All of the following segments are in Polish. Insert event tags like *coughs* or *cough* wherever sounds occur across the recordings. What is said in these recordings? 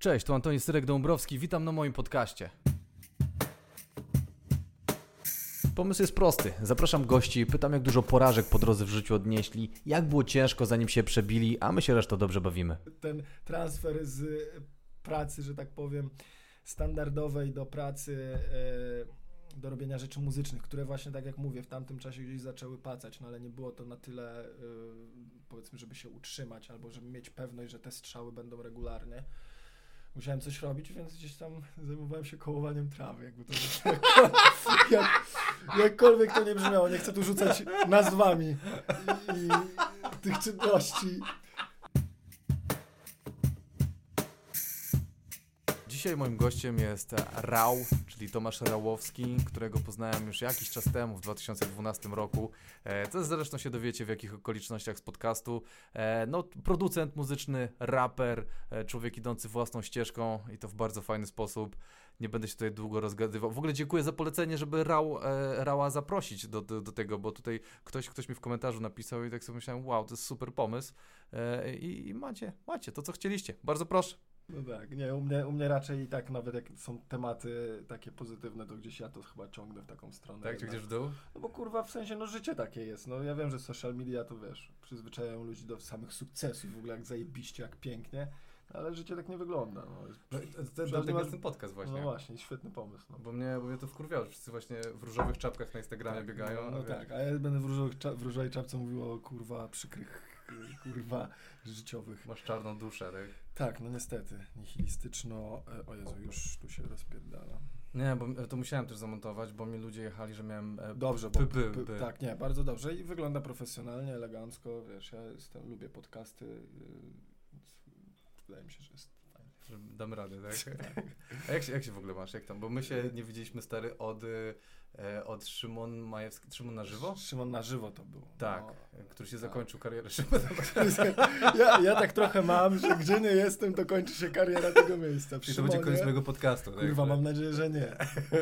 Cześć, tu Antoni Syrek-Dąbrowski, witam na moim podcaście. Pomysł jest prosty. Zapraszam gości, pytam jak dużo porażek po drodze w życiu odnieśli, jak było ciężko zanim się przebili, a my się resztą dobrze bawimy. Ten transfer z pracy, że tak powiem, standardowej do pracy, e, do robienia rzeczy muzycznych, które właśnie, tak jak mówię, w tamtym czasie gdzieś zaczęły pacać, no ale nie było to na tyle, e, powiedzmy, żeby się utrzymać albo żeby mieć pewność, że te strzały będą regularnie musiałem coś robić, więc gdzieś tam *laughs* zajmowałem się kołowaniem trawy, jakby to *laughs* jak, jakkolwiek to nie brzmiało, nie chcę tu rzucać nazwami i, i tych czynności. Dzisiaj moim gościem jest Rał, czyli Tomasz Rałowski, którego poznałem już jakiś czas temu, w 2012 roku. E, to zresztą się dowiecie w jakich okolicznościach z podcastu. E, no, producent muzyczny, raper, e, człowiek idący własną ścieżką i to w bardzo fajny sposób. Nie będę się tutaj długo rozgadywał. W ogóle dziękuję za polecenie, żeby Rał, Rała zaprosić do, do, do, tego, bo tutaj ktoś, ktoś mi w komentarzu napisał i tak sobie myślałem, wow, to jest super pomysł. I, i macie, macie to, co chcieliście. Bardzo proszę. No tak, nie, u mnie, u mnie raczej i tak nawet jak są tematy takie pozytywne, to gdzieś ja to chyba ciągnę w taką stronę. Tak, czy gdzieś w dół? No bo kurwa, w sensie, no życie takie jest, no ja wiem, że social media to wiesz, przyzwyczajają ludzi do samych sukcesów, w ogóle jak zajebiście, jak pięknie, ale życie tak nie wygląda. No, no, dlatego jest ten podcast właśnie. No właśnie, świetny pomysł. No. Bo, mnie, bo mnie to wkurwiało, że wszyscy właśnie w różowych czapkach na Instagramie tak, biegają. No, no tak, a ja będę w, różowych, w różowej czapce mówił o kurwa przykrych kurwa, życiowych. Masz czarną duszę, tak? Tak, no niestety. Nihilistyczno... E, o Jezu, już tu się rozpierdala. Nie, bo to musiałem też zamontować, bo mi ludzie jechali, że miałem... E, dobrze, bo... P, p, tak, nie, bardzo dobrze i wygląda profesjonalnie, elegancko, wiesz, ja jestem, lubię podcasty, y, wydaje mi się, że jest że damy radę, tak? tak. *laughs* A jak się, jak się w ogóle masz? Jak tam? Bo my się nie widzieliśmy stary od y, od Szymon Majewski. Szymon na żywo? Szymon na żywo to było. Tak, no, który się tak. zakończył karierę Szymona. *laughs* ja, ja tak trochę mam, że gdzie nie jestem, to kończy się kariera tego miejsca. I to będzie koniec mojego podcastu. Tak? Kurwa, mam nadzieję, że nie.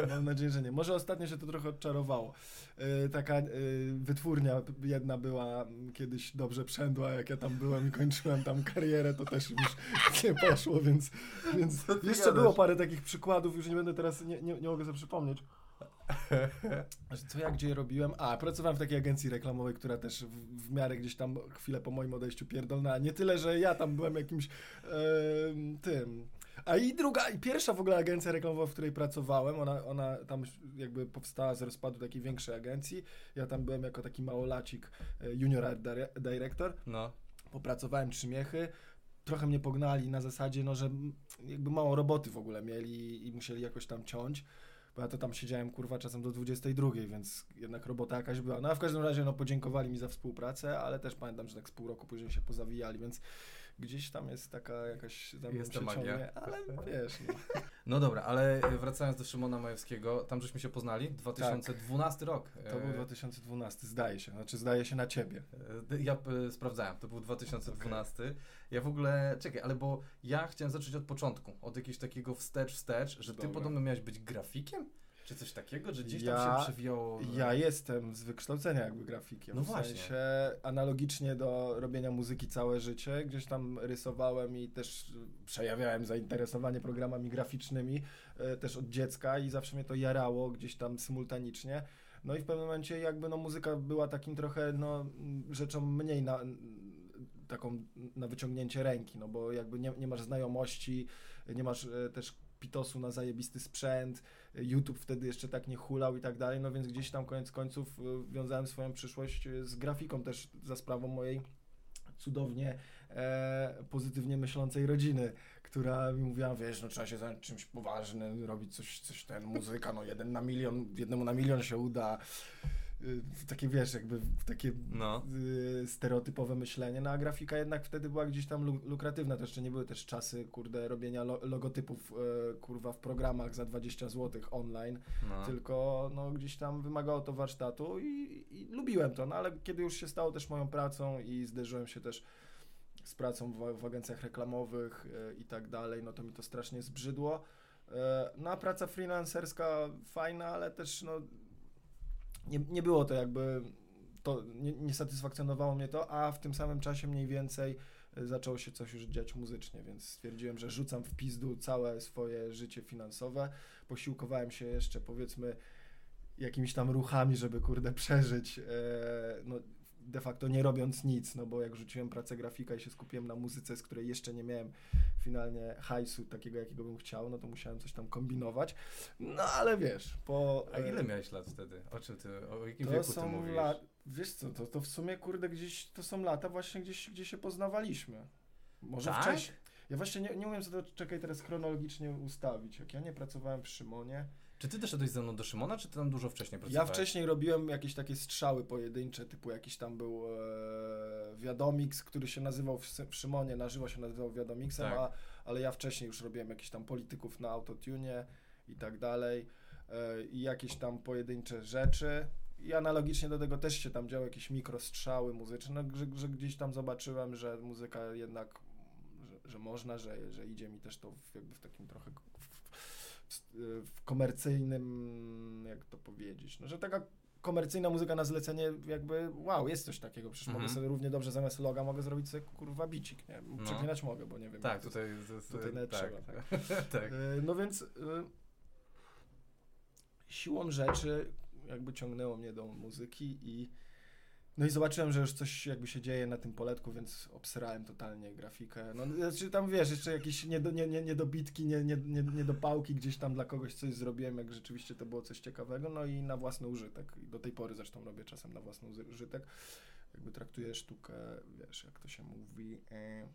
Mam nadzieję, że nie. Może ostatnio się to trochę odczarowało. Yy, taka yy, wytwórnia jedna była kiedyś dobrze przędła, jak ja tam byłem i kończyłem tam karierę, to też już nie poszło, więc, więc jeszcze było parę takich przykładów, już nie będę teraz, nie, nie, nie mogę sobie przypomnieć. *laughs* Co ja gdzie robiłem? A, pracowałem w takiej agencji reklamowej, która też w, w miarę gdzieś tam chwilę po moim odejściu pierdolna. Nie tyle, że ja tam byłem jakimś e, tym. A i druga, i pierwsza w ogóle agencja reklamowa, w której pracowałem, ona, ona tam jakby powstała z rozpadu takiej większej agencji. Ja tam byłem jako taki małolacik e, junior art director. No. Popracowałem trzy miechy trochę mnie pognali na zasadzie, no, że jakby mało roboty w ogóle mieli i musieli jakoś tam ciąć bo ja to tam siedziałem kurwa czasem do 22, więc jednak robota jakaś była. No a w każdym razie no podziękowali mi za współpracę, ale też pamiętam, że tak z pół roku później się pozawijali, więc gdzieś tam jest taka jakaś tam jest ta magia. ale wiesz. No. no dobra, ale wracając do Szymona Majewskiego, tam żeśmy się poznali, 2012 tak. rok. To był 2012, zdaje się, znaczy zdaje się na ciebie. E, ja e, sprawdzałem, to był 2012. Okay. Ja w ogóle, czekaj, ale bo ja chciałem zacząć od początku, od jakiegoś takiego wstecz, wstecz, że ty Dobra. podobno miałeś być grafikiem? Czy coś takiego, że gdzieś ja, tam się przewijało? Ja jestem z wykształcenia jakby grafikiem. No w właśnie. sensie analogicznie do robienia muzyki całe życie, gdzieś tam rysowałem i też przejawiałem zainteresowanie programami graficznymi e, też od dziecka i zawsze mnie to jarało gdzieś tam symultanicznie. No i w pewnym momencie jakby no muzyka była takim trochę no rzeczą mniej na, taką na wyciągnięcie ręki, no bo jakby nie, nie masz znajomości, nie masz e, też pitosu na zajebisty sprzęt, YouTube wtedy jeszcze tak nie hulał i tak dalej, no więc gdzieś tam koniec końców e, wiązałem swoją przyszłość z grafiką też za sprawą mojej cudownie e, pozytywnie myślącej rodziny, która mi mówiła, wiesz, no trzeba się zająć czymś poważnym, robić coś, coś ten, muzyka, no jeden na milion, jednemu na milion się uda takie wiesz, jakby takie no. y, stereotypowe myślenie, no a grafika jednak wtedy była gdzieś tam lukratywna, to jeszcze nie były też czasy, kurde, robienia lo logotypów, y, kurwa, w programach za 20 zł online, no. tylko no gdzieś tam wymagało to warsztatu i, i, lubiłem to, no ale kiedy już się stało też moją pracą i zderzyłem się też z pracą w, w agencjach reklamowych y, i tak dalej, no to mi to strasznie zbrzydło. No a praca freelancerska fajna, ale też no nie, nie było to jakby, to nie, nie, satysfakcjonowało mnie to, a w tym samym czasie mniej więcej e, zaczęło się coś już dziać muzycznie, więc stwierdziłem, że rzucam w pizdu całe swoje życie finansowe. Posiłkowałem się jeszcze powiedzmy jakimiś tam ruchami, żeby kurde przeżyć. E, no, de facto nie robiąc nic, no bo jak rzuciłem pracę grafika i się skupiłem na muzyce, z której jeszcze nie miałem finalnie hajsu takiego, jakiego bym chciał, no to musiałem coś tam kombinować. No ale wiesz, po... A ile e, miałeś lat wtedy? O czym ty, o jakim to wieku ty są mówisz? lat, wiesz co, to, to w sumie kurde gdzieś, to są lata właśnie gdzieś, gdzie się poznawaliśmy. Może Tak? wcześniej. Ja właśnie nie, nie umiem sobie to, czekaj, teraz chronologicznie ustawić. Jak ja nie pracowałem w Szymonie, Czy ty doszedłeś ze mną do Szymona, czy ty tam dużo wcześniej Ja pracowałeś? wcześniej robiłem jakieś takie strzały pojedyncze, typu jakiś tam był e, Wiadomix, który się nazywał w, w Szymonie, na żywo się nazywał Wiadomixem, Tak. a, ale ja wcześniej już robiłem jakichś tam polityków na autotune i tak dalej e, i jakieś tam pojedyncze rzeczy. I analogicznie do tego też się tam działy jakieś mikrostrzały muzyczne, no, że, że gdzieś tam zobaczyłem, że muzyka jednak, że, że można, że, że idzie mi też to w, jakby w takim trochę w, komercyjnym, jak to powiedzieć, no, że taka komercyjna muzyka na zlecenie jakby, wow, jest coś takiego, przecież Mhm. mogę sobie równie dobrze zamiast loga mogę zrobić sobie kurwa bicik, nie? No. Przeklinać mogę, bo nie wiem. Tak, tutaj... jest- tutaj nawet tak. trzeba, tak. *laughs* tak. E, No więc e, siłą rzeczy jakby ciągnęło mnie do muzyki i no i zobaczyłem, że już coś jakby się dzieje na tym poletku, więc obsrałem totalnie grafikę. No znaczy tam wiesz, jeszcze jakieś niedo, nie, nie, niedobitki, nie, nie, nie, niedopałki gdzieś tam dla kogoś coś zrobiłem, jak rzeczywiście to było coś ciekawego, no i na własny użytek. I do tej pory zresztą robię czasem na własny użytek. Jakby traktuję sztukę, wiesz, jak to się mówi, e,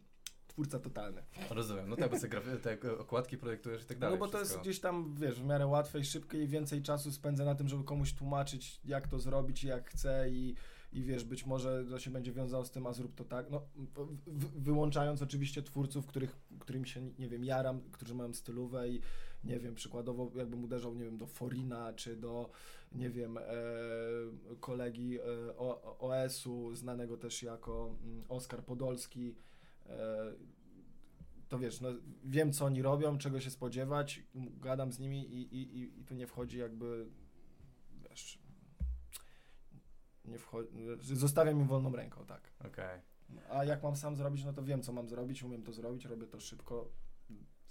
twórca totalny. Rozumiem. No tak, bo te okładki projektujesz i tak dalej. No bo to jest wszystko. gdzieś tam, wiesz, w miarę łatwe i szybkie i więcej czasu spędzę na tym, żeby komuś tłumaczyć, jak to zrobić i jak chcę i, i wiesz, być może to się będzie wiązało z tym, a zrób to tak. No, w, wyłączając oczywiście twórców, których, którym się, nie wiem, jaram, którzy mają stylówę i nie wiem, przykładowo jakbym uderzał, nie wiem, do Forina, czy do, nie wiem, e, kolegi e, OS-u, znanego też jako mm, Oskar Podolski, e, to wiesz, no, wiem co oni robią, czego się spodziewać, gadam z nimi i, i, i, i tu nie wchodzi jakby, wiesz, nie wchodzi, zostawiam im wolną ręką, tak. Okej. A jak mam sam zrobić, no to wiem co mam zrobić, umiem to zrobić, robię to szybko,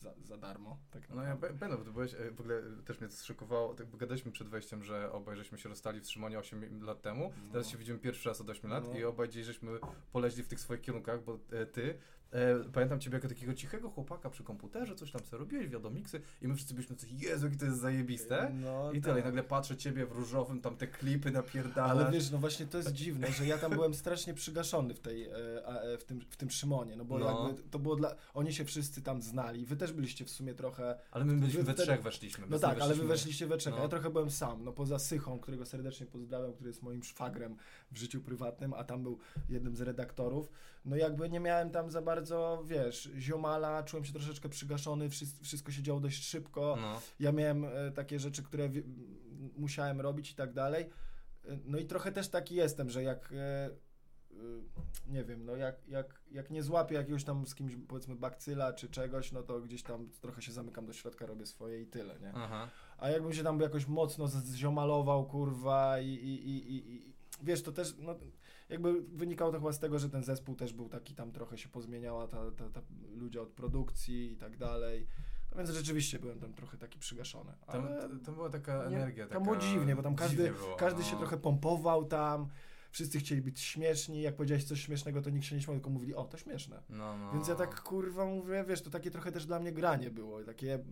za, za darmo. Tak No ja będę, bo byłeś, e, w ogóle też mnie to zszokowało, tak, gadaliśmy przed wejściem, że obaj żeśmy się rozstali w Szymonie 8 lat temu, No. teraz się widzimy pierwszy raz od 8 lat No. i obaj gdzieś żeśmy poleźli w tych swoich kierunkach, bo e, ty, pamiętam ciebie jako takiego cichego chłopaka przy komputerze, coś tam sobie robiłeś, wiadomiksy i my wszyscy byliśmy coś, Jezu, jakie to jest zajebiste. No, I tyle, i tak. nagle patrzę ciebie w różowym, tam te klipy napierdalasz. Ale wiesz, no właśnie to jest dziwne, że ja tam byłem strasznie przygaszony w, tej, e, e, w, tym, w tym Szymonie, no bo No. jakby to było dla... Oni się wszyscy tam znali, wy też byliście w sumie trochę... Ale my byliśmy we trzech weszliśmy. No tak, ale wy weszliśmy- weszliście we trzech, No. ja trochę byłem sam, no poza Sychą, którego serdecznie pozdrawiam, który jest moim szwagrem w życiu prywatnym, a tam był jednym z redaktorów. No jakby nie miałem tam za bardzo, wiesz, ziomala, czułem się troszeczkę przygaszony, wszystko, się działo dość szybko. No. Ja miałem e, takie rzeczy, które musiałem robić i tak dalej. E, No i trochę też taki jestem, że jak e, nie wiem, no jak, jak, jak nie złapię jakiegoś tam z kimś powiedzmy bakcyla czy czegoś, no to gdzieś tam trochę się zamykam do środka, robię swoje i tyle, nie? Aha. A jakbym się tam jakoś mocno zziomalował, kurwa, i, i, i, i, i wiesz, to też, no, jakby wynikało to chyba z tego, że ten zespół też był taki, tam trochę się pozmieniała ta, ta, ta ludzie od produkcji i tak dalej. No więc rzeczywiście byłem tam trochę taki przygaszony. Tam, tam, tam była taka nie- energia. tam taka... było dziwnie, bo tam każdy, było, każdy no. się trochę pompował tam, wszyscy chcieli być śmieszni, jak powiedziałeś coś śmiesznego, to nikt się nie śmiał, tylko mówili, o, to śmieszne. No, no. Więc ja tak kurwa mówię, wiesz, to takie trochę też dla mnie granie było, takie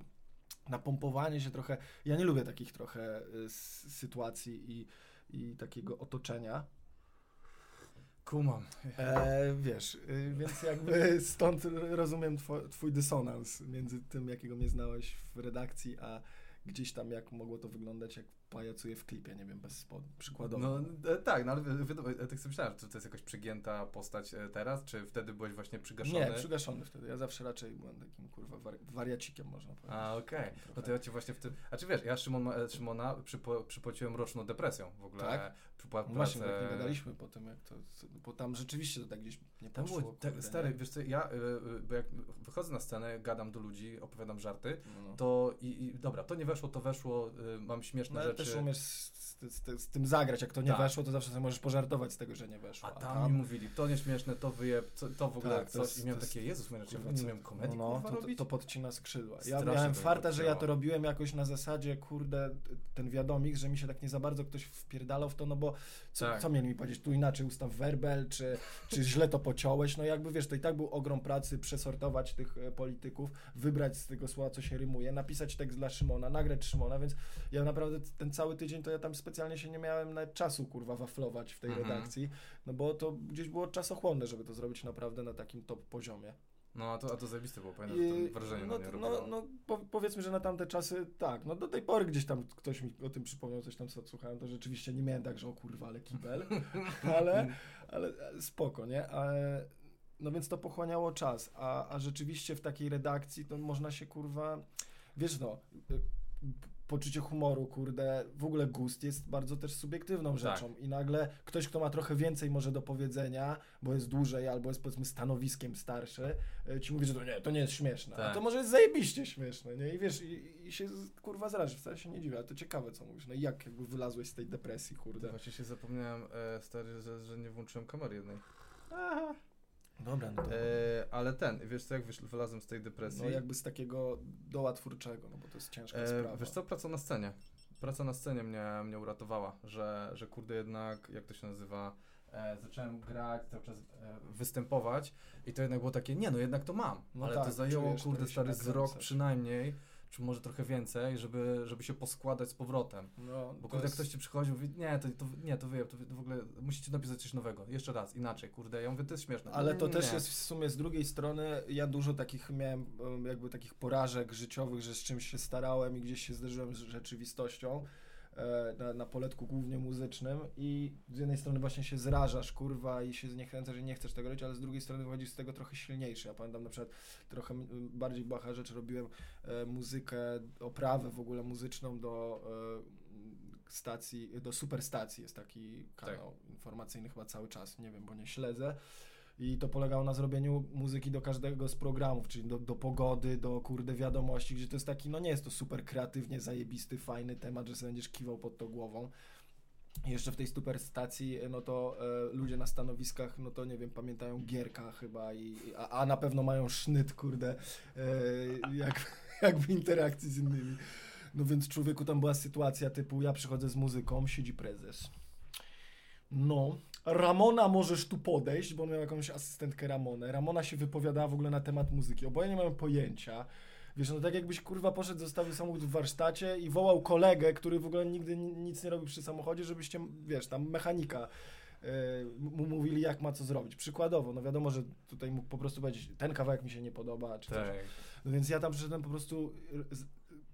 napompowanie się trochę. Ja nie lubię takich trochę y, sytuacji i, i takiego otoczenia. Kumam. E, wiesz, y, więc jakby *laughs* stąd rozumiem twój dysonans między tym, jakiego mnie znałeś w redakcji, a gdzieś tam jak mogło to wyglądać, jak pajacuję w klipie, nie wiem, bez spod, przykładowo. No e, tak, no ale wi- wiadomo, ja tak sobie myślałem, czy to jest jakaś przygięta postać e, teraz, czy wtedy byłeś właśnie przygaszony? nie, przygaszony wtedy. Ja zawsze raczej byłem takim kurwa wari- wariacikiem, można powiedzieć. A, okej. Takim No to ja właśnie w tym... A czy wiesz, ja Szymon, e, Szymona przypo, przypociłem roczną depresją w ogóle. Tak? Przypła- No właśnie, jak nie gadaliśmy po tym, jak to, bo tam rzeczywiście to tak gdzieś nie Tam poszło. było, tak, kurde, stary, nie? wiesz co, ja, bo jak wychodzę na scenę, gadam do ludzi, opowiadam żarty, No, to i, i dobra, to nie weszło, to weszło, mam śmieszne No, rzeczy, też umiesz z, z, tym zagrać. Jak to nie Tak. weszło, to zawsze możesz pożartować z tego, że nie weszło. A tam mi mówili, to nieśmieszne, to wyjeb, co- to w ogóle Tak, to coś. jest- I miałem to takie, Jezus, Maria, czy ja umiem komedii no, to, to, to podcina skrzydła. Ja Strasznie miałem to farta, że ja to robiłem jakoś na zasadzie, kurde, ten wiadomik, że mi się tak nie za bardzo ktoś wpierdalał w to, no bo co, Tak. co mieli mi powiedzieć, tu inaczej ustaw werbel, czy, czy źle to pociąłeś, no jakby wiesz, to i tak był ogrom pracy przesortować tych e, polityków, wybrać z tego słowa, co się rymuje, napisać tekst dla Szymona, nagrać Szymona, więc ja naprawdę ten cały tydzień to ja tam specjalnie się nie miałem nawet czasu, kurwa, waflować w tej Mhm. redakcji, no bo to gdzieś było czasochłonne, żeby to zrobić naprawdę na takim top poziomie. No, a to, a to zajebiste było, pamiętam, I- to wrażenie no, na no, no po, powiedzmy, że na tamte czasy tak, no do tej pory gdzieś tam ktoś mi o tym przypomniał, coś tam słuchałem, to rzeczywiście nie miałem tak, że o kurwa, ale kibel, *laughs* ale, ale spoko, nie? No więc to pochłaniało czas, a, a rzeczywiście w takiej redakcji to można się kurwa, wiesz no, poczucie humoru, kurde, w ogóle gust jest bardzo też subiektywną Tak. rzeczą i nagle ktoś, kto ma trochę więcej może do powiedzenia, bo jest dłużej albo jest powiedzmy stanowiskiem starszy, y, ci mówi, że to nie, to nie jest śmieszne, a Tak. to może jest zajebiście śmieszne, nie? I wiesz, i, i się kurwa zrażę, wcale się nie dziwię, ale to ciekawe co mówisz, no i jak jakby wylazłeś z tej depresji, kurde. Właśnie się zapomniałem, e, stary, że, że nie włączyłem kamery jednej. Aha. Dobra, no to... E, ale ten, wiesz co, jak wysz, wylazłem z tej depresji? No jakby z takiego doła twórczego, no bo to jest ciężka E, sprawa. wiesz co, praca na scenie. Praca na scenie mnie, mnie uratowała, że, że kurde jednak, jak to się nazywa, e, zacząłem grać, cały czas e, występować i to jednak było takie, nie no jednak to mam, No ale tak, to zajęło kurde stary z rok przynajmniej, czy może trochę więcej, żeby, żeby się poskładać z powrotem. No, Bo kurde, jest- ktoś ci przychodzi i mówi, nie, to, to, nie, to wyjeb, to, wy- to w ogóle musicie napisać coś nowego, jeszcze raz, inaczej, kurde, ja mówię, to jest śmieszne. Ale to Nie. też jest w sumie z drugiej strony, ja dużo takich miałem em, jakby takich porażek życiowych, że z czymś się starałem i gdzieś się zderzyłem z rzeczywistością na, na poletku głównie muzycznym i z jednej strony właśnie się zrażasz, kurwa, i się zniechęcasz, że nie chcesz tego robić, ale z drugiej strony wychodzisz z tego trochę silniejszy. Ja pamiętam na przykład trochę bardziej bacha rzecz robiłem e, muzykę, oprawę w ogóle muzyczną do e, stacji, do superstacji jest taki kanał informacyjny chyba cały czas, nie wiem, bo nie śledzę. I to polegało na zrobieniu muzyki do każdego z programów, czyli do, do pogody, do kurde wiadomości, gdzie to jest taki, no nie jest to super kreatywnie zajebisty, fajny temat, że sobie będziesz kiwał pod to głową. Jeszcze w tej super stacji, no to e, ludzie na stanowiskach, no to nie wiem, pamiętają Gierka chyba, i, a, a na pewno mają sznyt, kurde, e, jak, *laughs* jakby interakcji z innymi. No więc człowieku, tam była sytuacja typu, ja przychodzę z muzyką, siedzi prezes. No, Ramona możesz tu podejść, bo on miał jakąś asystentkę Ramonę. Ramona się wypowiadała w ogóle na temat muzyki. Oboje nie mają pojęcia. Wiesz, no tak jakbyś kurwa poszedł, zostawił samochód w warsztacie i wołał kolegę, który w ogóle nigdy ni- nic nie robił przy samochodzie, żebyście, wiesz, tam mechanika yy, mu mówili, jak ma co zrobić. Przykładowo, no wiadomo, że tutaj mógł po prostu powiedzieć, ten kawałek mi się nie podoba, czy coś. Tak. No więc ja tam przyszedłem po prostu.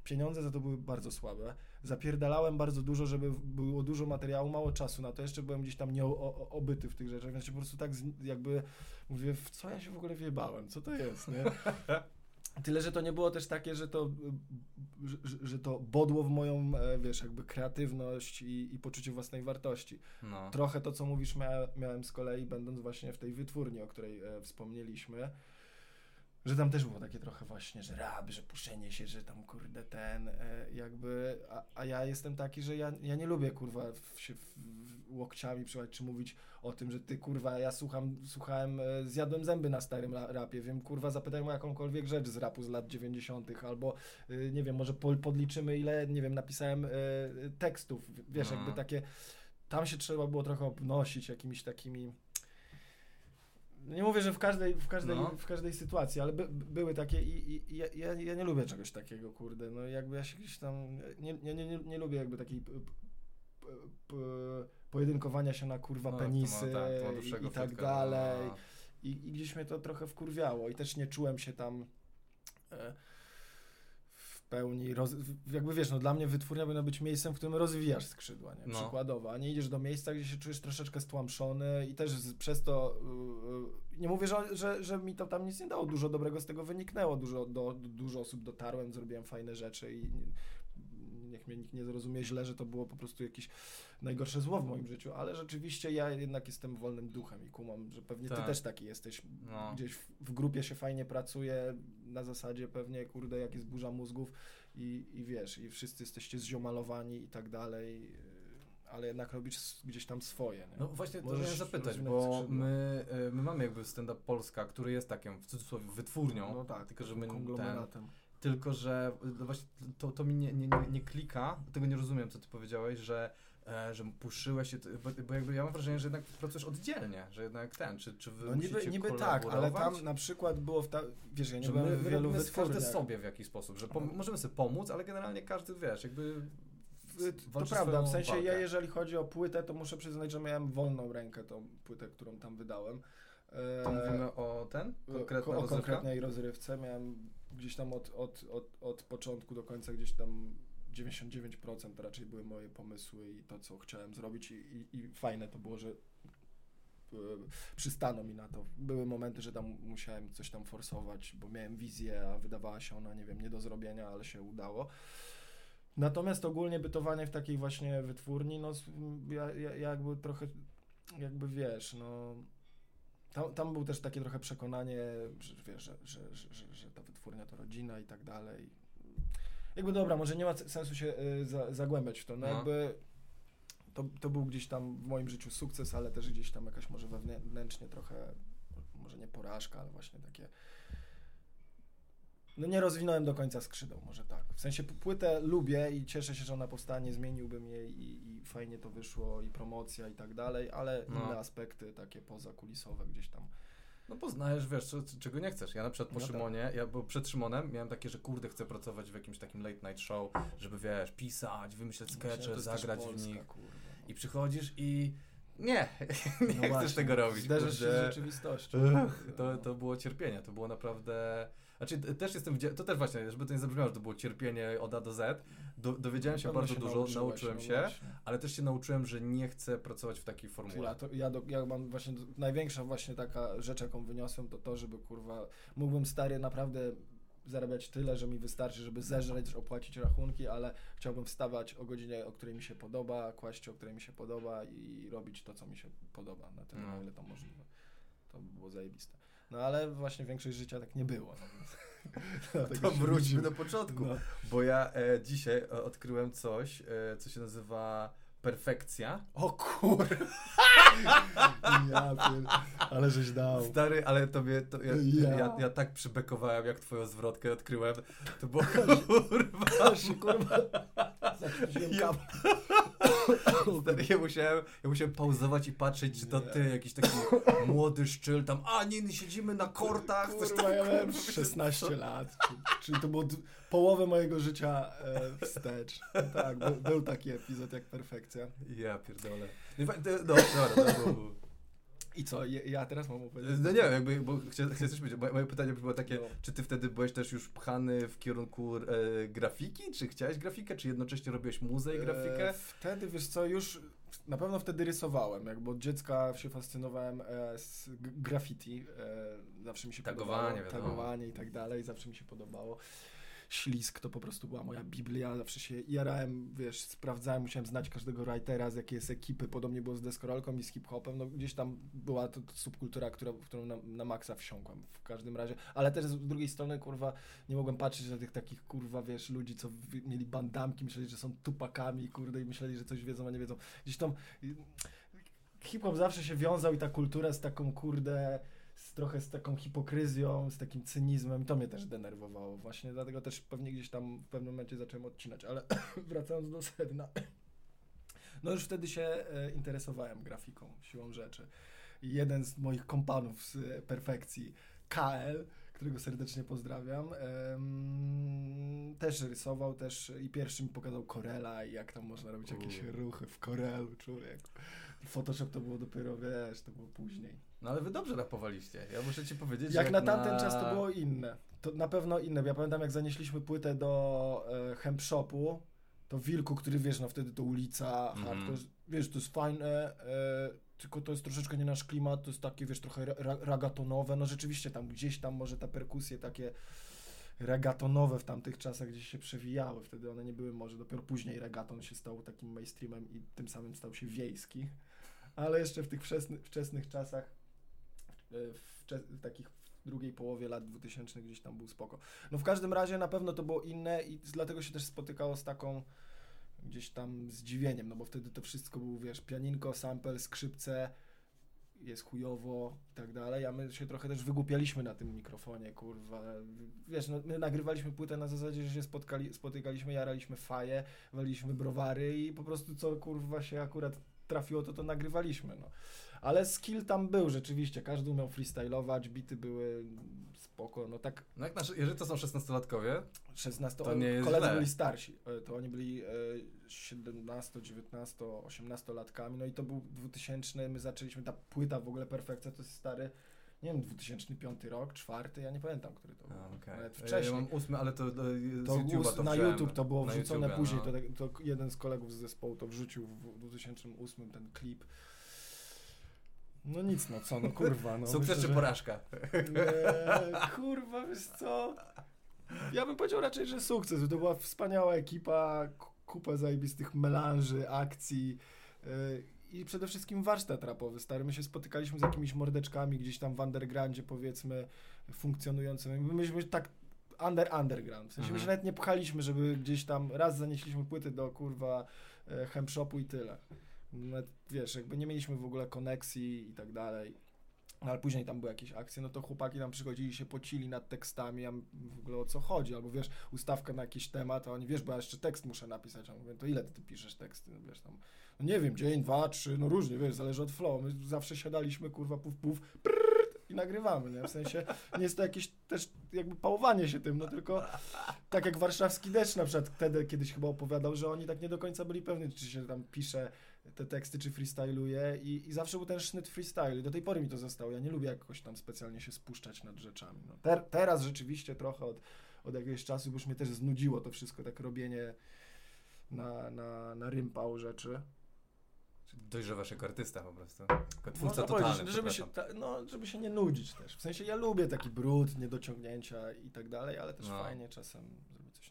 Pieniądze za to były bardzo słabe. Zapierdalałem bardzo dużo, żeby było dużo materiału, mało czasu na to. Jeszcze byłem gdzieś tam nieobyty w tych rzeczach, więc się po prostu tak jakby mówię, w co ja się w ogóle wjebałem? Co to jest, nie? *laughs* Tyle, że to nie było też takie, że to, że, że- że to bodło w moją, e, wiesz, jakby kreatywność i, i poczucie własnej wartości. No. Trochę to, co mówisz, mia, miałem z kolei, będąc właśnie w tej wytwórni, o której e, wspomnieliśmy, że tam też było takie trochę właśnie, że rap, że puszczenie się, że tam kurde ten, e, jakby, a, a ja jestem taki, że ja, ja nie lubię kurwa w, się w, w, łokciami przyjechać, czy mówić o tym, że ty kurwa, ja słucham, słuchałem, e, zjadłem zęby na starym rapie, wiem kurwa, zapytaj o jakąkolwiek rzecz z rapu z lat 90., albo y, nie wiem, może po, podliczymy ile, nie wiem, napisałem e, tekstów, wiesz, No. jakby takie, tam się trzeba było trochę obnosić jakimiś takimi. Nie mówię, że w każdej, w każdej, No. w każdej sytuacji, ale by, były takie i, i, i ja, ja, nie lubię czegoś takiego, kurde. No jakby ja się gdzieś tam. Nie, nie, nie, nie, lubię jakby takiej p, p, p, pojedynkowania się na kurwa No, ma- penisy tak, ma i, dłuższego i tak wątka, dalej. no. I, I gdzieś mnie to trochę wkurwiało i też nie czułem się tam e, pełni, roz, jakby wiesz, no dla mnie wytwórnia powinna być miejscem, w którym rozwijasz skrzydła, nie? No. Przykładowo, a nie idziesz do miejsca, gdzie się czujesz troszeczkę stłamszony i też z, przez to, y, y, nie mówię, że, że, że mi to tam nic nie dało, dużo dobrego z tego wyniknęło, dużo, do, dużo osób dotarłem, zrobiłem fajne rzeczy i niech mnie nikt nie zrozumie źle, że to było po prostu jakieś najgorsze zło w moim życiu, ale rzeczywiście ja jednak jestem wolnym duchem i kumam, że pewnie Tak. ty też taki jesteś. No. Gdzieś w, w grupie się fajnie pracuje, na zasadzie pewnie, kurde, jak jest burza mózgów i, i wiesz, i wszyscy jesteście zziomalowani i tak dalej, yy, ale jednak robisz gdzieś tam swoje, nie? No właśnie to miałem zapytać, bo my, y, my mamy jakby stand-up Polska, który jest takim w cudzysłowie wytwórnią, no tak, tylko że my ten. Tylko że no właśnie to, to mi nie, nie, nie, klika, tego nie rozumiem, co ty powiedziałeś, że, e, że puszyłeś się, bo, bo jakby ja mam wrażenie, że jednak pracujesz oddzielnie, że jednak ten, czy, czy wy No niby, niby tak, ale tam na przykład było w ta, wiesz, ja nie byłem my, w my wielu każdy wytwórniach. sobie w jakiś sposób, że No. możemy sobie pomóc, ale generalnie każdy, wiesz, jakby To prawda, w sensie ja walkę. jeżeli chodzi o płytę, to muszę przyznać, że miałem wolną rękę tą płytę, którą tam wydałem. To E, mówimy o ten? Konkretna ko- o rozrywka? konkretnej rozrywce. Miałem gdzieś tam od, od, od, od początku do końca gdzieś tam 99% to raczej były moje pomysły i to, co chciałem zrobić i, i, i fajne to było, że e, przystano mi na to. Były momenty, że tam musiałem coś tam forsować, bo miałem wizję, a wydawała się ona, nie wiem, nie do zrobienia, ale się udało. Natomiast ogólnie bytowanie w takiej właśnie wytwórni, no ja, ja jakby trochę, jakby wiesz, no tam, tam był też takie trochę przekonanie, że wiesz, że, że, że, że, ta wytwórnia to rodzina i tak dalej. Jakby dobra, może nie ma sensu się y, za, zagłębiać w to, no, No. jakby to, to był gdzieś tam w moim życiu sukces, ale też gdzieś tam jakaś może wewnętrznie trochę, może nie porażka, ale właśnie takie no nie rozwinąłem do końca skrzydeł, może tak. W sensie płytę lubię i cieszę się, że ona powstanie, zmieniłbym jej i, i fajnie to wyszło i promocja i tak dalej, ale No. inne aspekty takie pozakulisowe gdzieś tam. No poznajesz, wiesz, czego nie chcesz. Ja na przykład po No tak. Szymonie, ja bo przed Szymonem miałem takie, że kurde, chcę pracować w jakimś takim late night show, żeby wiesz, pisać, wymyśleć skecze, zagrać w Polska, nich. Kurwa, no. I przychodzisz i nie, *laughs* nie No chcesz właśnie, tego robić. Zderzasz się z kurde. rzeczywistością. Ech, to, to było cierpienie, to było naprawdę... Znaczy, też jestem, to też właśnie, żeby to nie zabrzmiało, że to było cierpienie od A do Z. Do, dowiedziałem się bardzo się dużo, nauczyłem no się, ale też się nauczyłem, że nie chcę pracować w takiej Ja, formule. to, ja, do, ja mam właśnie, największa właśnie taka rzecz, jaką wyniosłem, to to, żeby kurwa, mógłbym stary naprawdę zarabiać tyle, że mi wystarczy, żeby zeżreć, opłacić rachunki, ale chciałbym wstawać o godzinie, o której mi się podoba, kłaść o której mi się podoba i robić to, co mi się podoba, na tyle, No. na ile to możliwe. To by było zajebiste. No ale właśnie większość życia tak nie było. No, *laughs* To wróćmy do początku. No. Bo ja e, dzisiaj e, odkryłem coś, e, co się nazywa perfekcja. O kur... *laughs* ja pier... Ale żeś dał. Stary, ale tobie, to ja, Ja. ja. Ja, tak przybekowałem, jak twoją zwrotkę odkryłem. To było *laughs* kurwa. Aż się kurwa... Ja-. *laughs* Stary, ja, musiałem, ja musiałem pauzować i patrzeć, czy to Nie. ty, jakiś taki młody szczyl tam, a nie, siedzimy na kortach. Kurwa, ja miałem kurwa, 16 lat. Czyli- to było połowę mojego życia e, wstecz. Tak, był, był taki epizod jak perfekcja. Ja pierdolę. No, dobra, dobra, dobra. I co, ja teraz mam opowiedzieć? No nie wiem, jakby, bo chcę, chcę coś powiedzieć. Moje, moje pytanie było takie, No. czy ty wtedy byłeś też już pchany w kierunku e, grafiki? Czy chciałeś grafikę? Czy jednocześnie robiłeś i grafikę? E, wtedy, wiesz co, już na pewno wtedy rysowałem, jakby od dziecka się fascynowałem e, z graffiti. E, zawsze mi się Tagowanie, podobało. wiadomo. Tagowanie i tak dalej, zawsze mi się podobało. Ślisk to po prostu była moja biblia, zawsze się jarałem, wiesz, sprawdzałem, musiałem znać każdego writera, z jakiej jest ekipy, podobnie było z deskorolką i z hip-hopem, no gdzieś tam była to, subkultura, która, w którą na, na maksa wsiąkłem w każdym razie, ale też z drugiej strony, kurwa, nie mogłem patrzeć na tych takich, kurwa, wiesz, ludzi, co mieli bandamki, myśleli, że są tupakami, kurde, i myśleli, że coś wiedzą, a nie wiedzą. Gdzieś tam hip-hop zawsze się wiązał i ta kultura z taką, kurde, trochę z taką hipokryzją, z takim cynizmem, to mnie też denerwowało właśnie, dlatego też pewnie gdzieś tam w pewnym momencie zacząłem odcinać, ale *coughs* wracając do sedna, no już wtedy się e, interesowałem grafiką, siłą rzeczy. Jeden z moich kompanów z e, perfekcji, KL, którego serdecznie pozdrawiam, też rysował też i pierwszy mi pokazał Corela i jak tam można robić jakieś ruchy w Corelu, człowieku. Photoshop to było dopiero, wiesz, to było później. No ale wy dobrze rapowaliście. Ja muszę ci powiedzieć, że Jak na tamten czas to było inne. To na pewno inne. Ja pamiętam, jak zanieśliśmy płytę do e, hemp shopu, to Wilku, który wiesz, no wtedy to ulica, jest, wiesz, to jest fajne, e, tylko to jest troszeczkę nie nasz klimat, to jest takie, wiesz, trochę ra, ragatonowe, no rzeczywiście tam gdzieś tam może ta perkusje takie regatonowe w tamtych czasach gdzieś się przewijały. Wtedy one nie były może, dopiero później regaton się stał takim mainstreamem i tym samym stał się wiejski. Ale jeszcze w tych wczesny, wczesnych czasach, w, w takich w drugiej połowie lat 2000 gdzieś tam był spoko. No w każdym razie na pewno to było inne i dlatego się też spotykało z taką gdzieś tam zdziwieniem, no bo wtedy to wszystko było, wiesz, pianinko, sample, skrzypce, jest chujowo i tak dalej, a my się trochę też wygłupialiśmy na tym mikrofonie, kurwa. Wiesz, no, my nagrywaliśmy płytę na zasadzie, że się spotkali, spotykaliśmy, jaraliśmy faje, waliliśmy browary i po prostu co, kurwa, się akurat trafiło, to to nagrywaliśmy, no. Ale skill tam był rzeczywiście, każdy umiał freestylować, bity były spoko, no tak. No jak nasz, jeżeli to są 16-latkowie, 16, to nie jest koledzy źle. byli starsi, e, to oni byli 17, 19, 18 latkami, no i to był 2000, my zaczęliśmy, ta płyta w ogóle Perfekcja to jest stary, nie wiem, 2005 rok, czwarty, ja nie pamiętam, który to był. okay. Nawet wcześniej. Ja mam ósmy, ale to, to, to, to Na YouTube to było wrzucone YouTube, później, no. to, to jeden z kolegów z zespołu to wrzucił w 2008 ten klip. No nic, no co, no kurwa. No, Sukces myślę, czy porażka? Nie, kurwa, wiesz co? Ja bym powiedział raczej, że sukces. To była wspaniała ekipa, kupa zajebistych melanży, akcji yy, i przede wszystkim warsztat rapowy. Stary, my się spotykaliśmy z jakimiś mordeczkami gdzieś tam w undergroundzie, powiedzmy, funkcjonującymi. My myśmy tak under underground. W sensie mhm. my się nawet nie pchaliśmy, żeby gdzieś tam raz zanieśliśmy płyty do kurwa e, hemshopu i tyle. Wiesz, jakby nie mieliśmy w ogóle koneksji i tak dalej. No, ale później tam były jakieś akcje, no to chłopaki tam przychodzili, się pocili nad tekstami, a w ogóle o co chodzi, albo wiesz, ustawkę na jakiś temat, a oni, wiesz, bo ja jeszcze tekst muszę napisać, a mówię, to ile ty piszesz teksty, no wiesz, tam, no nie wiem, dzień, dwa, trzy, no różnie, wiesz, zależy od flow, my zawsze siadaliśmy, kurwa, puf, puf, prrr, i nagrywamy, nie? W sensie nie jest to jakieś też jakby pałowanie się tym, no tylko tak jak warszawski deszcz na przykład wtedy kiedyś chyba opowiadał, że oni tak nie do końca byli pewni, czy się tam pisze te teksty, czy freestyluję i, i zawsze był ten sznyt freestyle i do tej pory mi to zostało. Ja nie lubię jakoś tam specjalnie się spuszczać nad rzeczami. No, ter, teraz rzeczywiście trochę od, od jakiegoś czasu, bo już mnie też znudziło to wszystko, tak robienie na, na, na rympał rzeczy. Dojrzewasz jako artysta po prostu. Jako twórca no, totalny. Żeby się, ta, no, żeby się nie nudzić też. W sensie ja lubię taki brud, niedociągnięcia i tak dalej, ale też no. fajnie czasem zrobić coś.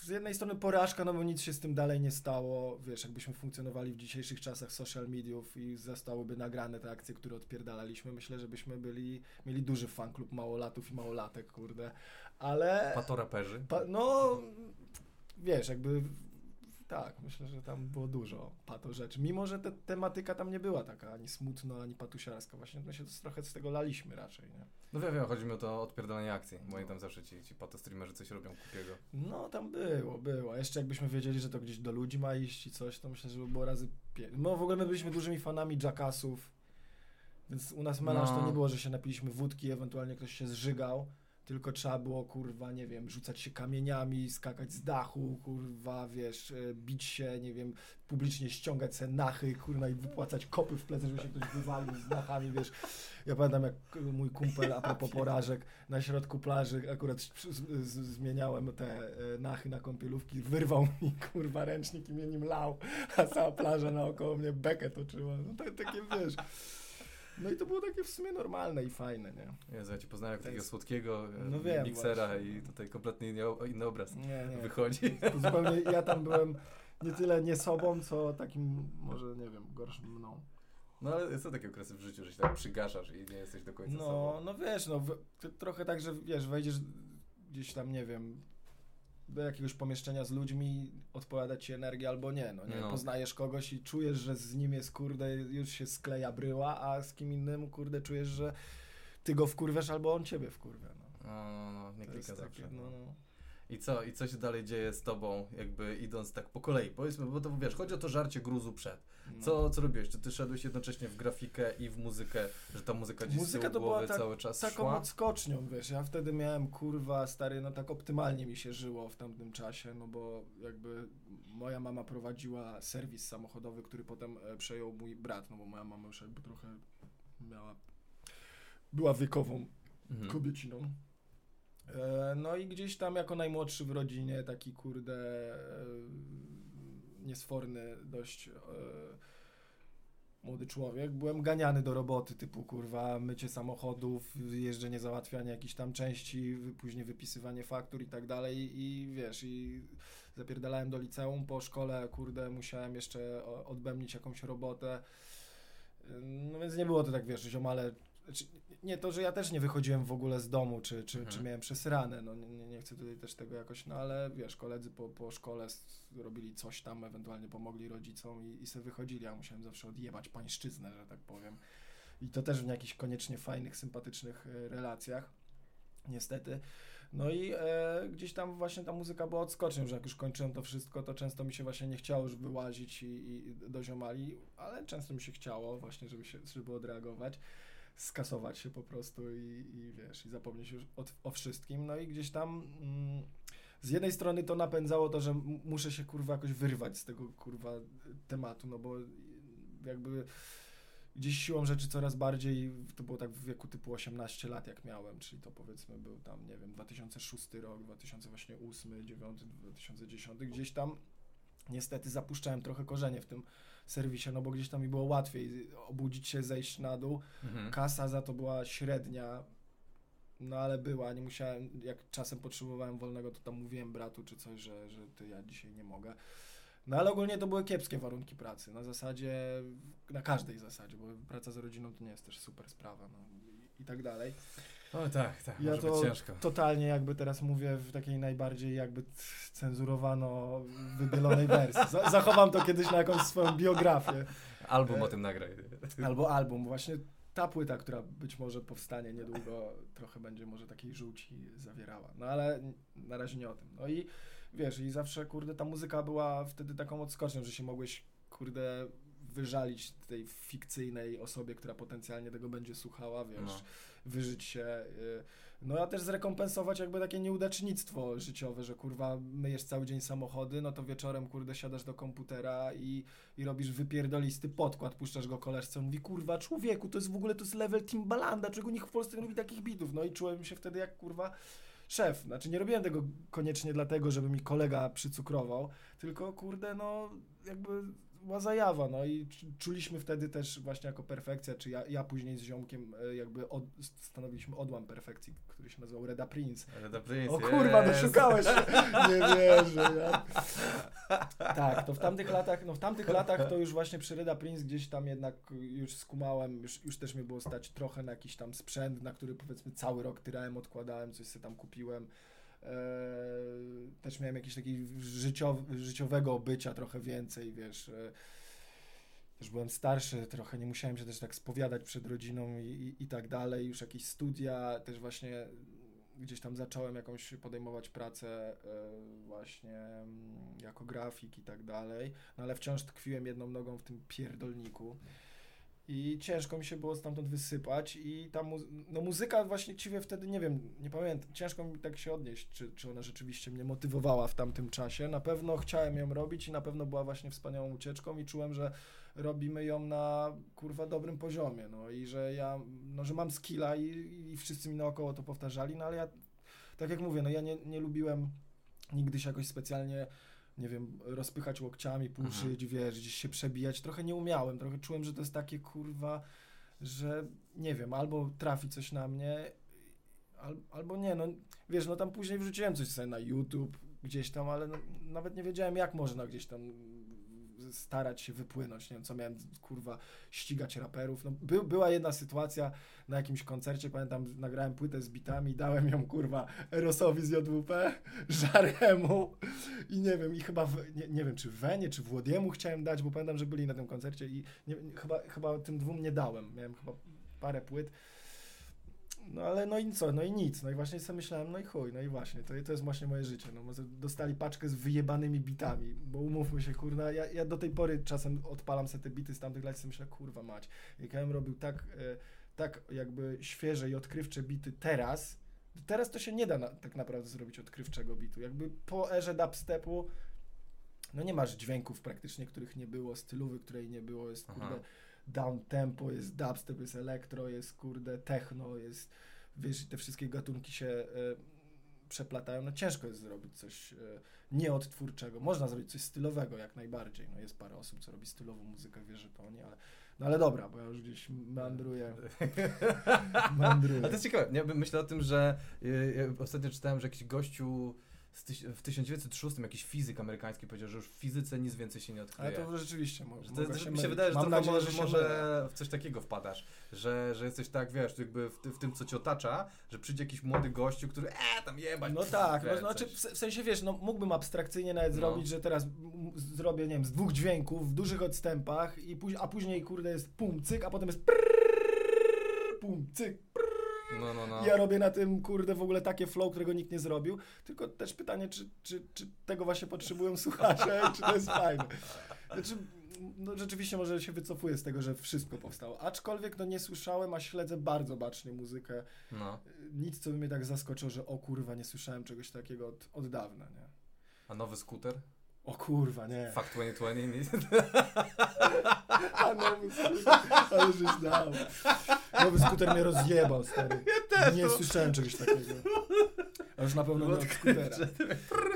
Z jednej strony porażka, no bo nic się z tym dalej nie stało. Wiesz, jakbyśmy funkcjonowali w dzisiejszych czasach social mediów i zostałyby nagrane te akcje, które odpierdalaliśmy, myślę, że byśmy byli, mieli duży fan klub małolatów i małolatek, kurde. Ale... Patoraperzy? Pa, no, wiesz, jakby tak, myślę, że tam było dużo pato rzeczy. Mimo, że te, tematyka tam nie była taka ani smutna, ani patusiarska. Właśnie my się trochę z tego laliśmy raczej, nie? No wiem, wiem, chodzi mi o to odpierdolenie akcji, bo oni tam zawsze ci, ci pato streamerzy coś robią kupiego. No tam było, było. Jeszcze jakbyśmy wiedzieli, że to gdzieś do ludzi ma iść i coś, to myślę, że by było razy pięć. No w ogóle my byliśmy dużymi fanami Jackassów, więc u nas melanż no. to nie było, że się napiliśmy wódki, ewentualnie ktoś się zżygał tylko trzeba było, kurwa, nie wiem, rzucać się kamieniami, skakać z dachu, kurwa, wiesz, e, bić się, nie wiem, publicznie ściągać se nachy, kurwa, i wypłacać kopy w plecy, żeby się ktoś wywalił z nachami, wiesz. Ja pamiętam, jak mój kumpel, a propos porażek, na środku plaży akurat zmieniałem te e, nachy na kąpielówki, wyrwał mi, kurwa, ręcznik i mnie nim lał, a cała plaża naokoło mnie bekę toczyła. No to takie, wiesz... No i to było takie w sumie normalne i fajne, nie? Jezu, ja ci poznałem jak takiego słodkiego e, no wiem, miksera właśnie. i tutaj kompletnie inny, inny obraz nie, nie. wychodzi. Zupełnie *laughs* ja tam byłem nie tyle nie sobą, co takim może, nie wiem, gorszym mną. No ale są takie okresy w życiu, że się tak przygaszasz i nie jesteś do końca no, sobą. No wiesz, no w, trochę tak, że wiesz, wejdziesz gdzieś tam, nie wiem, do jakiegoś pomieszczenia z ludźmi, odpowiada ci energię albo nie, no nie, no. poznajesz kogoś i czujesz, że z nim jest, kurde, już się skleja bryła, a z kim innym, kurde, czujesz, że ty go wkurwiasz albo on ciebie wkurwia, no. No, no, no, nie klika zawsze. Takie, no, no. I co, I co się dalej dzieje z tobą, jakby idąc tak po kolei? Powiedzmy, bo to wiesz, chodzi o to żarcie gruzu przed. No. Co, co robiłeś? Czy ty szedłeś jednocześnie w grafikę i w muzykę, że ta muzyka gdzieś muzyka z tyłu była tak, cały czas taką szła? odskocznią, wiesz, ja wtedy miałem, kurwa, stary, no tak optymalnie mi się żyło w tamtym czasie, no bo jakby moja mama prowadziła serwis samochodowy, który potem e, przejął mój brat, no bo moja mama już jakby trochę miała, była wiekową mhm. kobieciną. E, no i gdzieś tam jako najmłodszy w rodzinie, taki kurde e, niesforny dość, e, młody człowiek, byłem ganiany do roboty typu kurwa mycie samochodów, jeżdżenie, załatwianie jakichś tam części, później wypisywanie faktur i tak dalej i wiesz, i zapierdalałem do liceum, po szkole kurde musiałem jeszcze odbębnić jakąś robotę, no więc nie było to tak, wiesz, ziomale znaczy, nie, to, że ja też nie wychodziłem w ogóle z domu, czy, czy, mhm. czy miałem przesrane, no nie, nie chcę tutaj też tego jakoś, no ale wiesz, koledzy po, po szkole robili coś tam, ewentualnie pomogli rodzicom i, i sobie wychodzili, ja musiałem zawsze odjebać pańszczyznę, że tak powiem. I to też w jakichś koniecznie fajnych, sympatycznych e, relacjach, niestety. No i e, gdzieś tam właśnie ta muzyka była odskocznią, że jak już kończyłem to wszystko, to często mi się właśnie nie chciało już wyłazić i, i do ziomali, ale często mi się chciało właśnie, żeby, się, żeby odreagować skasować się po prostu i, i wiesz, i zapomnieć już o, o wszystkim. No i gdzieś tam mm, z jednej strony to napędzało to, że muszę się kurwa jakoś wyrwać z tego kurwa tematu, no bo jakby gdzieś siłą rzeczy coraz bardziej, to było tak w wieku typu 18 lat jak miałem, czyli to powiedzmy był tam, nie wiem, 2006 rok, 2008, 2009, 2010, gdzieś tam niestety zapuszczałem trochę korzenie w tym serwisie, no bo gdzieś tam mi było łatwiej obudzić się, zejść na dół. Mhm. Kasa za to była średnia, no ale była, nie musiałem, jak czasem potrzebowałem wolnego, to tam mówiłem bratu czy coś, że, że ty, ja dzisiaj nie mogę. No ale ogólnie to były kiepskie warunki pracy, na zasadzie, na każdej zasadzie, bo praca z rodziną to nie jest też super sprawa, no i, i tak dalej. O tak, tak, ja to totalnie jakby teraz mówię w takiej najbardziej jakby cenzurowano wybielonej wersji. Zachowam to kiedyś na jakąś swoją biografię. Album e, o tym nagraj. Albo album, właśnie ta płyta, która być może powstanie niedługo, trochę będzie może takiej żółci zawierała. No ale na razie nie o tym. No i wiesz, i zawsze, kurde, ta muzyka była wtedy taką odskocznią, że się mogłeś, kurde, wyżalić tej fikcyjnej osobie, która potencjalnie tego będzie słuchała, wiesz. No wyżyć się. Y, no a też zrekompensować jakby takie nieudacznictwo życiowe, że kurwa myjesz cały dzień samochody, no to wieczorem kurde siadasz do komputera i, i robisz wypierdolisty podkład, puszczasz go koleżce, mówi kurwa człowieku, to jest w ogóle to jest level Timbalanda, czego nikt w Polsce nie lubi takich bitów. No i czułem się wtedy jak kurwa szef. Znaczy nie robiłem tego koniecznie dlatego, żeby mi kolega przycukrował, tylko kurde no jakby była zajawa, no i czuliśmy wtedy też właśnie jako perfekcja, czy ja, ja później z ziomkiem e, jakby od, stanowiliśmy odłam perfekcji, który się nazywał Reda Prince. Reda Prince, O kurwa, yes. doszukałeś się. *laughs* Nie wierzę. Ja. Tak, to w tamtych latach, no w tamtych latach to już właśnie przy Reda Prince gdzieś tam jednak już skumałem, już, już też mi było stać trochę na jakiś tam sprzęt, na który powiedzmy cały rok tyrałem, odkładałem, coś sobie tam kupiłem. Eee, też miałem jakieś takiego życiowego bycia trochę więcej, wiesz. E, też byłem starszy, trochę nie musiałem się też tak spowiadać przed rodziną i, i, i tak dalej. Już jakieś studia, też właśnie gdzieś tam zacząłem jakąś podejmować pracę e, właśnie mm, jako grafik i tak dalej, no ale wciąż tkwiłem jedną nogą w tym pierdolniku i ciężko mi się było stamtąd wysypać i ta no muzyka właściwie wtedy, nie wiem, nie pamiętam, ciężko mi tak się odnieść, czy, czy ona rzeczywiście mnie motywowała w tamtym czasie. Na pewno chciałem ją robić i na pewno była właśnie wspaniałą ucieczką i czułem, że robimy ją na kurwa dobrym poziomie, no i że ja, no że mam skilla i, i wszyscy mi naokoło to powtarzali, no ale ja, tak jak mówię, no ja nie, nie lubiłem nigdy się jakoś specjalnie nie wiem, rozpychać łokciami, puszyć, mhm. wiesz, gdzieś się przebijać. Trochę nie umiałem, trochę czułem, że to jest takie kurwa, że nie wiem, albo trafi coś na mnie, al, albo nie, no wiesz, no tam później wrzuciłem coś sobie na YouTube gdzieś tam, ale no, nawet nie wiedziałem jak można gdzieś tam starać się wypłynąć, nie wiem co miałem, kurwa, ścigać raperów. No, by, była jedna sytuacja na jakimś koncercie, pamiętam, nagrałem płytę z bitami, dałem ją, kurwa, Erosowi z JWP, *laughs* Żaremu i nie wiem, i chyba, w, nie, nie wiem, czy Wenie, czy Włodiemu chciałem dać, bo pamiętam, że byli na tym koncercie i nie, chyba, chyba tym dwóm nie dałem, miałem chyba parę płyt no ale no i co, no i nic. No i właśnie sobie myślałem, no i chuj, no i właśnie, to, to jest właśnie moje życie. No dostali paczkę z wyjebanymi bitami, bo umówmy się, kurna, ja, ja do tej pory czasem odpalam sobie te bity z tamtych lat i sobie myślę, kurwa mać, jak ja bym robił tak, e, tak jakby świeże i odkrywcze bity teraz, teraz to się nie da na, tak naprawdę zrobić odkrywczego bitu. Jakby po erze dubstepu no nie masz dźwięków praktycznie, których nie było, stylowy, której nie było, jest kurde Aha down tempo, jest dubstep, jest elektro, jest kurde techno, jest wiesz, te wszystkie gatunki się y, przeplatają, no ciężko jest zrobić coś y, nieodtwórczego. Można zrobić coś stylowego jak najbardziej. No jest parę osób, co robi stylową muzykę, wierzę to oni, ale No ale dobra, bo ja już gdzieś meandruję. *laughs* meandruję. A to jest ciekawe, nie? myślę o tym, że y, ja ostatnio czytałem, że jakiś gościu w 1906 jakiś fizyk amerykański powiedział, że już w fizyce nic więcej się nie odkryje. Ale to rzeczywiście może. Że to, to, się mi się wydaje, że Mam nadzieję, może, może w coś takiego wpadasz, że, że jesteś tak, wiesz, jakby w, w tym, co cię otacza, że przyjdzie jakiś młody gościu, który e, tam jebać. No pff, tak, no, znaczy w se- w sensie wiesz, no mógłbym abstrakcyjnie nawet No. zrobić, że teraz m- zrobię, nie wiem, z dwóch dźwięków w dużych odstępach i póź- a później kurde jest pum, cyk, a potem jest prrrr, pum, cyk. No, no, no. Ja robię na tym kurde w ogóle takie flow, którego nikt nie zrobił. Tylko też pytanie, czy, czy, czy tego właśnie potrzebują słuchacze *laughs* czy to jest fajne. Znaczy, no rzeczywiście może się wycofuję z tego, że wszystko powstało. Aczkolwiek no nie słyszałem, a śledzę bardzo bacznie muzykę no. nic, co by mnie tak zaskoczyło, że o kurwa, nie słyszałem czegoś takiego od, od dawna, nie? A nowy skuter? O kurwa, nie. Fuck 2020? nie? *laughs* A nowy skuter, ale żeś dał. Nowy skuter mnie rozjebał, stary. Nie słyszałem czegoś takiego. A już na pewno nie od skutera.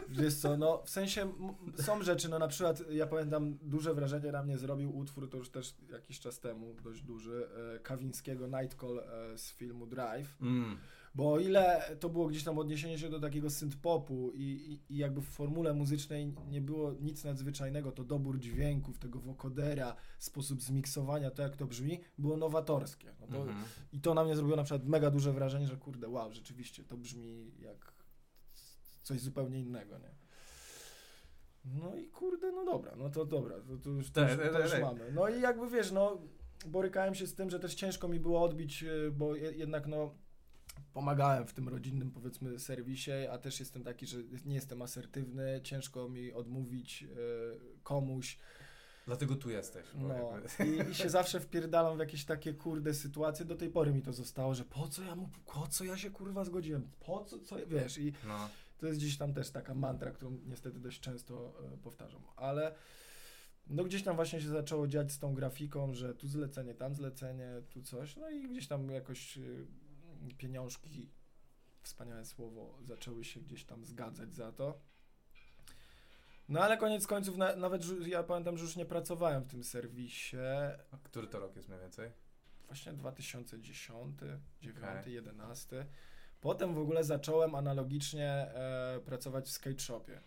Wiesz co, no w sensie są rzeczy, no na przykład ja pamiętam, duże wrażenie na mnie zrobił utwór, to już też jakiś czas temu, dość duży, e, Kawińskiego Night Call e, z filmu Drive. Mm. Bo o ile to było gdzieś tam odniesienie się do takiego synth-popu i, i, i jakby w formule muzycznej nie było nic nadzwyczajnego, to dobór dźwięków, tego wokodera, sposób zmiksowania, to jak to brzmi, było nowatorskie. No to, Mhm. I to na mnie zrobiło na przykład mega duże wrażenie, że kurde, wow, rzeczywiście to brzmi jak coś zupełnie innego, nie? No i kurde, no dobra, no to dobra, to, to już, to Tak, już, tak, to już tak. mamy. No i jakby wiesz, no borykałem się z tym, że też ciężko mi było odbić, y, bo je, jednak no pomagałem w tym rodzinnym powiedzmy serwisie, a też jestem taki, że nie jestem asertywny, ciężko mi odmówić y, komuś, Dlatego tu jesteś. No. i, i się zawsze wpierdalam w jakieś takie kurde sytuacje, do tej pory mi to zostało, że po co ja mu, po co ja się kurwa zgodziłem, po co, co, wiesz i No. to jest gdzieś tam też taka mantra, którą niestety dość często e, powtarzam, ale no gdzieś tam właśnie się zaczęło dziać z tą grafiką, że tu zlecenie, tam zlecenie, tu coś, no i gdzieś tam jakoś y, pieniążki, wspaniałe słowo, zaczęły się gdzieś tam zgadzać za to. No ale koniec końców, na, nawet ja pamiętam, że już nie pracowałem w tym serwisie, A Który to rok jest mniej więcej? właśnie 2010, 9, Okej. 11. Potem w ogóle zacząłem analogicznie e, pracować w skate shopie.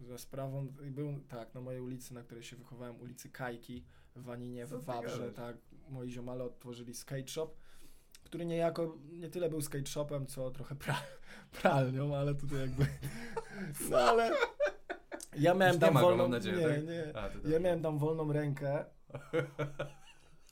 Za sprawą, był tak, na mojej ulicy, na której się wychowałem, ulicy Kajki w Waninie, Co w Wawrze, tak, moi ziomale otworzyli skate shop, który niejako nie tyle był skate shopem, co trochę pra, pralnią, ale tutaj jakby, *laughs* no ale ja miałem Już tam ma go, wolną, mam nadzieję, nie, tak? nie, A, ja dobrze. miałem tam wolną rękę,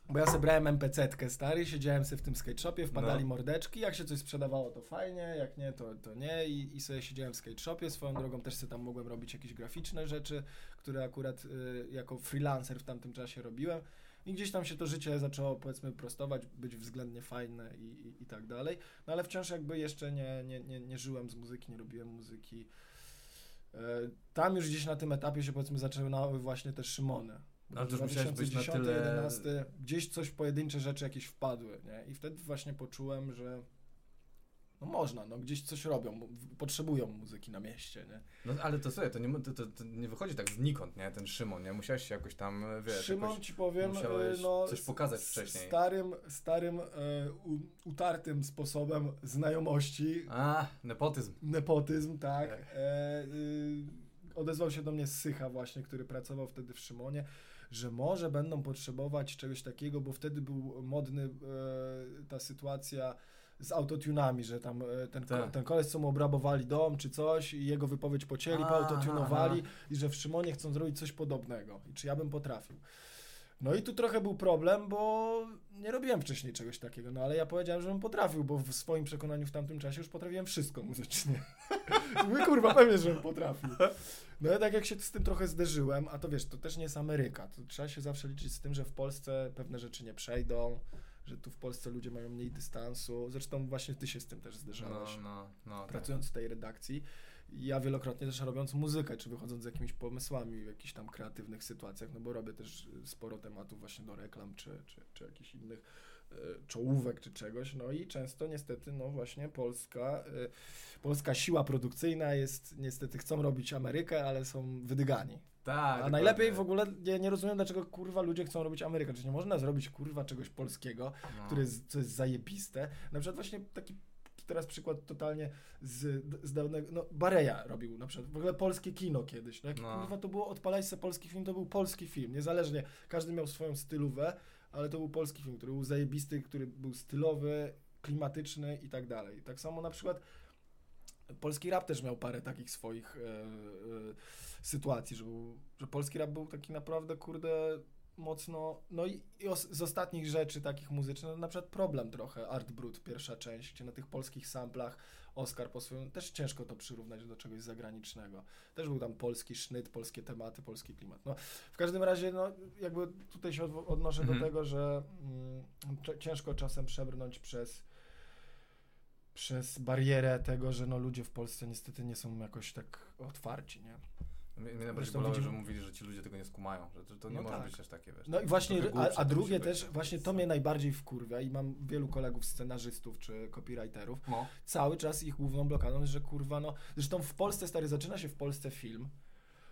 bo ja sobie brałem MPC-tkę stary, siedziałem sobie w tym skate shopie, wpadali No. mordeczki, jak się coś sprzedawało to fajnie, jak nie to, to nie I, i sobie siedziałem w skate shopie, swoją drogą też sobie tam mogłem robić jakieś graficzne rzeczy, które akurat y, jako freelancer w tamtym czasie robiłem i gdzieś tam się to życie zaczęło powiedzmy prostować, być względnie fajne i, i, i tak dalej, no ale wciąż jakby jeszcze nie, nie, nie, nie żyłem z muzyki, nie robiłem muzyki. E, Tam już gdzieś na tym etapie się powiedzmy zaczynały właśnie te Szymony. No, ale już musiałeś być na 2010, tyle- 11, gdzieś coś pojedyncze rzeczy jakieś wpadły, nie? I wtedy właśnie poczułem, że no można, no gdzieś coś robią, potrzebują muzyki na mieście, nie? No ale to sobie, to nie, to, to, to nie wychodzi tak znikąd, nie? Ten Szymon, nie? Musiałeś się jakoś tam, wiesz, Szymon jakoś... ci powiem, e, no coś pokazać wcześniej. Starym, starym e, utartym sposobem znajomości, A, nepotyzm. nepotyzm, tak. Tak. E, y, odezwał się do mnie Sycha właśnie, który pracował wtedy w Szymonie, że może będą potrzebować czegoś takiego, bo wtedy był modny e, ta sytuacja z autotunami, że tam e, ten, ko- Tak. ten koleś, co mu obrabowali dom czy coś i jego wypowiedź pocięli, A, poautotunowali aha. i że w Szymonie chcą zrobić coś podobnego i czy ja bym potrafił. No i tu trochę był problem, bo nie robiłem wcześniej czegoś takiego, no ale ja powiedziałem, że bym potrafił, bo w swoim przekonaniu w tamtym czasie już potrafiłem wszystko muzycznie. *laughs* Mówię, kurwa, pewnie, żebym potrafił. No ja tak jak się z tym trochę zderzyłem, a to wiesz, to też nie jest Ameryka, to trzeba się zawsze liczyć z tym, że w Polsce pewne rzeczy nie przejdą, że tu w Polsce ludzie mają mniej dystansu, zresztą właśnie ty się z tym też No, zderzałeś no, no. Tak. pracując w tej redakcji. Ja wielokrotnie też robiąc muzykę, czy wychodząc z jakimiś pomysłami w jakichś tam kreatywnych sytuacjach, no bo robię też sporo tematów właśnie do reklam, czy, czy, czy jakichś innych czołówek czy czegoś, no i często niestety, no właśnie Polska, y, polska siła produkcyjna jest, niestety chcą robić Amerykę, ale są wydygani. Tak. A najlepiej w ogóle, nie, nie rozumiem dlaczego kurwa ludzie chcą robić Amerykę, czy nie można zrobić kurwa czegoś polskiego, no. które jest, co jest zajebiste. Na przykład właśnie taki teraz przykład totalnie z, z dawnego, no Bareja robił na przykład, w ogóle polskie kino kiedyś, no, jak, No. kurwa to było, odpalać sobie polski film, to był polski film, niezależnie, każdy miał swoją stylówę, ale to był polski film, który był zajebisty, który był stylowy, klimatyczny i tak dalej. Tak samo na przykład polski rap też miał parę takich swoich e, e, sytuacji, że, był, że polski rap był taki naprawdę, kurde, mocno, no i, i os, z ostatnich rzeczy takich muzycznych, no na przykład Problem trochę, Art Brut, pierwsza część, gdzie na tych polskich samplach Oscar po swoim, też ciężko to przyrównać do czegoś zagranicznego. Też był tam polski sznyt, polskie tematy, polski klimat. No, w każdym razie, no, jakby tutaj się odnoszę Mhm. do tego, że mm, ciężko czasem przebrnąć przez przez barierę tego, że no ludzie w Polsce niestety nie są jakoś tak otwarci, nie? Mnie, mnie najbardziej bolało, widzimy- że mówili, że ci ludzie tego nie skumają, że to, to nie No może tak. być też takie, wiesz. No i właśnie, a, a drugie być, też, nie? właśnie to mnie najbardziej wkurwia i mam wielu kolegów scenarzystów czy copywriterów, No. cały czas ich główną blokadą jest, że kurwa no, zresztą w Polsce, stary, zaczyna się w Polsce film,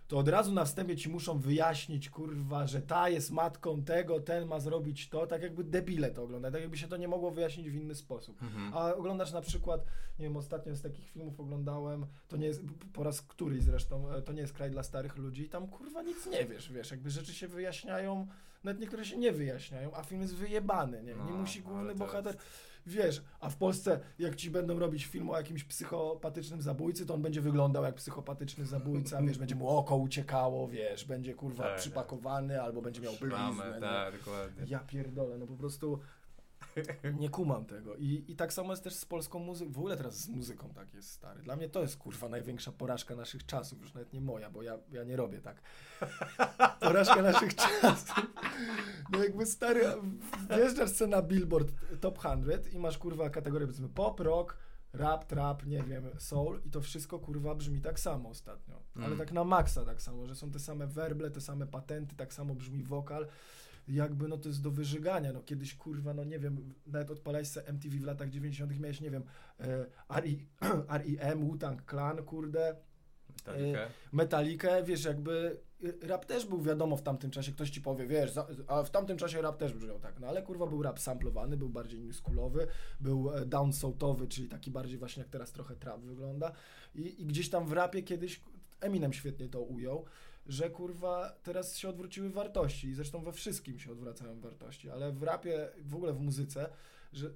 to od razu na wstępie ci muszą wyjaśnić, kurwa, że ta jest matką tego, ten ma zrobić to, tak jakby debile to ogląda, tak jakby się to nie mogło wyjaśnić w inny sposób. Mhm. A oglądasz na przykład, nie wiem, ostatnio z takich filmów oglądałem, to nie jest, po raz któryś zresztą, e, to nie jest kraj dla starych ludzi i tam kurwa nic nie wiesz, wiesz, jakby rzeczy się wyjaśniają, nawet niektóre się nie wyjaśniają, a film jest wyjebany, nie, nie No, musi główny bohater, jest- wiesz, a w Polsce jak ci będą robić film o jakimś psychopatycznym zabójcy, to on będzie wyglądał jak psychopatyczny zabójca, wiesz, będzie mu oko uciekało, wiesz, będzie kurwa Tak, przypakowany, albo będzie miał bliznę, tak, dokładnie. Ja pierdolę, no po prostu nie kumam tego. I, I tak samo jest też z polską muzyką. W ogóle teraz z muzyką tak jest, stary. Dla mnie to jest kurwa największa porażka naszych czasów, już nawet nie moja, bo ja, ja nie robię tak. Porażka naszych czasów. No jakby stary, wjeżdżasz sobie na Billboard Top 100 i masz kurwa kategorię powiedzmy pop, rock, rap, trap, nie wiem, soul i to wszystko kurwa brzmi tak samo ostatnio. Ale Mm. tak na maksa tak samo, że są te same werble, te same patenty, tak samo brzmi wokal jakby no to jest do wyżygania, no kiedyś kurwa, no nie wiem, nawet odpalałeś sobie MTV w latach 90 miałeś, nie wiem, e, RI, R.I.M., *clears throat* Wu-Tang Clan, kurde, Metalikę. Metalikę, wiesz, jakby y, rap też był wiadomo w tamtym czasie, ktoś ci powie, wiesz, a w tamtym czasie rap też brzmiał tak, no ale kurwa był rap samplowany, był bardziej newschoolowy, był e, downsoutowy, czyli taki bardziej właśnie jak teraz trochę trap wygląda i, i gdzieś tam w rapie kiedyś Eminem świetnie to ujął, że kurwa teraz się odwróciły wartości i zresztą we wszystkim się odwracają wartości, ale w rapie, w ogóle w muzyce, że,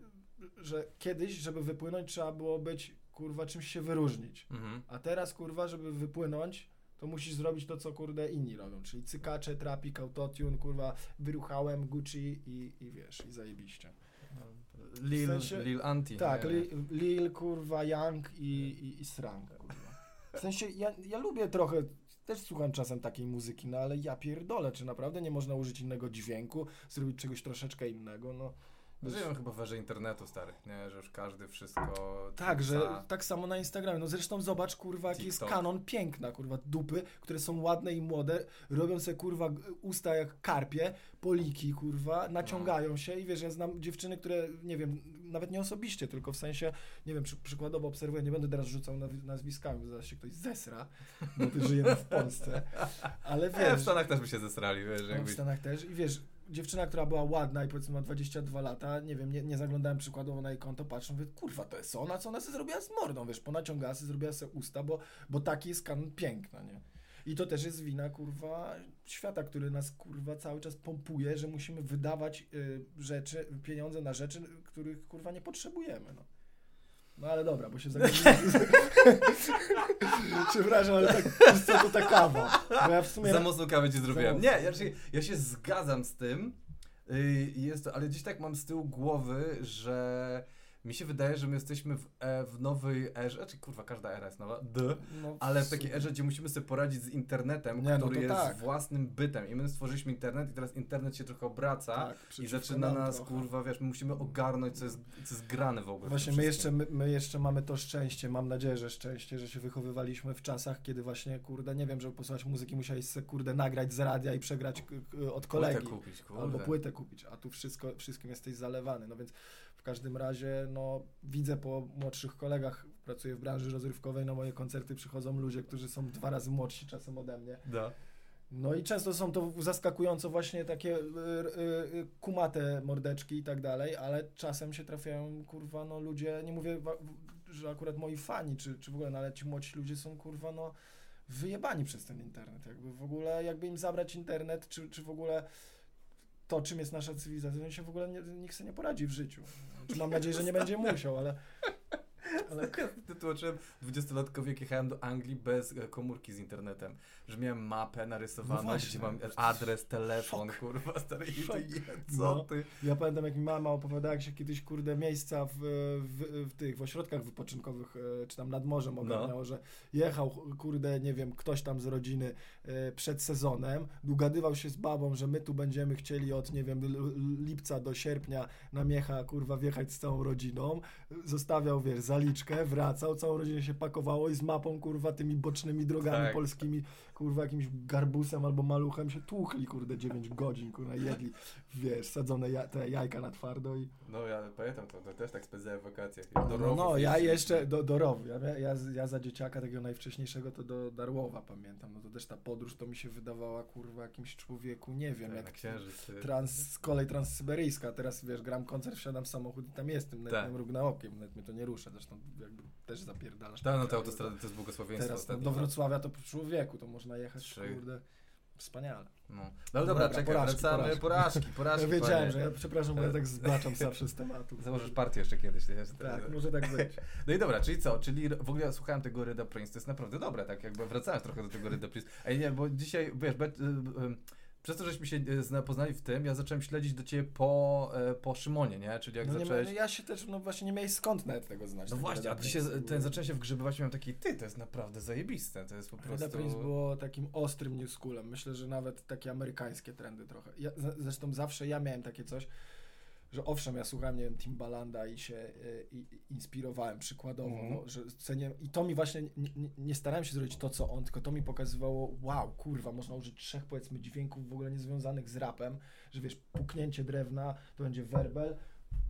że kiedyś, żeby wypłynąć trzeba było być kurwa czymś się wyróżnić. Mhm. A teraz, kurwa, żeby wypłynąć, to musisz zrobić to, co, kurde, inni robią. Czyli cykacze, trapik, autotune, kurwa, wyruchałem Gucci i, i wiesz, i zajebiście. Lil, W sensie- Lil Anti. Tak, nie? Lil, kurwa, Young i, i, i Srank, kurwa. W sensie, ja, ja lubię trochę, też słucham czasem takiej muzyki, no ale ja pierdolę, czy naprawdę nie można użyć innego dźwięku, zrobić czegoś troszeczkę innego, no. Żyją chyba w erze internetu, stary, nie? Że już każdy wszystko... Tak, że tak samo na Instagramie. No zresztą zobacz, kurwa, jaki jest kanon piękna, kurwa, dupy, które są ładne i młode, robią sobie, kurwa, usta jak karpie, poliki, kurwa, naciągają się i wiesz, ja znam dziewczyny, które, nie wiem, nawet nie osobiście, tylko w sensie, nie wiem, przy, przykładowo obserwuję, nie będę teraz rzucał nazw- nazwiskami, bo zaraz się ktoś zesra, bo ty żyjemy w Polsce, ale *laughs* E, w wiesz, Stanach też by się zesrali, wiesz, no, w jakby... Stanach też i wiesz, dziewczyna, która była ładna i powiedzmy ma 22 lata, nie wiem, nie, nie zaglądałem przykładowo na jej konto, patrzę, mówię, kurwa, to jest ona, co ona sobie zrobiła z mordą, wiesz, ponaciągała sobie, zrobiła sobie usta, bo, bo taki jest kanon piękna, nie? I to też jest wina, kurwa, świata, który nas, kurwa, cały czas pompuje, że musimy wydawać y, rzeczy, pieniądze na rzeczy, których, kurwa, nie potrzebujemy, no. No ale dobra, bo się zagadniłem. *laughs* Przepraszam, ale tak, co to ta kawa. Bo ja w sumie... Za mocną kawę ci zrobiłem. Nie, mocno. ja się, ja się zgadzam z tym, yy, jest to, ale gdzieś tak mam z tyłu głowy, że mi się wydaje, że my jesteśmy w, e, w nowej erze, czy kurwa, każda era jest nowa, d, No, ale w takiej erze, gdzie musimy sobie poradzić z internetem, Nie, no który to jest tak. własnym bytem i my stworzyliśmy internet i teraz internet się trochę obraca tak, i zaczyna nas, trochę. kurwa, wiesz, my musimy ogarnąć, co jest, co jest grane w ogóle. Właśnie my jeszcze, my, my jeszcze mamy to szczęście, mam nadzieję, że szczęście, że się wychowywaliśmy w czasach, kiedy właśnie, kurde, nie wiem, żeby posłuchać muzyki, musiałeś se, kurde, nagrać z radia i przegrać od kolegi. Płytę kupić, kurde. Albo płytę kupić, a tu wszystko, wszystkim jesteś zalewany. No więc każdym razie, no widzę po młodszych kolegach, pracuję w branży rozrywkowej, na moje koncerty przychodzą ludzie, którzy są dwa razy młodsi czasem ode mnie. Da. No i często są to zaskakująco właśnie takie y, y, y, kumate mordeczki i tak dalej, ale czasem się trafiają, kurwa, no ludzie, nie mówię, że akurat moi fani, czy, czy w ogóle, no ale ci młodzi ludzie są, kurwa, no wyjebani przez ten internet, jakby w ogóle, jakby im zabrać internet, czy, czy w ogóle to, czym jest nasza cywilizacja, to się w ogóle nie, nikt sobie nie poradzi w życiu. Mam nadzieję, że nie będzie musiał, ale... ale Ja tłumaczyłem 20-latkowi, jak jechałem do Anglii bez e, komórki z internetem, że miałem mapę narysowaną, No gdzie mam adres, telefon, Szok. kurwa, stary, i ty, je, co No. ty? Ja pamiętam, jak mi mama opowiadała, jak się kiedyś, kurde, miejsca w, w, w tych, w ośrodkach wypoczynkowych, e, czy tam nad morzem ogarniało, że jechał, kurde, nie wiem, ktoś tam z rodziny e, przed sezonem, dogadywał się z babą, że my tu będziemy chcieli od, nie wiem, lipca do sierpnia na Miecha, kurwa, wjechać z całą rodziną, zostawiał, wiesz, zaliczkę, wracał, całą rodzinę się pakowało i z mapą, kurwa, tymi bocznymi drogami Tak. polskimi, kurwa, jakimś garbusem albo maluchem się tłukli, kurde, 9 godzin, kurwa, jedli, wiesz, sadzone ja, te jajka na twardo i... No ja pamiętam to, to też tak spędzałem wakacje. No, no, no ja jeszcze do, do rowu, ja, ja, ja za dzieciaka takiego najwcześniejszego to do Darłowa pamiętam, no to też ta podróż to mi się wydawała, kurwa, jakimś człowieku, nie wiem, Tak, jak księżyc. y, trans, kolej transsyberyjska, teraz wiesz, gram koncert, wsiadam w samochód i tam jestem, nawet Tak. mrugna okiem, nawet mnie to nie rusza, zresztą jakby też zapierdalasz. Tak, no te autostrady to jest błogosławieństwo Teraz no, do Wrocławia to po człowieku, to można jechać, Trzy. kurde, wspaniale. No, no Dobra, dobra, czekaj, porażki, wracamy, porażki. porażki. Ja wiedziałem, panie. że ja, przepraszam, bo ja tak zbaczam *laughs* zawsze z tematu. Założysz partię jeszcze kiedyś. Nie? Tak, może tak być. *laughs* No i dobra, czyli co? Czyli w ogóle słuchałem tego Ryda Prince, to jest naprawdę dobre, tak jakby wracając trochę do tego Ryda Prince. Ej nie, bo dzisiaj, wiesz, y, y, przez to, żeśmy się zna- poznali w tym, ja zacząłem śledzić do ciebie po, y, po Szymonie, nie? Czyli jak No, nie, zacząłeś... no ja się też, no właśnie nie miałeś skąd nawet tego znać. No tego właśnie, a ty się, ten, zacząłem się wgrzebywać i miałem taki, ty, to jest naprawdę zajebiste, to jest po prostu... Prince było takim ostrym new schoolem. Myślę, że nawet takie amerykańskie trendy trochę. Ja, zresztą zawsze ja miałem takie coś, że owszem, ja słuchałem, nie wiem, Timbalanda i się y, i, inspirowałem przykładowo, Mhm. no, że cenię, i to mi właśnie, nie, nie, starałem się zrobić to, co on, tylko to mi pokazywało, wow, kurwa, można użyć trzech, powiedzmy, dźwięków w ogóle niezwiązanych z rapem, że wiesz, puknięcie drewna, to będzie werbel,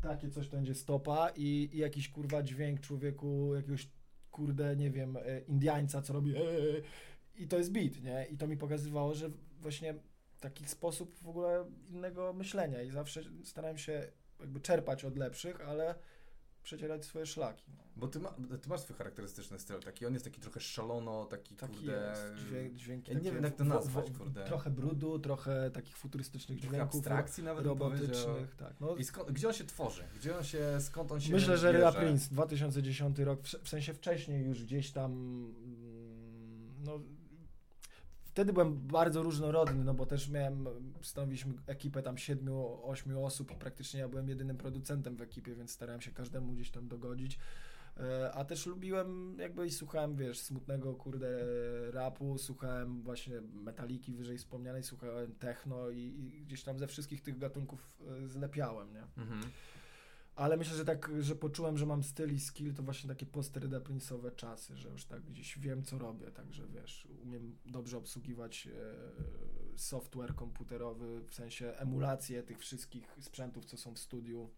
takie coś to będzie stopa i, i jakiś, kurwa, dźwięk człowieku, jakiegoś, kurde, nie wiem, e, Indiańca, co robi e, e, i to jest beat, nie? I to mi pokazywało, że właśnie taki sposób w ogóle innego myślenia i zawsze starałem się jakby czerpać od lepszych, ale przecierać swoje szlaki. No. Bo ty, ma, ty masz swój charakterystyczny styl, taki, on jest taki trochę szalono, taki Taki kurde... jest, dźwięk, dźwięki Ja nie wiem, jak to nazwać, kurde. Trochę brudu, trochę takich futurystycznych Trochę dźwięków, abstrakcji nawet robotycznych, tak. No, I skąd, gdzie on się tworzy? Gdzie on się, skąd on się Myślę, że bierze? Prince, 2010 rok, w, w sensie wcześniej już gdzieś tam, mm, no, wtedy byłem bardzo różnorodny, no bo też miałem, stanowiliśmy ekipę tam siedmiu, ośmiu osób i praktycznie ja byłem jedynym producentem w ekipie, więc starałem się każdemu gdzieś tam dogodzić. E, A też lubiłem jakby i słuchałem, wiesz, smutnego kurde rapu, słuchałem właśnie metaliki wyżej wspomnianej, słuchałem techno i, i gdzieś tam ze wszystkich tych gatunków e, zlepiałem, nie? Mhm. Ale myślę, że tak, że poczułem, że mam styl i skill, to właśnie takie post-Reda Prince'owe czasy, że już tak gdzieś wiem, co robię, także wiesz, umiem dobrze obsługiwać e, software komputerowy, w sensie emulację tych wszystkich sprzętów, co są w studiu.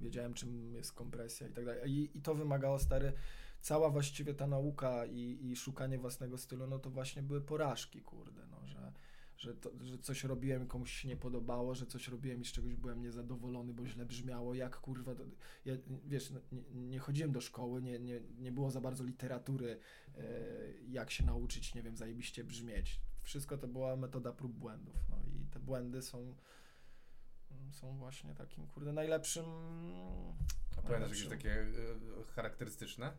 Wiedziałem, czym jest kompresja i tak dalej. I, i to wymagało, stary, cała właściwie ta nauka i, i szukanie własnego stylu, no to właśnie były porażki, kurde, no, że że, to, że coś robiłem, komuś się nie podobało, że coś robiłem i z czegoś byłem niezadowolony, bo źle brzmiało, jak kurwa, to, ja, wiesz, no, nie, nie chodziłem do szkoły, nie, nie, nie było za bardzo literatury, e, jak się nauczyć, nie wiem, zajebiście brzmieć. Wszystko to była metoda prób błędów, no i te błędy są są właśnie takim, kurde, najlepszym A pamiętasz jakieś takie e, charakterystyczne?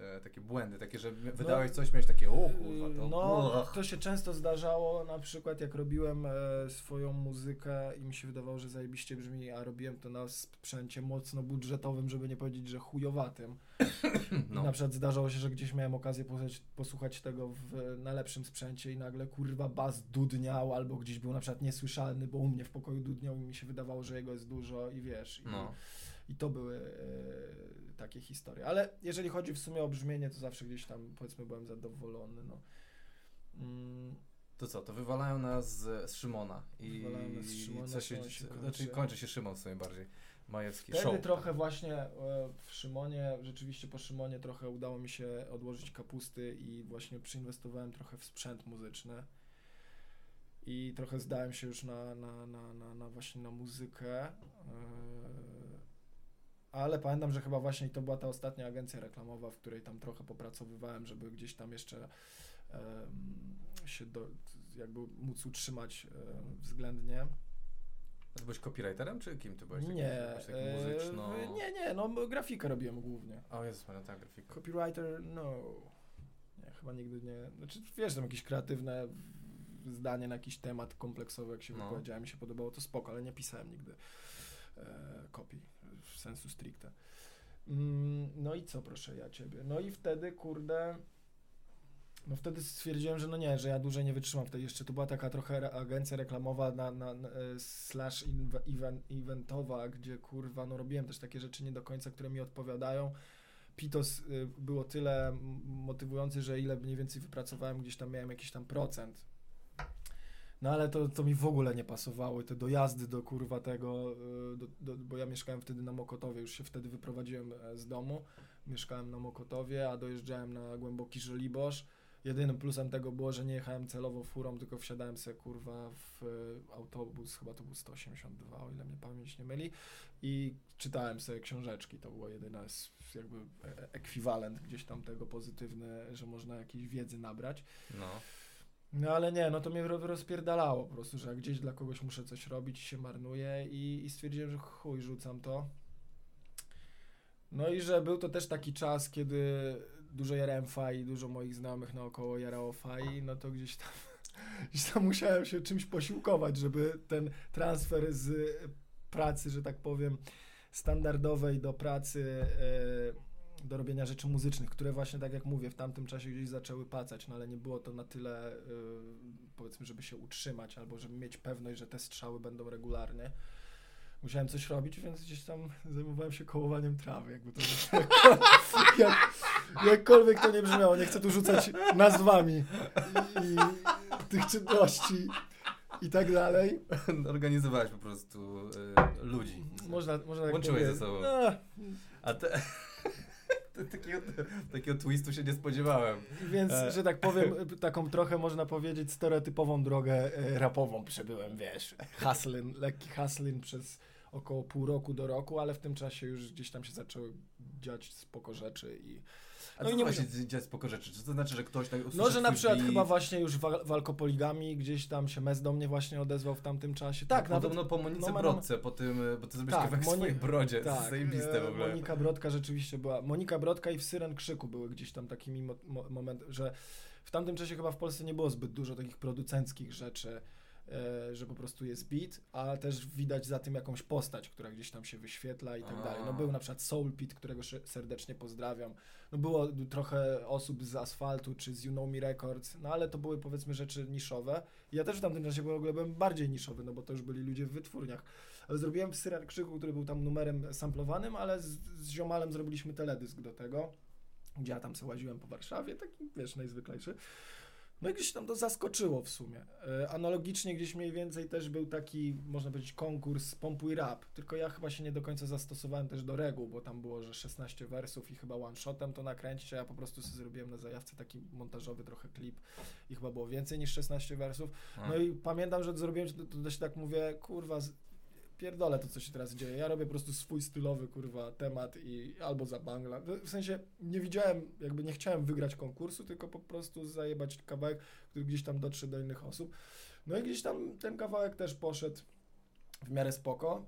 E, takie błędy, takie, że wydałeś coś, miałeś takie, o kurwa, to... No, to się często zdarzało, na przykład jak robiłem e, swoją muzykę i mi się wydawało, że zajebiście brzmi, a robiłem to na sprzęcie mocno budżetowym, żeby nie powiedzieć, że chujowatym. *coughs* No. I na przykład zdarzało się, że gdzieś miałem okazję posłuchać, posłuchać tego w najlepszym sprzęcie i nagle kurwa bas dudniał, albo gdzieś był na przykład niesłyszalny, bo u mnie w pokoju dudniał i mi się wydawało, że jego jest dużo i wiesz. I, No. i to były e, takie historie. Ale jeżeli chodzi w sumie o brzmienie, to zawsze gdzieś tam powiedzmy byłem zadowolony. No. Mm, To co, to wywalają nas z, z Szymona i Wywalają nas z Szymona, co się, się znaczy kończy. kończy się Szymon w sumie bardziej, Majewski, Wtedy show. trochę właśnie e, w Szymonie, rzeczywiście po Szymonie trochę udało mi się odłożyć kapusty i właśnie przyinwestowałem trochę w sprzęt muzyczny. I trochę zdałem się już na, na, na, na, na właśnie na muzykę. Ale pamiętam, że chyba właśnie to była ta ostatnia agencja reklamowa, w której tam trochę popracowywałem, żeby gdzieś tam jeszcze em, się do, jakby móc utrzymać e, względnie. A ty byłeś copywriterem, czy kim ty byłeś? Nie, e, muzyczno... nie, nie, no grafikę robiłem głównie. O Jezus, Maria, tak, grafika. Copywriter, no. Nie, chyba nigdy nie. Znaczy, wiesz, tam jakieś kreatywne zdanie na jakiś temat kompleksowy, jak się No. wypowiedziałem, mi się podobało, to spoko, ale nie pisałem nigdy e, kopii sensu stricte. Mm, no i co, proszę ja ciebie? No i wtedy, kurde. No wtedy stwierdziłem, że no nie, że ja dłużej nie wytrzymam. Wtedy jeszcze to była taka trochę agencja reklamowa na, na, na e, slash eventowa, gdzie kurwa, no robiłem też takie rzeczy nie do końca, które mi odpowiadają. Pitos y, było tyle motywujący, że ile mniej więcej wypracowałem, gdzieś tam miałem jakiś tam procent. No ale to, to mi w ogóle nie pasowało. Te dojazdy do kurwa tego, y, do, do, bo ja mieszkałem wtedy na Mokotowie, już się wtedy wyprowadziłem e, z domu. Mieszkałem na Mokotowie, a dojeżdżałem na głęboki Żoliborz. Jedynym plusem tego było, że nie jechałem celowo furą, tylko wsiadałem sobie kurwa w e, autobus, chyba to był 182, o ile mnie pamięć nie myli i czytałem sobie książeczki, to było jedyne jakby e- ekwiwalent gdzieś tam tego pozytywny, że można jakiejś wiedzy nabrać. No. No ale nie, no to mnie ro- rozpierdalało po prostu, że gdzieś dla kogoś muszę coś robić się marnuje i, i stwierdziłem, że chuj, rzucam to. No i że był to też taki czas, kiedy dużo jarałem faj, dużo moich znajomych naokoło jarało faj, no to gdzieś tam, *laughs* gdzieś tam musiałem się czymś posiłkować, żeby ten transfer z pracy, że tak powiem, standardowej do pracy, e, do robienia rzeczy muzycznych, które właśnie, tak jak mówię, w tamtym czasie gdzieś zaczęły pacać, no ale nie było to na tyle, e, powiedzmy, żeby się utrzymać, albo żeby mieć pewność, że te strzały będą regularnie. Musiałem coś robić, więc gdzieś tam zajmowałem się kołowaniem trawy, jakby to *laughs* jak, jakkolwiek to nie brzmiało, nie chcę tu rzucać nazwami i, i tych czynności i tak dalej. Organizowałeś po prostu y, ludzi. Można, można tak Łączyłeś ze sobą. No, A te... Takiego, takiego twistu się nie spodziewałem. Więc, E. że tak powiem, taką trochę można powiedzieć stereotypową drogę e, rapową przebyłem, wiesz. Haslin, lekki haslin przez około pół roku do roku, ale w tym czasie już gdzieś tam się zaczęły dziać spoko rzeczy i... A No i nie się dziać spoko rzeczy? Czy to znaczy, że ktoś tak No, że na przykład beat? chyba właśnie już wa- walkopoligami gdzieś tam się Mez do mnie właśnie odezwał w tamtym czasie. Tak, no, nawet... Podobno po Monice no, Brodce, po tym, bo ty zrobiłeś Tak, kawałek w Moni- swojej brodzie. to jest Tak, zajebiste w e, ogóle. Monika Brodka rzeczywiście była. Monika Brodka i w Syren Krzyku były gdzieś tam takimi mo- mo- moment, że w tamtym czasie chyba w Polsce nie było zbyt dużo takich producenckich rzeczy, że po prostu jest beat, a też widać za tym jakąś postać, która gdzieś tam się wyświetla i tak dalej. No był na przykład Soul Pit, którego serdecznie pozdrawiam. No było trochę osób z Asfaltu czy z You Know Me Records, no ale to były powiedzmy rzeczy niszowe. Ja też w tamtym czasie w ogóle byłem bardziej niszowy, no bo to już byli ludzie w wytwórniach. Ale zrobiłem Syren Krzyku, który był tam numerem samplowanym, ale z, z ziomalem zrobiliśmy teledysk do tego, gdzie ja tam sobie łaziłem po Warszawie, taki, wiesz, najzwyklejszy. No i gdzieś tam to zaskoczyło w sumie. E, Analogicznie gdzieś mniej więcej też był taki, można powiedzieć, konkurs Pompuj Rap, tylko ja chyba się nie do końca zastosowałem też do reguł, bo tam było, że 16 wersów i chyba one-shotem to nakręcić, a ja po prostu sobie zrobiłem na zajawce taki montażowy trochę klip i chyba było więcej niż 16 wersów. No i pamiętam, że zrobiłem, to, to też tak mówię, kurwa, pierdolę to, co się teraz dzieje. Ja robię po prostu swój stylowy, kurwa, temat i albo za bangla. W sensie nie widziałem, jakby nie chciałem wygrać konkursu, tylko po prostu zajebać kawałek, który gdzieś tam dotrze do innych osób. No i gdzieś tam ten kawałek też poszedł w miarę spoko.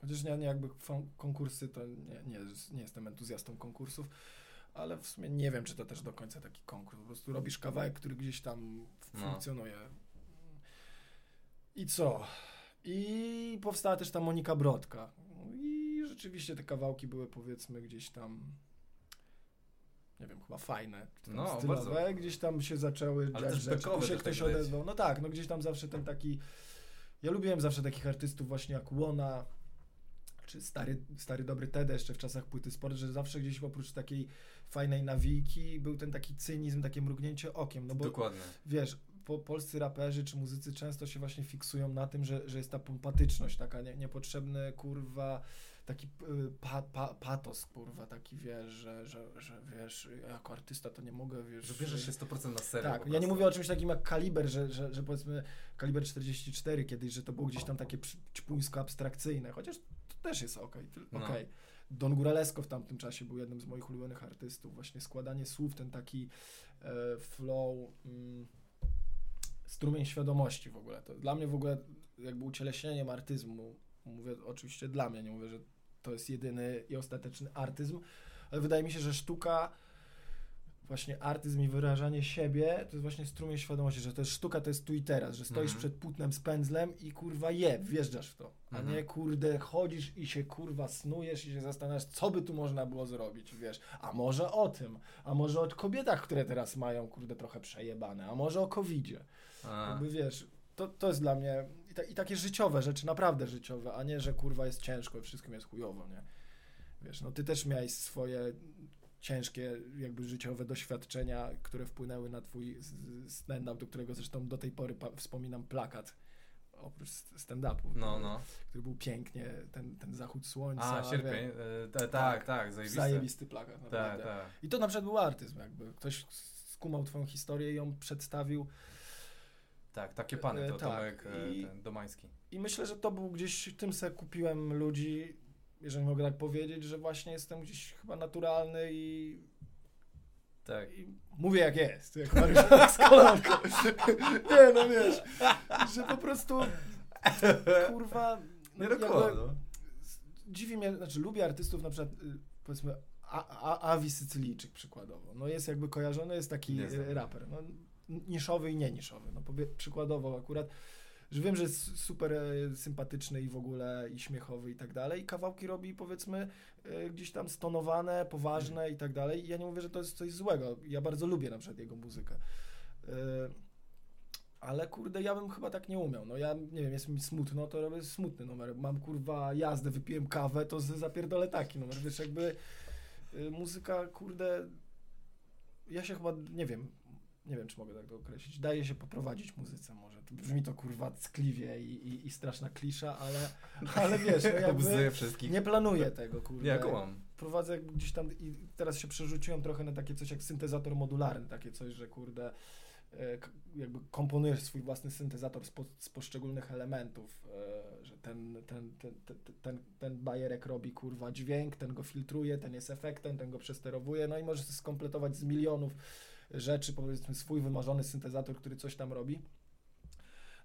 Chociaż nie, nie jakby konkursy to nie, nie, nie jestem entuzjastą konkursów, ale w sumie nie wiem, czy to też do końca taki konkurs. Po prostu robisz kawałek, który gdzieś tam No. funkcjonuje. I co? I powstała też ta Monika Brodka. I rzeczywiście te kawałki były powiedzmy gdzieś tam nie wiem, chyba fajne, No, stylowe, bardzo. gdzieś tam się zaczęły Ale dziać rzeczy, tu się ktoś tak leci. odezwał. No tak, no gdzieś tam zawsze ten taki ja lubiłem zawsze takich artystów właśnie jak Łona, czy stary, stary dobry Ted jeszcze w czasach płyty sport, że zawsze gdzieś oprócz takiej fajnej nawiki był ten taki cynizm, takie mrugnięcie okiem, no bo Dokładnie. wiesz, po, polscy raperzy czy muzycy często się właśnie fiksują na tym, że, że jest ta pompatyczność, taka nie, niepotrzebny, kurwa, taki y, pa, pa, patos, kurwa, taki, wiesz, że, że, że wiesz, jako artysta to nie mogę, wiesz... Że bierzesz się 100% na serio. Tak, ja nie mówię o czymś takim jak kaliber, że, że, że powiedzmy kaliber 44 kiedyś, że to było gdzieś tam takie ćpuńsko-abstrakcyjne, chociaż to też jest okej. ty- No. okej. Don Guralesco w tamtym czasie był jednym z moich ulubionych artystów. Właśnie składanie słów, ten taki e, flow, mm, strumień świadomości w ogóle. To dla mnie w ogóle jakby ucieleśnieniem artyzmu, mówię oczywiście dla mnie, nie mówię, że to jest jedyny i ostateczny artyzm, ale wydaje mi się, że sztuka właśnie artyzm i wyrażanie siebie, to jest właśnie strumień świadomości, że to jest sztuka, to jest tu i teraz, że stoisz Mhm. przed płótnem z pędzlem i kurwa je, wjeżdżasz w to, a Mhm. nie kurde chodzisz i się kurwa snujesz i się zastanawiasz, co by tu można było zrobić, wiesz, a może o tym, a może o kobietach, które teraz mają kurde trochę przejebane, a może o covidzie, A, jakby wiesz, to, to jest dla mnie i, ta, i takie życiowe rzeczy, naprawdę życiowe, a nie, że kurwa jest ciężko i wszystkim jest chujowo, nie? Wiesz, no ty też miałeś swoje ciężkie jakby życiowe doświadczenia, które wpłynęły na twój stand-up, do którego zresztą do tej pory wspominam plakat, oprócz stand-upu, no, no. który był pięknie, ten, ten zachód słońca. A, sierpień. e, ta- Tak. tak, tak, zajebiste. Zajebisty plakat, Tak, naprawdę. tak. I to na przykład był artyzm, jakby ktoś skumał twoją historię i ją przedstawił Tak, takie pany, to E, tak, Tomek e, i- ten, Domański. I myślę, że to był gdzieś, tym se kupiłem ludzi, jeżeli mogę tak powiedzieć, że właśnie jestem gdzieś chyba naturalny i, Tak. i mówię jak jest, jak *laughs* Mariusz z kolanką. *laughs* Nie, no wiesz, że po prostu kurwa, Nie jakby dokładnie. no. dziwi mnie, znaczy lubię artystów na przykład y, powiedzmy A- A- Avi Sycylijczyk przykładowo. No jest jakby kojarzony, jest taki Nie raper. No, niszowy i nie niszowy. No powie, przykładowo akurat, że wiem, że jest super e, sympatyczny i w ogóle i śmiechowy i tak dalej. I kawałki robi powiedzmy e, gdzieś tam stonowane, poważne i tak dalej. I ja nie mówię, że to jest coś złego. Ja bardzo lubię na przykład jego muzykę. E, ale kurde, ja bym chyba tak nie umiał. No ja, nie wiem, jest mi smutno, to robię smutny numer. Mam kurwa jazdę, wypiłem kawę, to zapierdolę taki numer. Wiesz, jakby muzyka, kurde, ja się chyba, nie wiem, nie wiem, czy mogę tak to określić. Daje się poprowadzić muzyce może. To Brzmi to kurwa ckliwie i, i, i straszna klisza, ale, ale wiesz, no *laughs* jakby wszystkich. nie planuję tego, kurde. Nie, kumam. Prowadzę gdzieś tam i teraz się przerzuciłem trochę na takie coś jak syntezator modularny, takie coś, że kurde e, jakby komponujesz swój własny syntezator z, po, z poszczególnych elementów, e, że ten, ten, ten, ten, ten, ten bajerek robi kurwa dźwięk, ten go filtruje, ten jest efektem, ten go przesterowuje, no i możesz skompletować z milionów rzeczy, powiedzmy swój wymarzony syntezator, który coś tam robi.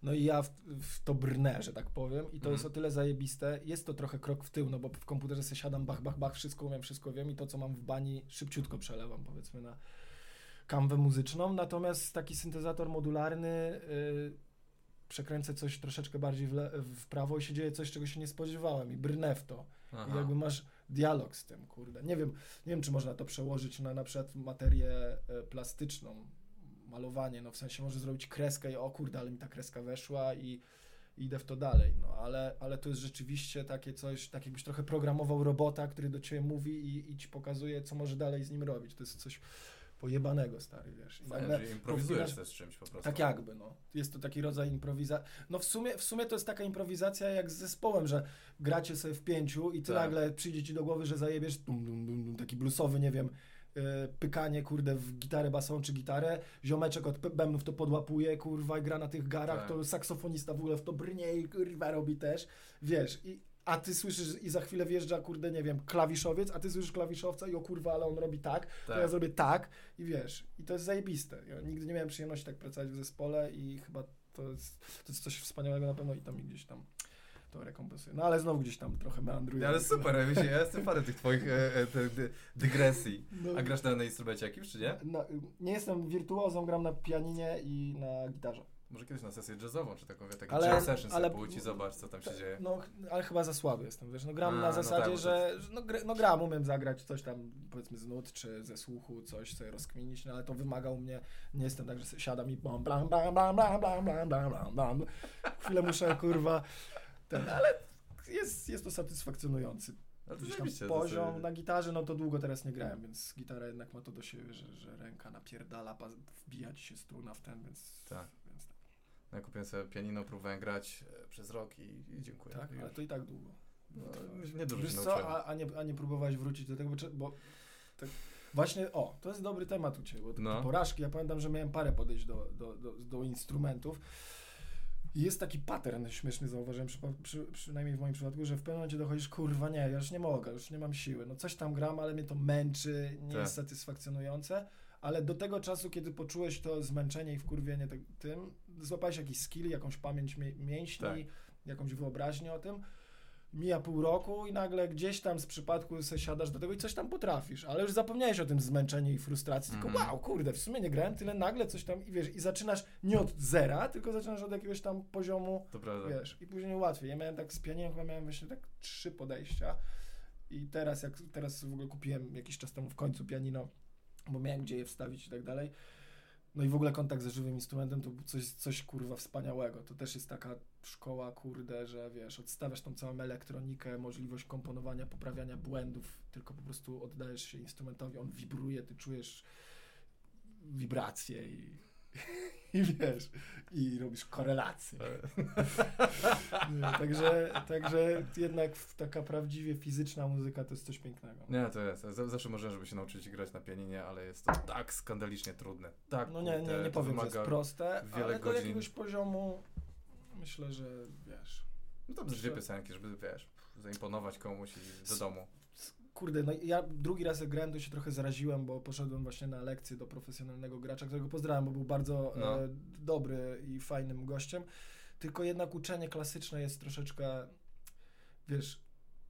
No i ja w, w to brnę, że tak powiem, i to Mhm. jest o tyle zajebiste. Jest to trochę krok w tył, no bo w komputerze sobie siadam, bach, bach, bach, wszystko umiem, wszystko wiem i to, co mam w bani, szybciutko przelewam, powiedzmy, na kanwę muzyczną. Natomiast taki syntezator modularny, yy, przekręcę coś troszeczkę bardziej w, w prawo i się dzieje coś, czego się nie spodziewałem i brnę w to. I Aha. jakby masz dialog z tym, kurde. Nie wiem, nie wiem, czy można to przełożyć na na przykład materię e, plastyczną, malowanie, no w sensie może zrobić kreskę i o kurde, ale mi ta kreska weszła i idę w to dalej, no ale, ale to jest rzeczywiście takie coś, tak jakbyś trochę programował robota, który do ciebie mówi i, i ci pokazuje, co może dalej z nim robić. To jest coś pojebanego, stary, wiesz. I nagle że improwizujesz z czymś po prostu. tak jakby, no. Jest to taki rodzaj improwizacji. No w sumie, w sumie to jest taka improwizacja jak z zespołem, że gracie sobie w pięciu i ty Tak. nagle przyjdzie ci do głowy, że zajebiesz dum, dum, dum, dum, taki bluesowy, nie wiem, yy, pykanie, kurde, w gitarę basową czy gitarę, ziomeczek od bębnów to podłapuje, kurwa, gra na tych garach, Tak. to saksofonista w ogóle w to brnie i kurwa robi też, wiesz, i a ty słyszysz i za chwilę wjeżdża, kurde, nie wiem, klawiszowiec, a ty słyszysz klawiszowca i o kurwa, ale on robi tak, to ja Tak. zrobię tak i wiesz, i to jest zajebiste. Ja nigdy nie miałem przyjemności tak pracować w zespole i chyba to jest, to jest coś wspaniałego na pewno i to mi gdzieś tam to rekompensuję. No ale znowu gdzieś tam trochę meandruję. Ale super, ja, myślę, ja jestem fanem tych twoich e, e, dy, dygresji. No, A grasz na, na instrumencie jakimś, czy nie? na, nie jestem wirtuozą, gram na pianinie i na gitarze. Może kiedyś na sesję jazzową, czy taką, wie, taki Ale- jazz session ale- pójdź i zobacz, co tam się dzieje. No, ale chyba za słaby jestem, wiesz, no gram A, na no zasadzie, tak, bo to że że no, gr, no gram, umiem zagrać coś tam, powiedzmy z nut, czy ze słuchu, coś sobie rozkminić, no ale to wymaga u mnie, nie jestem tak, że siadam i bam, blam, blam, blam, blam, blam, blam, blam, blam, blam. Chwilę muszę, kurwa, ten, ale jest, jest to satysfakcjonujący. Gdzieś tam poziom sobie- na gitarze, no to długo teraz nie grałem, więc gitara jednak ma to do siebie, że, że ręka napierdala, wbija ci się struna w ten, więc... Tak. No, Ja kupiłem sobie pianino, próbowałem grać e, przez rok i, i dziękuję. tak, ale to i tak długo. No, nie dużo Wiesz co, a, a, nie, a nie próbowałeś wrócić do tego, bo, bo tak, właśnie, o, to jest dobry temat u Ciebie, bo No. porażki, ja pamiętam, że miałem parę podejść do, do, do, do instrumentów i jest taki pattern śmieszny, zauważyłem, przy, przy, przynajmniej w moim przypadku, że w pewnym momencie dochodzisz, kurwa nie, ja już nie mogę, już nie mam siły, no coś tam gram, ale mnie to męczy, nie Tak. jest satysfakcjonujące, ale do tego czasu, kiedy poczułeś to zmęczenie i wkurwienie tym, złapałeś jakiś skill, jakąś pamięć mię- mięśni, Tak. jakąś wyobraźnię o tym, mija pół roku i nagle gdzieś tam z przypadku se siadasz do tego i coś tam potrafisz, ale już zapomniałeś o tym zmęczeniu i frustracji, tylko Mhm. wow, kurde, w sumie nie grałem tyle, nagle coś tam i wiesz, i zaczynasz nie od zera, tylko zaczynasz od jakiegoś tam poziomu, wiesz, i później łatwiej. Ja miałem tak z pianinem, chyba miałem właśnie tak trzy podejścia i teraz jak, teraz w ogóle kupiłem jakiś czas temu w końcu pianino, bo miałem gdzie je wstawić i tak dalej. No i w ogóle kontakt ze żywym instrumentem to coś, coś kurwa wspaniałego. To też jest taka szkoła, kurde, że wiesz, odstawiasz tą całą elektronikę, możliwość komponowania, poprawiania błędów, tylko po prostu oddajesz się instrumentowi, on wibruje, ty czujesz wibracje i, *laughs* i wiesz, i robisz korelacje. *laughs* Nie, także, także jednak taka prawdziwie fizyczna muzyka to jest coś pięknego. Nie, to jest. Zawsze marzyłem, żeby się nauczyć grać na pianinie, ale jest to tak skandalicznie trudne. Tak, No nie, nie, nie powiem, że jest proste, wiele ale do jakiegoś poziomu myślę, że wiesz. No to dwie piosenki, żeby, wiesz, zaimponować komuś i do domu. Kurde, no ja drugi raz jak grałem, to się trochę zaraziłem, bo poszedłem właśnie na lekcję do profesjonalnego gracza, którego pozdrawiam, bo był bardzo No. e, dobry i fajnym gościem. Tylko jednak uczenie klasyczne jest troszeczkę, wiesz,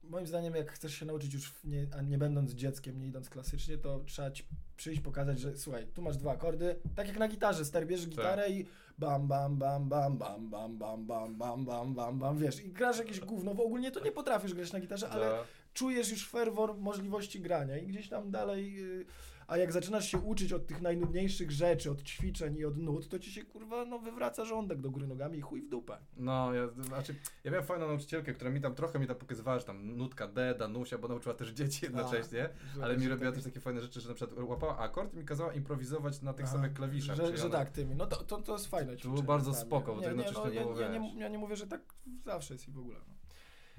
moim zdaniem jak chcesz się nauczyć już w nie, a nie będąc dzieckiem, nie idąc klasycznie, to trzeba ci przyjść, pokazać, że słuchaj, tu masz dwa akordy, tak jak na gitarze, stary, bierzesz gitarę i bam, bam, bam, bam, bam, bam, bam, bam, bam, bam, bam, bam, wiesz, i grasz jakieś gówno, bo ogólnie to nie potrafisz grać na gitarze, ale No, czujesz już ferwor możliwości grania i gdzieś tam dalej, y, a jak zaczynasz się uczyć od tych najnudniejszych rzeczy, od ćwiczeń i od nut, to ci się kurwa no wywraca żołądek do góry nogami i chuj w dupę. no ja, znaczy, ja miałem fajną nauczycielkę, która mi tam trochę mi tam pokazywała, że tam nutka D, Danusia, bo nauczyła też dzieci jednocześnie, Że- ale mi robiła tak- też takie fajne rzeczy, że na przykład łapała akord i mi kazała improwizować na tych Aha, samych klawiszach. Że, że ona- tak, tymi. No to, to, to jest fajne To było bardzo spoko, bo to Nie, nie, jednocześnie no, było, ja, ja, wiesz. nie, ja nie mówię, że tak zawsze jest i w ogóle. No.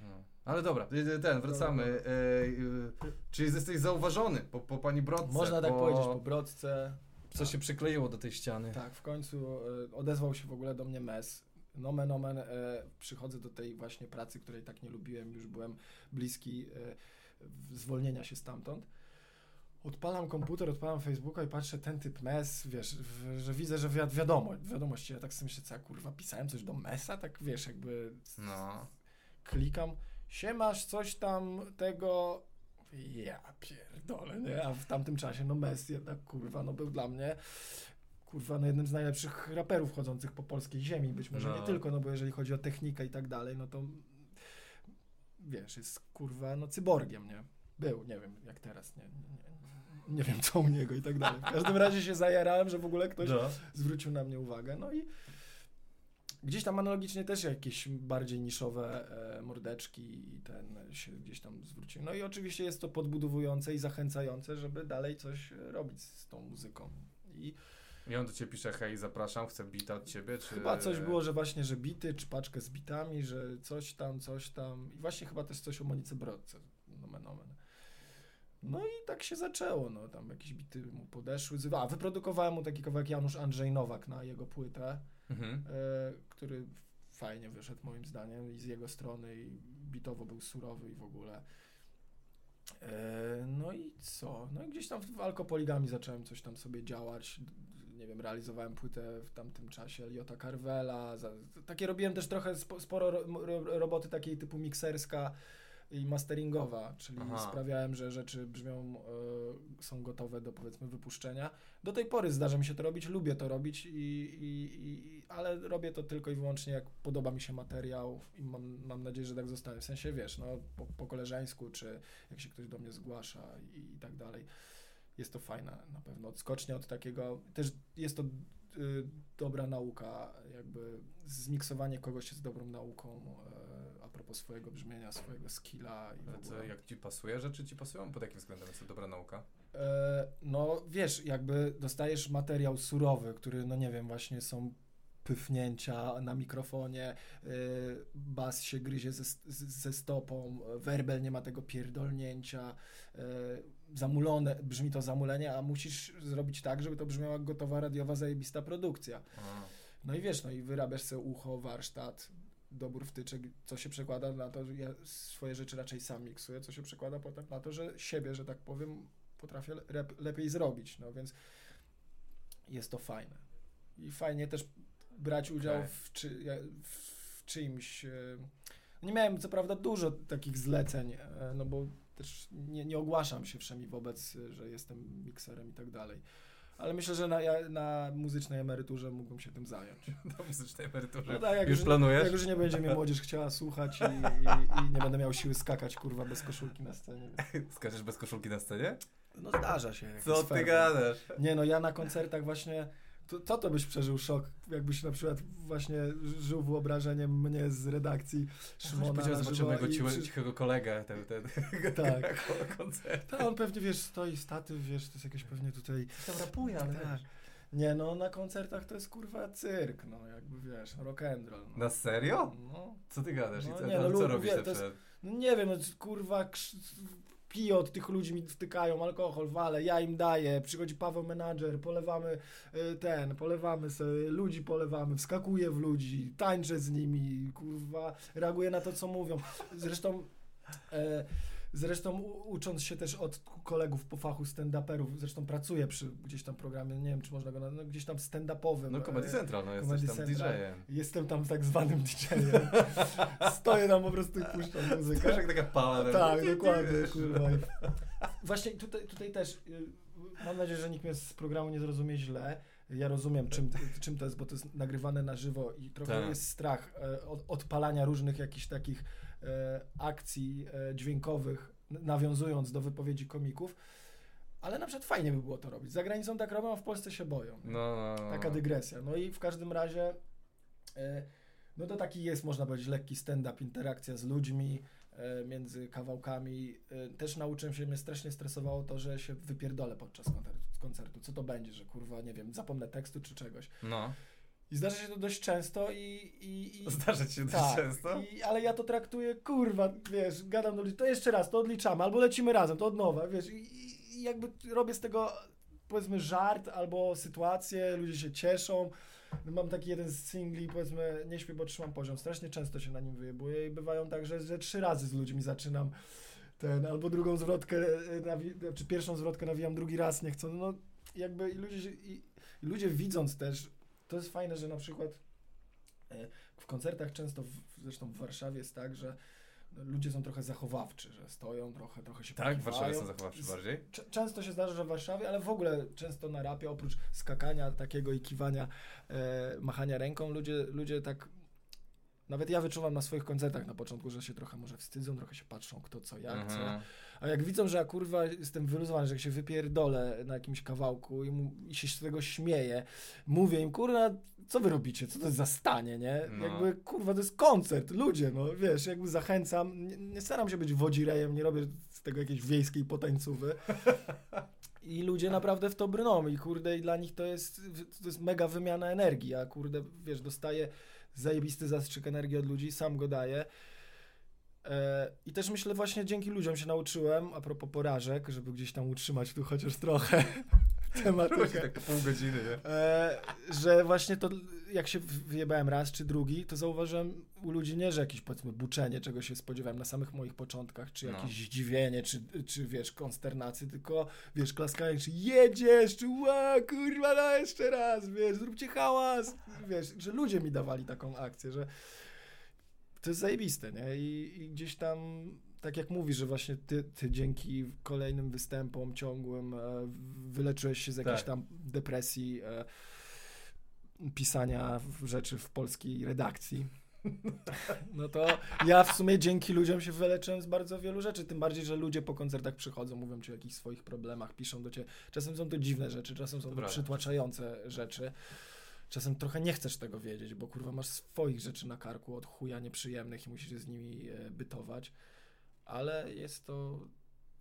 No. Ale dobra, y, y, ten, wracamy. Dobra, E, czyli jesteś zauważony po, po pani Brodce. Można tak po... powiedzieć po brodce. Co się przykleiło do tej ściany. Tak, w końcu e, odezwał się w ogóle do mnie MES. Nomen omen, e, przychodzę do tej właśnie pracy, której tak nie lubiłem, już byłem bliski zwolnienia się stamtąd. Odpalam komputer, odpalam Facebooka i patrzę, ten typ MES, wiesz, w, że widzę, że wiad wiadomo, wiadomości, ja tak sobie myślę, co ja kurwa, pisałem coś do MESa, tak wiesz, jakby No. klikam, siemasz coś tam tego, ja pierdolę, nie? A w tamtym czasie, no Mes jednak, kurwa, no był dla mnie, kurwa, no jednym z najlepszych raperów chodzących po polskiej ziemi, być może No. nie tylko, no bo jeżeli chodzi o technikę i tak dalej, no to wiesz, jest kurwa, no cyborgiem, nie? Był, nie wiem, jak teraz, nie, nie, nie, nie wiem co u niego i tak dalej. W każdym razie się zajarałem, że w ogóle ktoś No. zwrócił na mnie uwagę. No i gdzieś tam analogicznie też jakieś bardziej niszowe e, mordeczki i ten się gdzieś tam zwróciły. No i oczywiście jest to podbudowujące i zachęcające, żeby dalej coś robić z tą muzyką. I I on do ciebie pisze, hej, zapraszam, chcę bita od ciebie, czy... chyba coś było, że właśnie, że bity, czy paczkę z bitami, że coś tam, coś tam. I właśnie chyba też coś o Monice Brodce. Nomen omen. No i tak się zaczęło, no tam jakieś bity mu podeszły. A, wyprodukowałem mu taki kawałek Janusz Andrzej Nowak na jego płytę. Mhm. e, który fajnie wyszedł moim zdaniem i z jego strony i bitowo był surowy i w ogóle. E, no i co? No i gdzieś tam w alkopoligami zacząłem coś tam sobie działać. nie wiem, realizowałem płytę w tamtym czasie Eliota Carvela. Takie robiłem też trochę spo, sporo ro, ro, roboty takiej typu mikserska i masteringowa, czyli Aha. sprawiałem, że rzeczy brzmią, y, są gotowe do powiedzmy wypuszczenia. Do tej pory zdarza mi się to robić, lubię to robić, i, i, i, ale robię to tylko i wyłącznie jak podoba mi się materiał i mam, mam nadzieję, że tak zostanie. W sensie wiesz, no, po, po koleżeńsku, czy jak się ktoś do mnie zgłasza i, i tak dalej. Jest to fajna na pewno odskocznia od takiego, też jest to y, dobra nauka, jakby zmiksowanie kogoś jest dobrą nauką y, propos swojego brzmienia, swojego skilla i w co, ogóle. jak ci pasuje? Rzeczy ci pasują? Pod jakim względem jest to dobra nauka? E, no wiesz, jakby dostajesz materiał surowy, który, no nie wiem, właśnie są pyfnięcia na mikrofonie, y, bas się gryzie ze, ze stopą, werbel nie ma tego pierdolnięcia, y, zamulone, brzmi to zamulenie, a musisz zrobić tak, żeby to brzmiała gotowa radiowa zajebista produkcja. A. No i wiesz, no i wyrabiasz sobie ucho, warsztat, dobór wtyczek, co się przekłada na to, że ja swoje rzeczy raczej sam miksuję, co się przekłada potem na to, że siebie, że tak powiem, potrafię lep, lepiej zrobić, no więc jest to fajne. I fajnie też brać udział Okej. w, czy, w czyimś... e, Nie miałem co prawda dużo takich zleceń, e, no bo też nie, nie ogłaszam się wszemi wobec, e, że jestem mikserem i tak dalej. Ale myślę, że na, na muzycznej emeryturze mógłbym się tym zająć. *laughs* Do muzycznej emeryturze. No tak, jak Już planujesz? Jak już nie będzie mnie *laughs* młodzież chciała słuchać i, i, i nie będę miał siły skakać, kurwa, bez koszulki na scenie. *laughs* Skaczesz bez koszulki na scenie? No zdarza się. Co ty fair. gadasz? Nie no, ja na koncertach właśnie... To, co to byś przeżył szok, jakbyś na przykład właśnie żył wyobrażeniem mnie z redakcji Szymona Powiedział, na zobaczymy żywo jego i cichego kolegę, ten, ten, *laughs* Tak. *laughs* koncert. Ta, on pewnie, wiesz, stoi statyw, wiesz, to jest jakieś pewnie tutaj... Tam rapuje, ale Tak. Nie no, na koncertach to jest kurwa cyrk, no jakby wiesz, rock and roll. No. Na serio? No. Co ty gadasz? I No co, nie, no, no, co robisz wie, jest-. No nie wiem, no, kurwa, krz... piję od tych ludzi, mi wtykają alkohol, wale, ja im daję, przychodzi Paweł menadżer, polewamy y, ten, polewamy sobie, ludzi polewamy, wskakuję w ludzi, tańczę z nimi, kurwa, reaguję na to, co mówią. Zresztą... E, Zresztą ucząc się też od kolegów po fachu stand-uperów, zresztą pracuję przy gdzieś tam programie, nie wiem czy można go, no, gdzieś tam stand-upowym. No Comedy e, Central, no Comedy jesteś tam. DJ-em. Jestem tam tak zwanym DJ-em. *laughs* Stoję tam po prostu i puszczam muzykę. Wiesz, jak taka pała. Tak, dokładnie, kurwa. Właśnie tutaj, tutaj też y, mam nadzieję, że nikt mnie z programu nie zrozumie źle. Ja rozumiem, czym, czym to jest, bo to jest nagrywane na żywo i trochę Tak. jest strach e, od odpalania różnych jakichś takich akcji e, dźwiękowych, nawiązując do wypowiedzi komików. Ale na przykład fajnie by było to robić. Za granicą tak robią, a w Polsce się boją. No, no, no. Taka dygresja. No i w każdym razie, e, no to taki jest, można powiedzieć, lekki stand-up, interakcja z ludźmi e, między kawałkami. E, Też nauczyłem się, mnie strasznie stresowało to, że się wypierdolę podczas koncertu. koncertu. Co to będzie, że kurwa, nie wiem, zapomnę tekstu czy czegoś. No. I zdarza się to dość często i... i, i *laughs* Zdarza się dość tak, często? I, ale ja to traktuję, kurwa, wiesz, gadam do ludzi, to jeszcze raz, to odliczamy, albo lecimy razem, to od nowa, wiesz, i, i- jakby robię z tego, powiedzmy, żart albo sytuację, ludzie się cieszą. Mam taki jeden z singli, powiedzmy, nie śpię, bo trzymam poziom, strasznie często się na nim wyjebuję i bywają tak, że, że trzy razy z ludźmi zaczynam ten, albo drugą zwrotkę, e, nawi- czy pierwszą zwrotkę nawijam drugi raz, nie chcą, no jakby i ludzie, i ludzie widząc też, to jest fajne, że na przykład e, w koncertach często, w, zresztą w Warszawie jest tak, że ludzie są trochę zachowawczy, że stoją trochę, trochę się Tak, w. Warszawie są zachowawczy bardziej. Często się zdarza, że w Warszawie, ale w ogóle często na rapie, oprócz skakania takiego i kiwania, e, machania ręką, ludzie, ludzie tak. Nawet ja wyczuwam na swoich koncertach na początku, że się trochę może wstydzą, trochę się patrzą, kto co, jak, co. Mhm. A jak widzą, że ja kurwa jestem wyluzowany, że jak się wypierdolę na jakimś kawałku i, mu, i się z tego śmieję, mówię im, kurwa, co wy robicie, co to jest za stanie, nie? No. Jakby, kurwa, to jest koncert, ludzie, no, wiesz, jakby zachęcam, nie, nie staram się być wodzirejem, nie robię z tego jakiejś wiejskiej potańcówy. I ludzie naprawdę w to brną i kurde, i dla nich to jest, to jest mega wymiana energii, a kurde, wiesz, dostaję zajebisty zastrzyk energii od ludzi, sam go daję. E, I też myślę właśnie dzięki ludziom się nauczyłem, a propos porażek, żeby gdzieś tam utrzymać tu chociaż trochę *laughs* tematykę, tak pół godziny, nie? e, że właśnie to jak się wyjebałem raz czy drugi, to zauważyłem u ludzi nie, że jakieś powiedzmy buczenie, czego się spodziewałem na samych moich początkach, czy No. jakieś zdziwienie, czy, czy wiesz, konsternację, tylko wiesz, klaskanie, czy jedziesz, czy ła, kurwa, no jeszcze raz, wiesz, zróbcie hałas, wiesz, że ludzie mi dawali taką akcję, że to jest zajebiste, nie? I, i gdzieś tam, tak jak mówisz, że właśnie ty, ty dzięki kolejnym występom ciągłym e, wyleczyłeś się z jakiejś Tak. tam depresji, e, pisania rzeczy w polskiej redakcji. No to ja w sumie dzięki ludziom się wyleczyłem z bardzo wielu rzeczy, tym bardziej, że ludzie po koncertach przychodzą, mówią ci o jakichś swoich problemach, piszą do ciebie. Czasem są to dziwne rzeczy, czasem są to przytłaczające rzeczy. Czasem trochę nie chcesz tego wiedzieć, bo kurwa masz swoich rzeczy na karku od chuja nieprzyjemnych i musisz z nimi e, bytować. Ale jest to,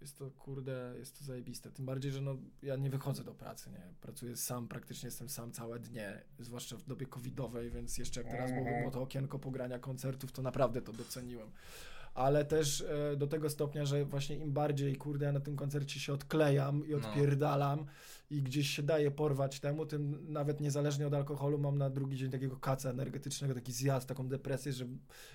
jest to kurde, jest to zajebiste. Tym bardziej, że no, ja nie wychodzę do pracy, nie? Pracuję sam, praktycznie jestem sam całe dnie, zwłaszcza w dobie covidowej, więc jeszcze jak teraz było było to okienko pogrania koncertów, to naprawdę to doceniłem. Ale też e, do tego stopnia, że właśnie im bardziej, kurde, ja na tym koncercie się odklejam i No. I gdzieś się daje porwać temu, tym nawet niezależnie od alkoholu mam na drugi dzień takiego kaca energetycznego, taki zjazd, taką depresję, że,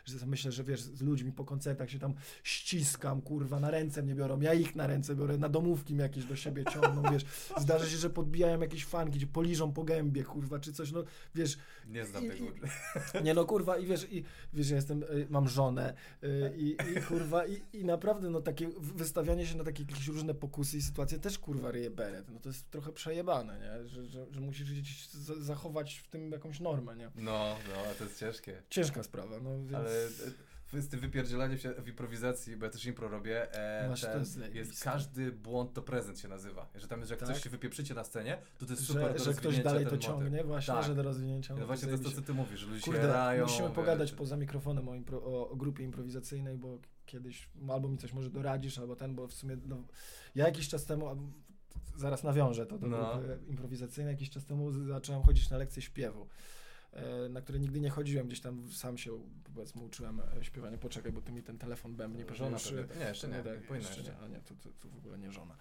że myślę, że wiesz, z ludźmi po koncertach się tam ściskam, kurwa, na ręce mnie biorą, ja ich na ręce biorę, na domówki mnie jakieś do siebie ciągną, *laughs* wiesz, zdarza się, że podbijają jakieś fanki, czy poliżą po gębie, kurwa, czy coś, no, wiesz, Nie znam I- tego. i- *laughs* nie no kurwa i wiesz, i wiesz, ja jestem, y, mam żonę y, i, i kurwa i, i naprawdę no takie wystawianie się na takie jakieś różne pokusy i sytuacje też kurwa ryje beret, no to jest trochę przejebane, nie, że, że, że musisz gdzieś za- zachować w tym jakąś normę, nie. No, no, a to jest ciężkie. Ciężka sprawa, no więc... Ale e, z tym wypierdzielaniem się w improwizacji, bo ja też impro robię, e, to ten, jest każdy błąd to prezent się nazywa. Że tam jest, że jak Tak? coś się wypieprzycie na scenie, to to jest super do że, że ktoś dalej to ten motyw. ciągnie, właśnie, Tak. że do rozwinięcia. No właśnie to jest to, co ty mówisz, że ludzie się Kurde, rają. musimy wiesz. pogadać poza mikrofonem o, impro, o, o grupie improwizacyjnej, bo kiedyś albo mi coś może doradzisz, albo ten, bo w sumie no, ja jakiś czas temu, zaraz nawiążę to do No. improwizacyjnej, jakiś czas temu zacząłem chodzić na lekcje śpiewu, e, na które nigdy nie chodziłem, gdzieś tam sam się powiedzmy uczyłem e, śpiewania, poczekaj, bo ty mi ten telefon bębnie Żona już. Nie, jeszcze nie. powinna jeszcze jeszcze. nie, a nie, to, to, to w ogóle nie żona.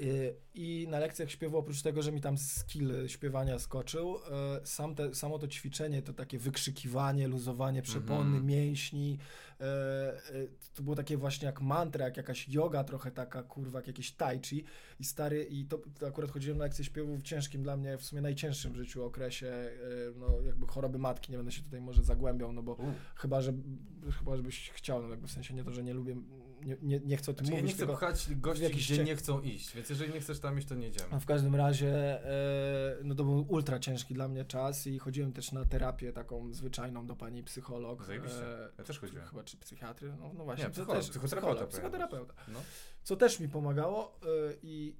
Y, I na lekcjach śpiewu, oprócz tego, że mi tam skill śpiewania skoczył, e, sam te, samo to ćwiczenie, to takie wykrzykiwanie, luzowanie przepony, Mhm. mięśni, e, to było takie właśnie jak mantra, jak jakaś yoga trochę taka, kurwa, jak jakieś tai chi i stary, i to, to akurat chodziłem na lekcje śpiewu w ciężkim dla mnie, w sumie najcięższym w życiu okresie, no jakby choroby matki, nie będę się tutaj może zagłębiał, no bo U, chyba, że chyba, żebyś chciał, no jakby w sensie nie to, że nie lubię, nie, nie, nie chcę o tym Znaczy, ja nie mówić, chcę pchać gości, gdzie nie chcą iść, więc jeżeli nie chcesz tam iść, to nie idziemy. No w każdym razie, e, no to był ultra ciężki dla mnie czas i chodziłem też na terapię taką zwyczajną do pani psycholog. Zajebiście. e, Ja też chodziłem. Chyba czy psychiatry, no, no właśnie. Nie, psycholog, też, psychoterapeuta psychoterapeuta. No. Co też mi pomagało e, i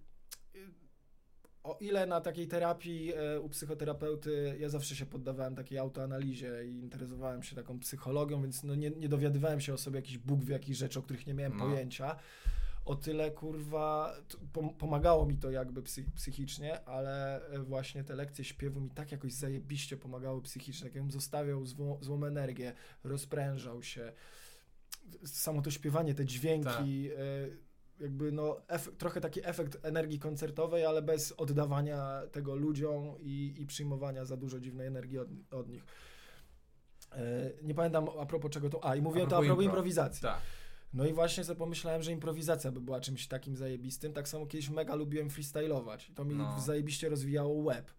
o ile na takiej terapii e, u psychoterapeuty ja zawsze się poddawałem takiej autoanalizie i interesowałem się taką psychologią, więc no nie, nie dowiadywałem się o sobie jakiś Bóg w jakichś rzeczy, o których nie miałem No. pojęcia. O tyle kurwa pomagało mi to jakby psy, psychicznie, ale e, właśnie te lekcje śpiewu mi tak jakoś zajebiście pomagały psychicznie, jakbym zostawiał złą, złą energię, rozprężał się. Samo to śpiewanie, te dźwięki, e, jakby no trochę taki efekt energii koncertowej, ale bez oddawania tego ludziom i, i przyjmowania za dużo dziwnej energii od, od nich. E, Nie pamiętam a propos czego to. A i mówiłem to a propos propos impro. improwizacji. Tak. No i właśnie sobie pomyślałem, że improwizacja by była czymś takim zajebistym. Tak samo kiedyś mega lubiłem freestylować. To mi No. zajebiście rozwijało web.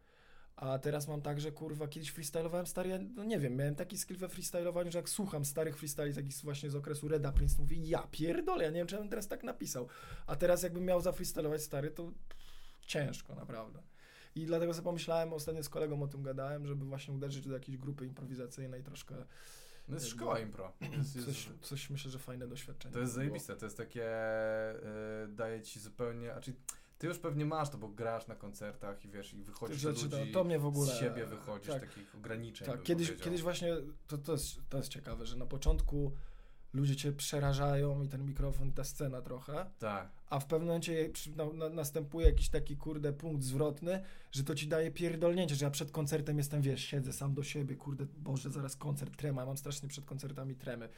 A teraz mam tak, że kurwa, kiedyś freestylowałem stary, ja, no nie wiem, miałem taki skill we freestylowaniu, że jak słucham starych freestyli takich właśnie z okresu Reda Prince, mówię, ja pierdolę, ja nie wiem, czy ja bym teraz tak napisał. A teraz jakbym miał zafreestylować stary, to ciężko, naprawdę. I dlatego sobie pomyślałem, ostatnio z kolegą o tym gadałem, żeby właśnie uderzyć do jakiejś grupy improwizacyjnej troszkę No jest Jakby- szkoła impro. Jest, jest, *clears throat* coś, coś myślę, że fajne doświadczenie. to jest zajebiste, to jest takie, e, daje ci zupełnie, a czy ty już pewnie masz to, bo grasz na koncertach i wiesz, i wychodzisz Rzeczy, ludzi, to, to mnie w ogóle... z siebie wychodzisz, tak. takich ograniczeń Tak, kiedyś, powiedział. kiedyś właśnie, to, to, jest, to jest ciekawe, że na początku ludzie cię przerażają i ten mikrofon, ta scena trochę, Tak, a w pewnym momencie na, na, następuje jakiś taki kurde punkt zwrotny, że to ci daje pierdolnięcie, że ja przed koncertem jestem, wiesz, siedzę sam do siebie, kurde, Boże, zaraz koncert, trema, mam strasznie przed koncertami tremy.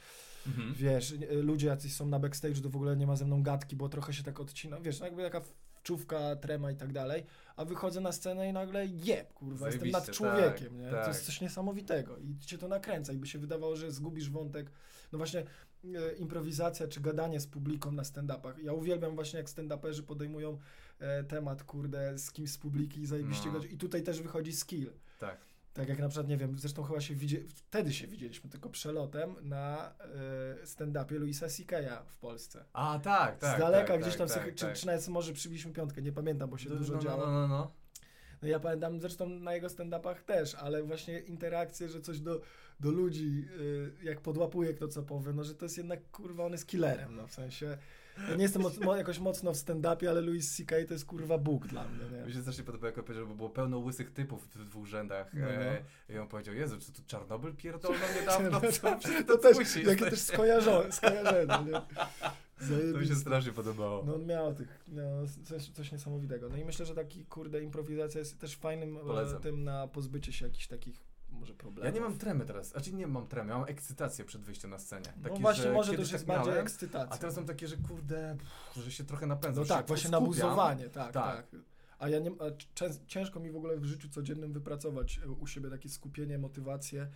mhm. Wiesz, ludzie jacyś są na backstage, to w ogóle nie ma ze mną gadki, bo trochę się tak odcina, wiesz, no jakby taka czuwka, trema i tak dalej, a wychodzę na scenę i nagle jeb, kurwa, jestem nad człowiekiem, tak, nie? tak. To jest coś niesamowitego i cię to nakręca i by się wydawało, że zgubisz wątek. No właśnie e, improwizacja czy gadanie z publiką na stand-upach. Ja uwielbiam właśnie jak stand-uperzy podejmują e, temat, kurde, z kimś z publiki i zajebiście No. gadać. I tutaj też wychodzi skill. Tak. Tak jak na przykład, nie wiem, zresztą chyba się widzi, wtedy się widzieliśmy tylko przelotem na e, stand-upie Louisa C.K.'a w Polsce. A, tak, tak. z daleka tak, gdzieś tak, tam, tak, sobie, czy, tak. czy nawet może przybiliśmy piątkę, nie pamiętam, bo się no, dużo no, działo. No, no, no. No ja pamiętam zresztą na jego stand-upach też, ale właśnie interakcje, że coś do, do ludzi, y, jak podłapuje kto co powie, no że to jest jednak, kurwa, on jest killerem, no w sensie, ja *laughs* nie jestem moc, mo, jakoś mocno w stand-upie, ale Louis C.K. to jest, kurwa, Bóg dla mnie, Mi nie? się strasznie podoba, jak on powiedział, bo było pełno łysych typów w dwóch rzędach. No, no. E, I on powiedział, Jezu, czy tu Czarnobyl pierdolno niedawno? *laughs* Co? To też, słyszy, jakie też skojarzone, skojarzone, nie? To mi się Zajebiste. strasznie podobało. No on miał tych, miał coś, coś niesamowitego. No i myślę, że taki, kurde, improwizacja jest też fajnym e, Polecam. tym na pozbycie się jakichś takich, może problemów. Ja nie mam tremy teraz, znaczy nie mam tremy, mam ekscytację przed wyjściem na scenie. No Takie, właśnie, że może to już jest tak bardziej miałem, ekscytacja. A teraz mam takie, że kurde, pff, że się trochę napędzam. No tak, właśnie skupiam. nabuzowanie, tak, Tak. tak. A ja nie, a ciężko mi w ogóle w życiu codziennym wypracować e, u siebie takie skupienie, motywację.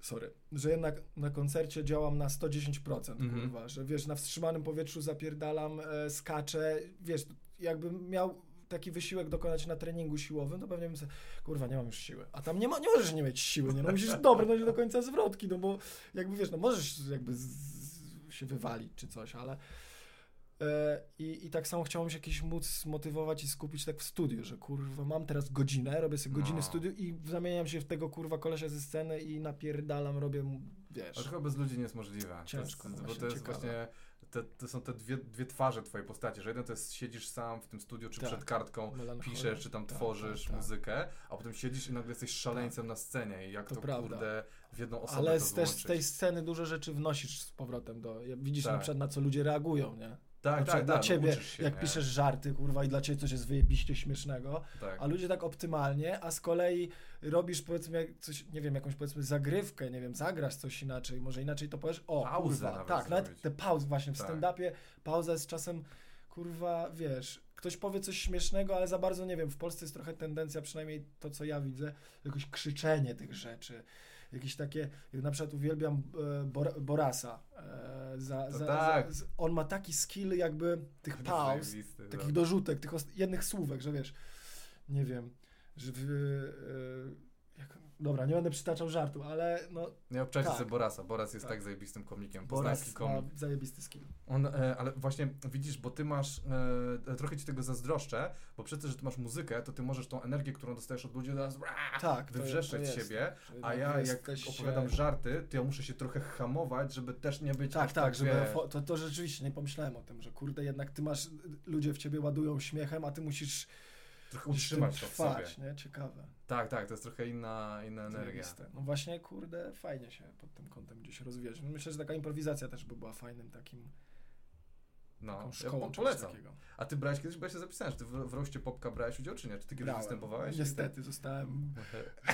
Sorry, że jednak na koncercie działam na 110%, Mhm. kurwa, że wiesz, na wstrzymanym powietrzu zapierdalam, e, skaczę, wiesz, jakbym miał taki wysiłek dokonać na treningu siłowym, to pewnie bym sobie, kurwa, nie mam już siły. A tam nie, ma, nie możesz nie mieć siły, nie? No musisz *laughs* dobrnąć do końca zwrotki, no bo jakby wiesz, no możesz jakby z, z, się wywalić czy coś, ale e, i, i tak samo chciałem się jakiś móc motywować i skupić tak w studiu, że kurwa, mam teraz godzinę, robię sobie godzinę No. studiu i zamieniam się w tego kurwa kolesia ze sceny i napierdalam, robię, wiesz, to chyba bez ludzi nie jest możliwe. Ciężko, to jest, no bo to jest ciekawe. właśnie, te, to są te dwie, dwie twarze twojej postaci, że jeden to jest siedzisz sam w tym studiu, czy Tak. przed kartką, melancholia. piszesz, czy tam Tak, tworzysz tak, tak. muzykę, a potem siedzisz i nagle jesteś szaleńcem na scenie i jak To to, prawda. kurde w jedną osobę Ale też z tej sceny dużo rzeczy wnosisz z powrotem do. Widzisz Tak. na przykład na co ludzie reagują, nie? Tak, tak, tak, dla no, ciebie, się, jak nie? piszesz żarty, kurwa, i dla ciebie coś jest wyjebiście śmiesznego, tak. a ludzie tak optymalnie, a z kolei robisz powiedzmy coś, nie wiem, jakąś powiedzmy zagrywkę, nie wiem, zagrasz coś inaczej, może inaczej to powiesz, o, Pauzę kurwa, nawet tak, zrobić. nawet te pauzy właśnie w Tak. stand-upie, pauza jest czasem, kurwa, wiesz, ktoś powie coś śmiesznego, ale za bardzo, nie wiem, w Polsce jest trochę tendencja, przynajmniej to, co ja widzę, jakieś krzyczenie tych rzeczy, jakieś takie, jak na przykład uwielbiam e, Bor Borasa, e, za, za, tak. za, on ma taki skill jakby tych pauz, takich no. dorzutek, tych jednych słówek, że wiesz, nie wiem, że w, e, dobra, nie będę przytaczał żartu, ale no, Nie obczajcie Tak. sobie Borasa. Boras jest Tak. tak, zajebistym komikiem. Poznański Boras komik. ma zajebisty skill. On, e, ale właśnie widzisz, bo ty masz, e, trochę ci tego zazdroszczę, bo przez to, że ty masz muzykę, to ty możesz tą energię, którą dostajesz od ludzi, teraz Tak, wywrzeszczeć siebie, a ja jak jesteś, opowiadam e, żarty, to ja muszę się trochę hamować, żeby też nie być Tak, aż tak, żeby to, to rzeczywiście nie pomyślałem o tym, że kurde, jednak ty masz, ludzie w ciebie ładują śmiechem, a ty musisz trochę utrzymać to w sobie. nie? Ciekawe. Tak, tak, to jest trochę inna, inna energia. No właśnie, kurde, fajnie się pod tym kątem gdzieś rozwijać. No Myślę, że taka improwizacja też by była fajnym takim No, ja szkołą czegoś polecam. A ty brałeś kiedyś, bo ja się zapisałem, że ty w, w roście Popka brałeś udział, czy nie? Czy ty kiedyś Brałem. występowałeś? Niestety, zostałem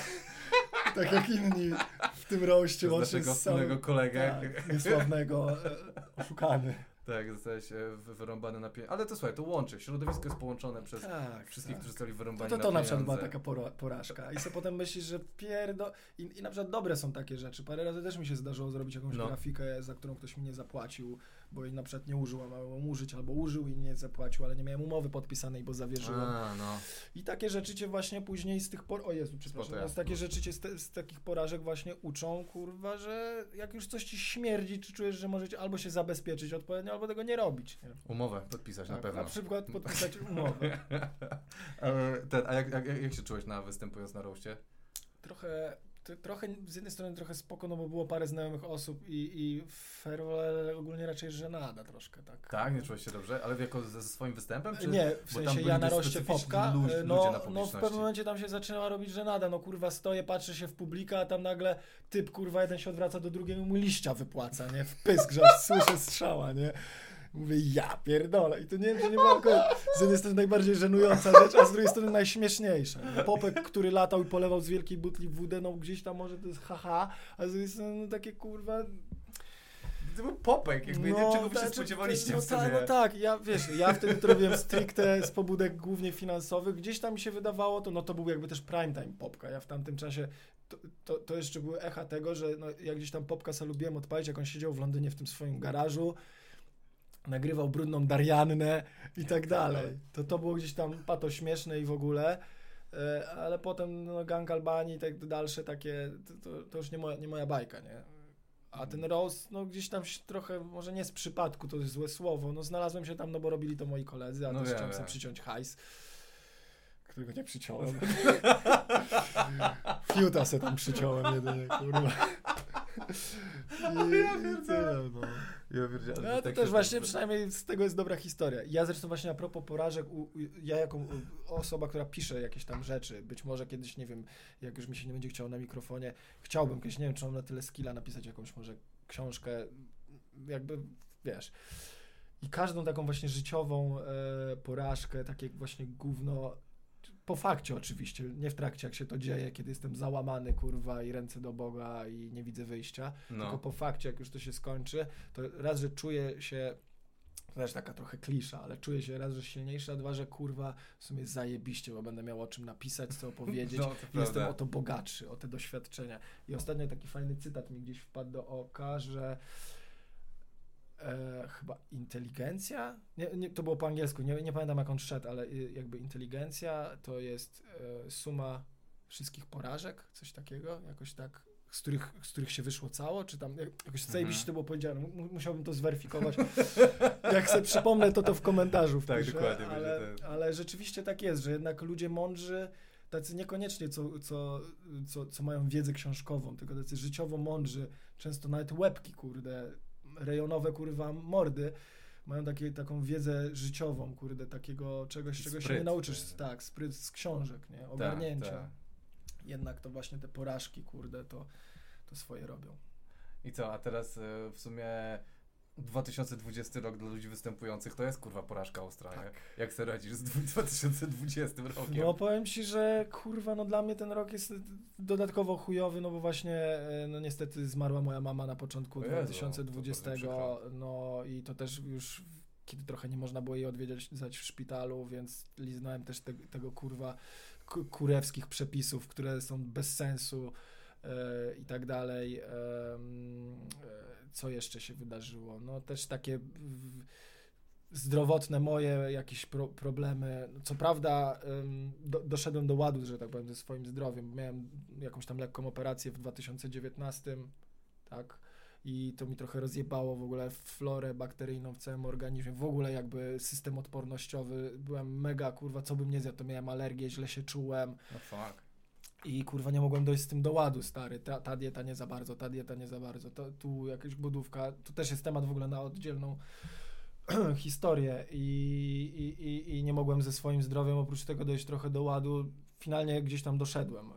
*laughs* tak jak inni w tym roście, łącznie z wspólnego kolegę. Tak, niesławnego, e, oszukany. Tak, zostałeś e, wy- wyrąbany na pieniądze. Ale to słuchaj, to łączy. Środowisko jest połączone przez Tak, wszystkich, tak. którzy zostali wyrąbani To, to, na to na pieniądze. przykład była taka pora, porażka. I sobie potem myślisz, że pierdo... I, I na przykład dobre są takie rzeczy. Parę razy też mi się zdarzyło zrobić jakąś No. grafikę, za którą ktoś mi nie zapłacił, bo jej na przykład nie użył, a miałem użyć, albo użył i nie zapłacił, ale nie miałem umowy podpisanej, bo zawierzyłem. A, no. I takie rzeczy cię właśnie później z tych por... O Jezu, przepraszam. Z takie rzeczy cię z, te, z takich porażek właśnie uczą, kurwa, że jak już coś ci śmierdzi, czy czujesz, że możecie albo się zabezpieczyć odpowiednio, albo tego nie robić. Nie? Umowę podpisać na Tak, pewno. na przykład podpisać *laughs* umowę. E, Ten, a jak, jak, jak się czułeś na występując na roście? trochę, trochę z jednej strony trochę spoko, no bo było parę znajomych osób i, i ferwol, ale ogólnie raczej żenada troszkę, tak. Tak, nie czułeś się dobrze? Ale jako ze ze swoim występem? Czy... Nie, w sensie ja na roście popka, lu- ludzie no, na no w pewnym momencie tam się zaczynała robić żenada, no kurwa stoję, patrzę się w publikę, a tam nagle typ, kurwa, jeden się odwraca do drugiego mu liścia wypłaca, nie, w pysk, że słyszę strzała, nie. Mówię, ja pierdolę. I to nie wiem, czy nie była akurat z jednej strony najbardziej żenująca rzecz, a z drugiej strony najśmieszniejsza. nie? Popek, który latał i polewał z wielkiej butli wódę, no gdzieś tam może to jest haha, a z drugiej strony no, takie kurwa to był popek, jakby no, nie wiem, czego by się znaczy, spodziewaliście no, w sumie. tak, no tak, ja wiesz, ja wtedy to robiłem stricte z pobudek głównie finansowych, gdzieś tam mi się wydawało to, no to był jakby też prime time popka, ja w tamtym czasie, to, to, to jeszcze były echa tego, że no, jak gdzieś tam popka sobie lubiłem odpalić, jak on siedział w Londynie w tym swoim garażu, nagrywał brudną Dariannę i tak dalej. To to było gdzieś tam pato śmieszne i w ogóle. E, ale potem no, Gang Albanii i tak dalsze takie, to, to już nie moja, nie moja bajka, nie? A ten Rose, no gdzieś tam trochę, może nie z przypadku, to jest złe słowo, no znalazłem się tam, no bo robili to moi koledzy, a no też chciałem sobie przyciąć hajs, którego nie przyciąłem. *laughs* Fiuta se tam przyciąłem jedynie, kurwa. *laughs* I, *laughs* ja i tyle, no. Ja no, to tak też właśnie, tak... przynajmniej z tego jest dobra historia. Ja zresztą właśnie a propos porażek, u, u, ja jako osoba, która pisze jakieś tam rzeczy, być może kiedyś, nie wiem, jak już mi się nie będzie chciało na mikrofonie, chciałbym kiedyś, nie wiem, czy mam na tyle skilla napisać jakąś może książkę, jakby, wiesz... I każdą taką właśnie życiową e, porażkę, takie właśnie gówno, po fakcie oczywiście, nie w trakcie jak się to dzieje, kiedy jestem załamany, kurwa, i ręce do Boga i nie widzę wyjścia, no. tylko po fakcie, jak już to się skończy, to raz, że czuję się, to też taka trochę klisza, ale czuję się raz, że silniejszy, a dwa, że kurwa, w sumie zajebiście, bo będę miał o czym napisać, co opowiedzieć *laughs* no, i jestem o to bogatszy, o te doświadczenia. I ostatnio taki fajny cytat mi gdzieś wpadł do oka, że e, chyba inteligencja, nie, nie, to było po angielsku, nie, nie pamiętam jak on szedł, ale y, jakby inteligencja to jest e, suma wszystkich porażek, coś takiego, jakoś tak, z których, z których się wyszło cało, czy tam jakoś mhm. zajebiście to było powiedziane, musiałbym to zweryfikować. jak sobie przypomnę, to to w komentarzu tak, wpiszę, Tak, dokładnie. Ale, ale rzeczywiście tak jest, że jednak ludzie mądrzy, tacy niekoniecznie co, co, co, co mają wiedzę książkową, tylko tacy życiowo mądrzy, często nawet łebki, kurde, rejonowe, kurwa, mordy, mają takie, taką wiedzę życiową, kurde, takiego czegoś, czego się nie nauczysz, nie. tak, spryt z książek, nie, tak, ogarnięcia. Tak, tak. Jednak to właśnie te porażki, kurde, to, to swoje robią. I co, a teraz e, w sumie 2020 rok dla ludzi występujących to jest kurwa porażka ostra, tak. Jak sobie radzisz z 2020 *laughs* rokiem? No powiem ci, że kurwa, no dla mnie ten rok jest dodatkowo chujowy, no bo właśnie, e, no niestety zmarła moja mama na początku Jezu, 2020, no i to też już kiedy trochę nie można było jej odwiedzać w szpitalu, więc liznąłem też te, tego kurwa kurewskich przepisów, które są bez sensu i tak dalej. Yy, yy co jeszcze się wydarzyło? No też takie zdrowotne moje jakieś pro, problemy. Co prawda do, doszedłem do ładu, że tak powiem, ze swoim zdrowiem. Miałem jakąś tam lekką operację w 2019, tak? I to mi trochę rozjebało w ogóle florę bakteryjną w całym organizmie, w ogóle jakby system odpornościowy. Byłem mega, kurwa, co bym nie zjadł, to miałem alergię, źle się czułem. No fuck. I kurwa nie mogłem dojść z tym do ładu, stary. Ta, ta dieta nie za bardzo, ta dieta nie za bardzo. Tu jakaś budówka. Tu też jest temat w ogóle na oddzielną *clears throat* historię I, i, i, i nie mogłem ze swoim zdrowiem oprócz tego dojść trochę do ładu. Finalnie gdzieś tam doszedłem. E,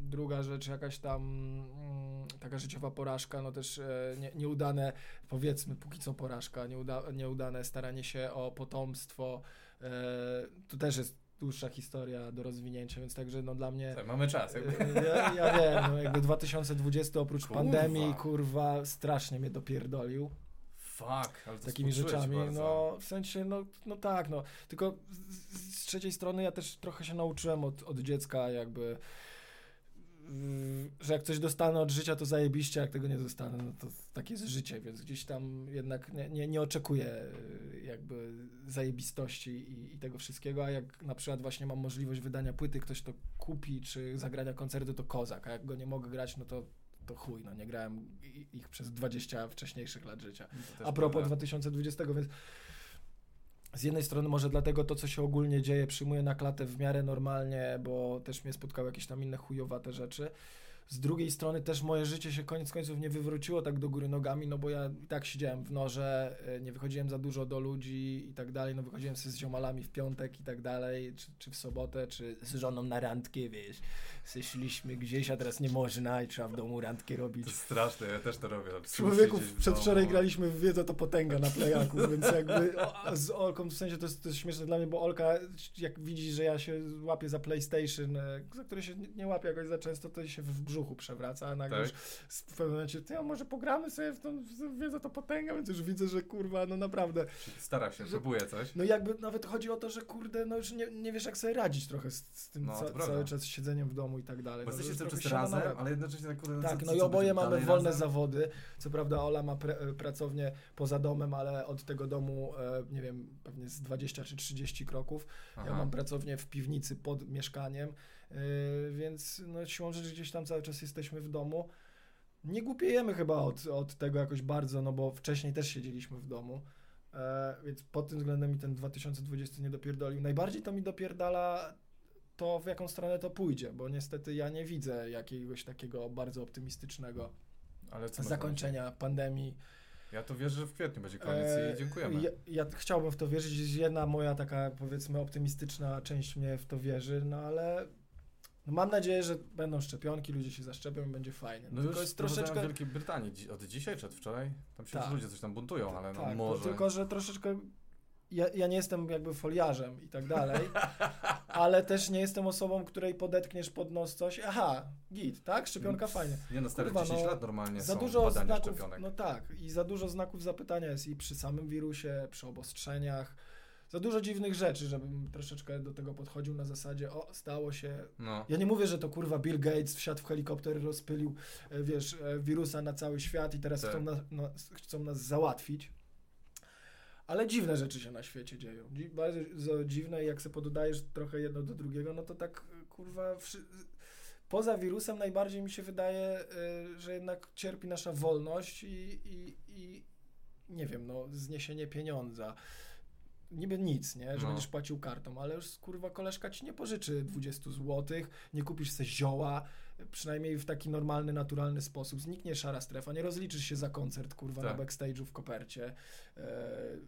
druga rzecz, jakaś tam mm, taka życiowa porażka, no też e, nie, nieudane, powiedzmy, póki co porażka, nieuda, nieudane staranie się o potomstwo. E, to też jest dłuższa historia do rozwinięcia, więc także no dla mnie... Tak, mamy czas. Jakby. E, ja, ja wiem, no jakby 2020 oprócz kurwa. pandemii, kurwa, strasznie mnie dopierdolił. Fuck, ale to Takimi rzeczami, bardzo. no w sensie, no, no tak, no. Tylko z, z, trzeciej strony ja też trochę się nauczyłem od, od dziecka jakby że jak coś dostanę od życia, to zajebiście, jak tego nie dostanę, no to takie jest życie, więc gdzieś tam jednak nie, nie, nie oczekuję y, jakby zajebistości i, i, tego wszystkiego, a jak na przykład właśnie mam możliwość wydania płyty, ktoś to kupi, czy zagrania koncertu, to kozak, a jak go nie mogę grać, no to to chuj, no nie grałem ich przez 20 wcześniejszych lat życia. A propos prawda. 2020, więc z jednej strony może dlatego to, co się ogólnie dzieje, przyjmuję na klatę w miarę normalnie, bo też mnie spotkały jakieś tam inne chujowate rzeczy. Z drugiej strony też moje życie się koniec końców nie wywróciło tak do góry nogami, no bo ja i tak siedziałem w norze, e, nie wychodziłem za dużo do ludzi i tak dalej, no wychodziłem sobie z ziomalami w piątek i tak dalej, czy, czy w sobotę, czy z żoną na randkę, wiesz, szliśmy gdzieś, a teraz nie można i trzeba w domu randkę robić. To straszne, ja też to robię. Człowieku, przedwczoraj graliśmy w Wiedza to potęga na playaku, więc jakby *laughs* o, z Olką, w sensie to jest, to jest śmieszne dla mnie, bo Olka, jak widzi, że ja się łapię za PlayStation, e, za które się nie, nie łapię jakoś za często, to się wbrzydzę brzuchu przewraca, a nagle Tak. już w pewnym momencie, ty, a może pogramy sobie w tą wiedzę to potęga, więc już widzę, że kurwa, no naprawdę, Stara się, Że- próbuje coś. no jakby nawet chodzi o to, że kurde, no już nie, nie wiesz jak sobie radzić trochę z, z tym No, ca, prawda. cały czas siedzeniem w domu i tak dalej. Bo No, to jesteście cały czas na razem, łeb. ale jednocześnie tak kurde, Tak, co- no co i oboje mamy wolne razem? zawody. Co prawda Ola ma e, pracownię poza domem, ale od tego domu, e, nie wiem, pewnie z 20 czy 30 kroków. Ja Aha. mam pracownię w piwnicy pod mieszkaniem, więc no, siłą rzeczy gdzieś tam cały czas jesteśmy w domu. Nie głupiejemy chyba od, od tego jakoś bardzo, no bo wcześniej też siedzieliśmy w domu. E, więc pod tym względem mi ten 2020 nie dopierdolił. Najbardziej to mi dopierdala to, w jaką stronę to pójdzie, bo niestety ja nie widzę jakiegoś takiego bardzo optymistycznego zakończenia pandemii. Ja to wierzę, że w kwietniu będzie koniec i dziękujemy. Ja, ja chciałbym w to wierzyć. Jedna moja taka, powiedzmy, optymistyczna część mnie w to wierzy, no ale no mam nadzieję, że będą szczepionki, ludzie się zaszczepią i będzie fajnie. No tylko jest troszeczkę... w. Wielkiej Brytanii dzi- od dzisiaj czy od wczoraj? Tam się Tak. ludzie coś tam buntują, ale no tak, może... tylko, że troszeczkę. Ja, ja nie jestem jakby foliarzem i tak dalej, *laughs* ale też nie jestem osobą, której podetkniesz pod nos coś. Aha, git, tak? Szczepionka fajnie. Nie no, stare Kurwa, 10 no, lat normalnie Za dużo znaków, szczepionek. no tak, i za dużo znaków zapytania jest i przy samym wirusie, przy obostrzeniach. Za dużo dziwnych rzeczy, żebym troszeczkę do tego podchodził na zasadzie, o, stało się. No. Ja nie mówię, że to kurwa Bill Gates wsiadł w helikopter, rozpylił, e, wiesz, e, wirusa na cały świat i teraz Tak. chcą, na, na, chcą nas załatwić. Ale dziwne rzeczy się na świecie dzieją. Dzi- Bardzo dziwne i jak sobie pododajesz trochę jedno do drugiego, no to tak e, kurwa. Wszy... Poza wirusem najbardziej mi się wydaje, y, że jednak cierpi nasza wolność i, i, i nie wiem, no, zniesienie pieniądza. Niby nic, nie? Że No. będziesz płacił kartą, ale już kurwa koleżka ci nie pożyczy 20 zł, nie kupisz se zioła, przynajmniej w taki normalny, naturalny sposób. Zniknie szara strefa, nie rozliczysz się za koncert kurwa Tak. na backstage'u w kopercie. E,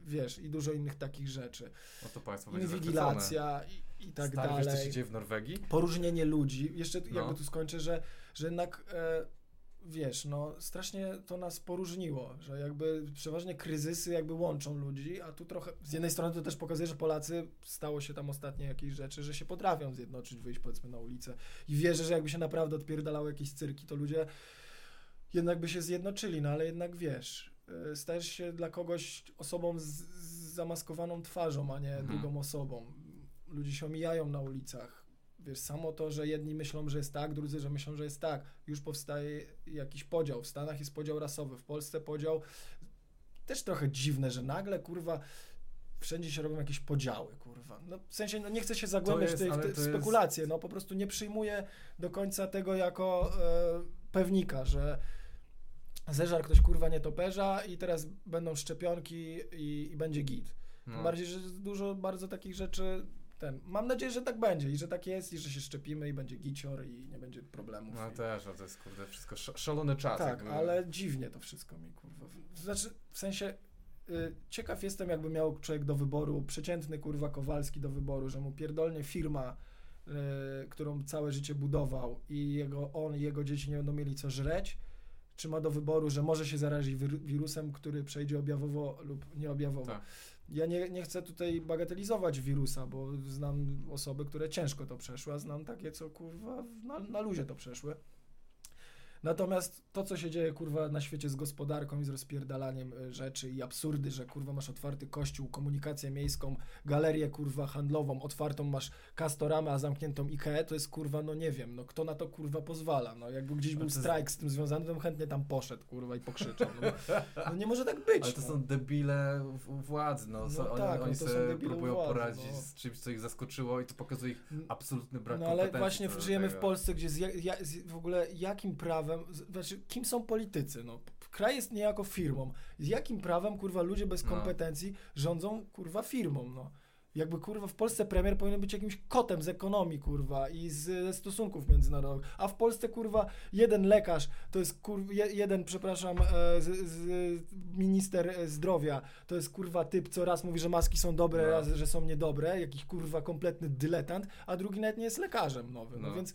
wiesz, i dużo innych takich rzeczy. no to państwo będzie. Inwigilacja i, i tak Stary, dalej wiesz co się dzieje w Norwegii? poróżnienie ludzi. Jeszcze No. jakby tu skończę, że, że jednak e, wiesz, no strasznie to nas poróżniło, że jakby przeważnie kryzysy jakby łączą ludzi, a tu trochę, z jednej strony to też pokazuje, że Polacy, stało się tam ostatnio jakieś rzeczy, że się potrafią zjednoczyć, wyjść powiedzmy na ulicę i wierzę, że jakby się naprawdę odpierdalały jakieś cyrki, to ludzie jednak by się zjednoczyli, no ale jednak wiesz, e, stajesz się dla kogoś osobą z, z zamaskowaną twarzą, a nie Mhm. drugą osobą. Ludzie się omijają na ulicach. Wiesz, samo to, że jedni myślą, że jest tak, drudzy, że myślą, że jest tak. Już powstaje jakiś podział. W Stanach jest podział rasowy, w Polsce podział też trochę dziwne, że nagle, kurwa, wszędzie się robią jakieś podziały, kurwa. No, w sensie, no, nie chcę się zagłębiać jest- w te, w te to jest- spekulacje, no po prostu nie przyjmuję do końca tego jako e, pewnika, że zeżar ktoś kurwa nietoperza i teraz będą szczepionki i, i będzie git. Tym No. bardziej, że dużo bardzo takich rzeczy. Ten. Mam nadzieję, że tak będzie i że tak jest i że się szczepimy i będzie gicior i nie będzie problemów. No I- też, ale to jest kurde wszystko sz- szalony czas. tak, jakby. ale dziwnie to wszystko mi kurwa. Znaczy, w sensie y, ciekaw jestem, jakby miał człowiek do wyboru, przeciętny kurwa Kowalski do wyboru, że mu pierdolnie firma, y, którą całe życie budował i jego, on i jego dzieci nie będą mieli co żreć, czy ma do wyboru, że może się zarazić wir- wirusem, który przejdzie objawowo lub nieobjawowo. Tak. Ja nie, nie chcę tutaj bagatelizować wirusa, bo znam osoby, które ciężko to przeszły, a znam takie, co kurwa na, na luzie to przeszły. Natomiast to, co się dzieje, kurwa, na świecie z gospodarką i z rozpierdalaniem y, rzeczy i absurdy, że, kurwa, masz otwarty kościół, komunikację miejską, galerię, kurwa, handlową, otwartą masz Castoramę, a zamkniętą Ikea, to jest, kurwa, no nie wiem, no kto na to, kurwa, pozwala, no jakby gdzieś był strajk z tym związany, to bym chętnie tam poszedł, kurwa, i pokrzyczał, no, no nie może tak być, Ale to no. są debile władzy, no, No oni, tak, no oni są sobie próbują władzy, poradzić no. z czymś, co ich zaskoczyło i to pokazuje ich absolutny brak No ale właśnie żyjemy w. Polsce, gdzie z, ja, z, w ogóle jakim prawem, z, znaczy kim są politycy, no. Kraj jest niejako firmą. Z jakim prawem, kurwa, ludzie bez No. kompetencji rządzą, kurwa, firmą, no. Jakby, kurwa, w Polsce premier powinien być jakimś kotem z ekonomii, kurwa, i z, ze stosunków międzynarodowych. A w Polsce, kurwa, jeden lekarz, to jest, kurwa, je, jeden, przepraszam, e, z, z, minister zdrowia, to jest, kurwa, typ, co raz mówi, że maski są dobre, No. raz, że są niedobre, jakiś, kurwa, kompletny dyletant, a drugi nawet nie jest lekarzem nowym. No, No. więc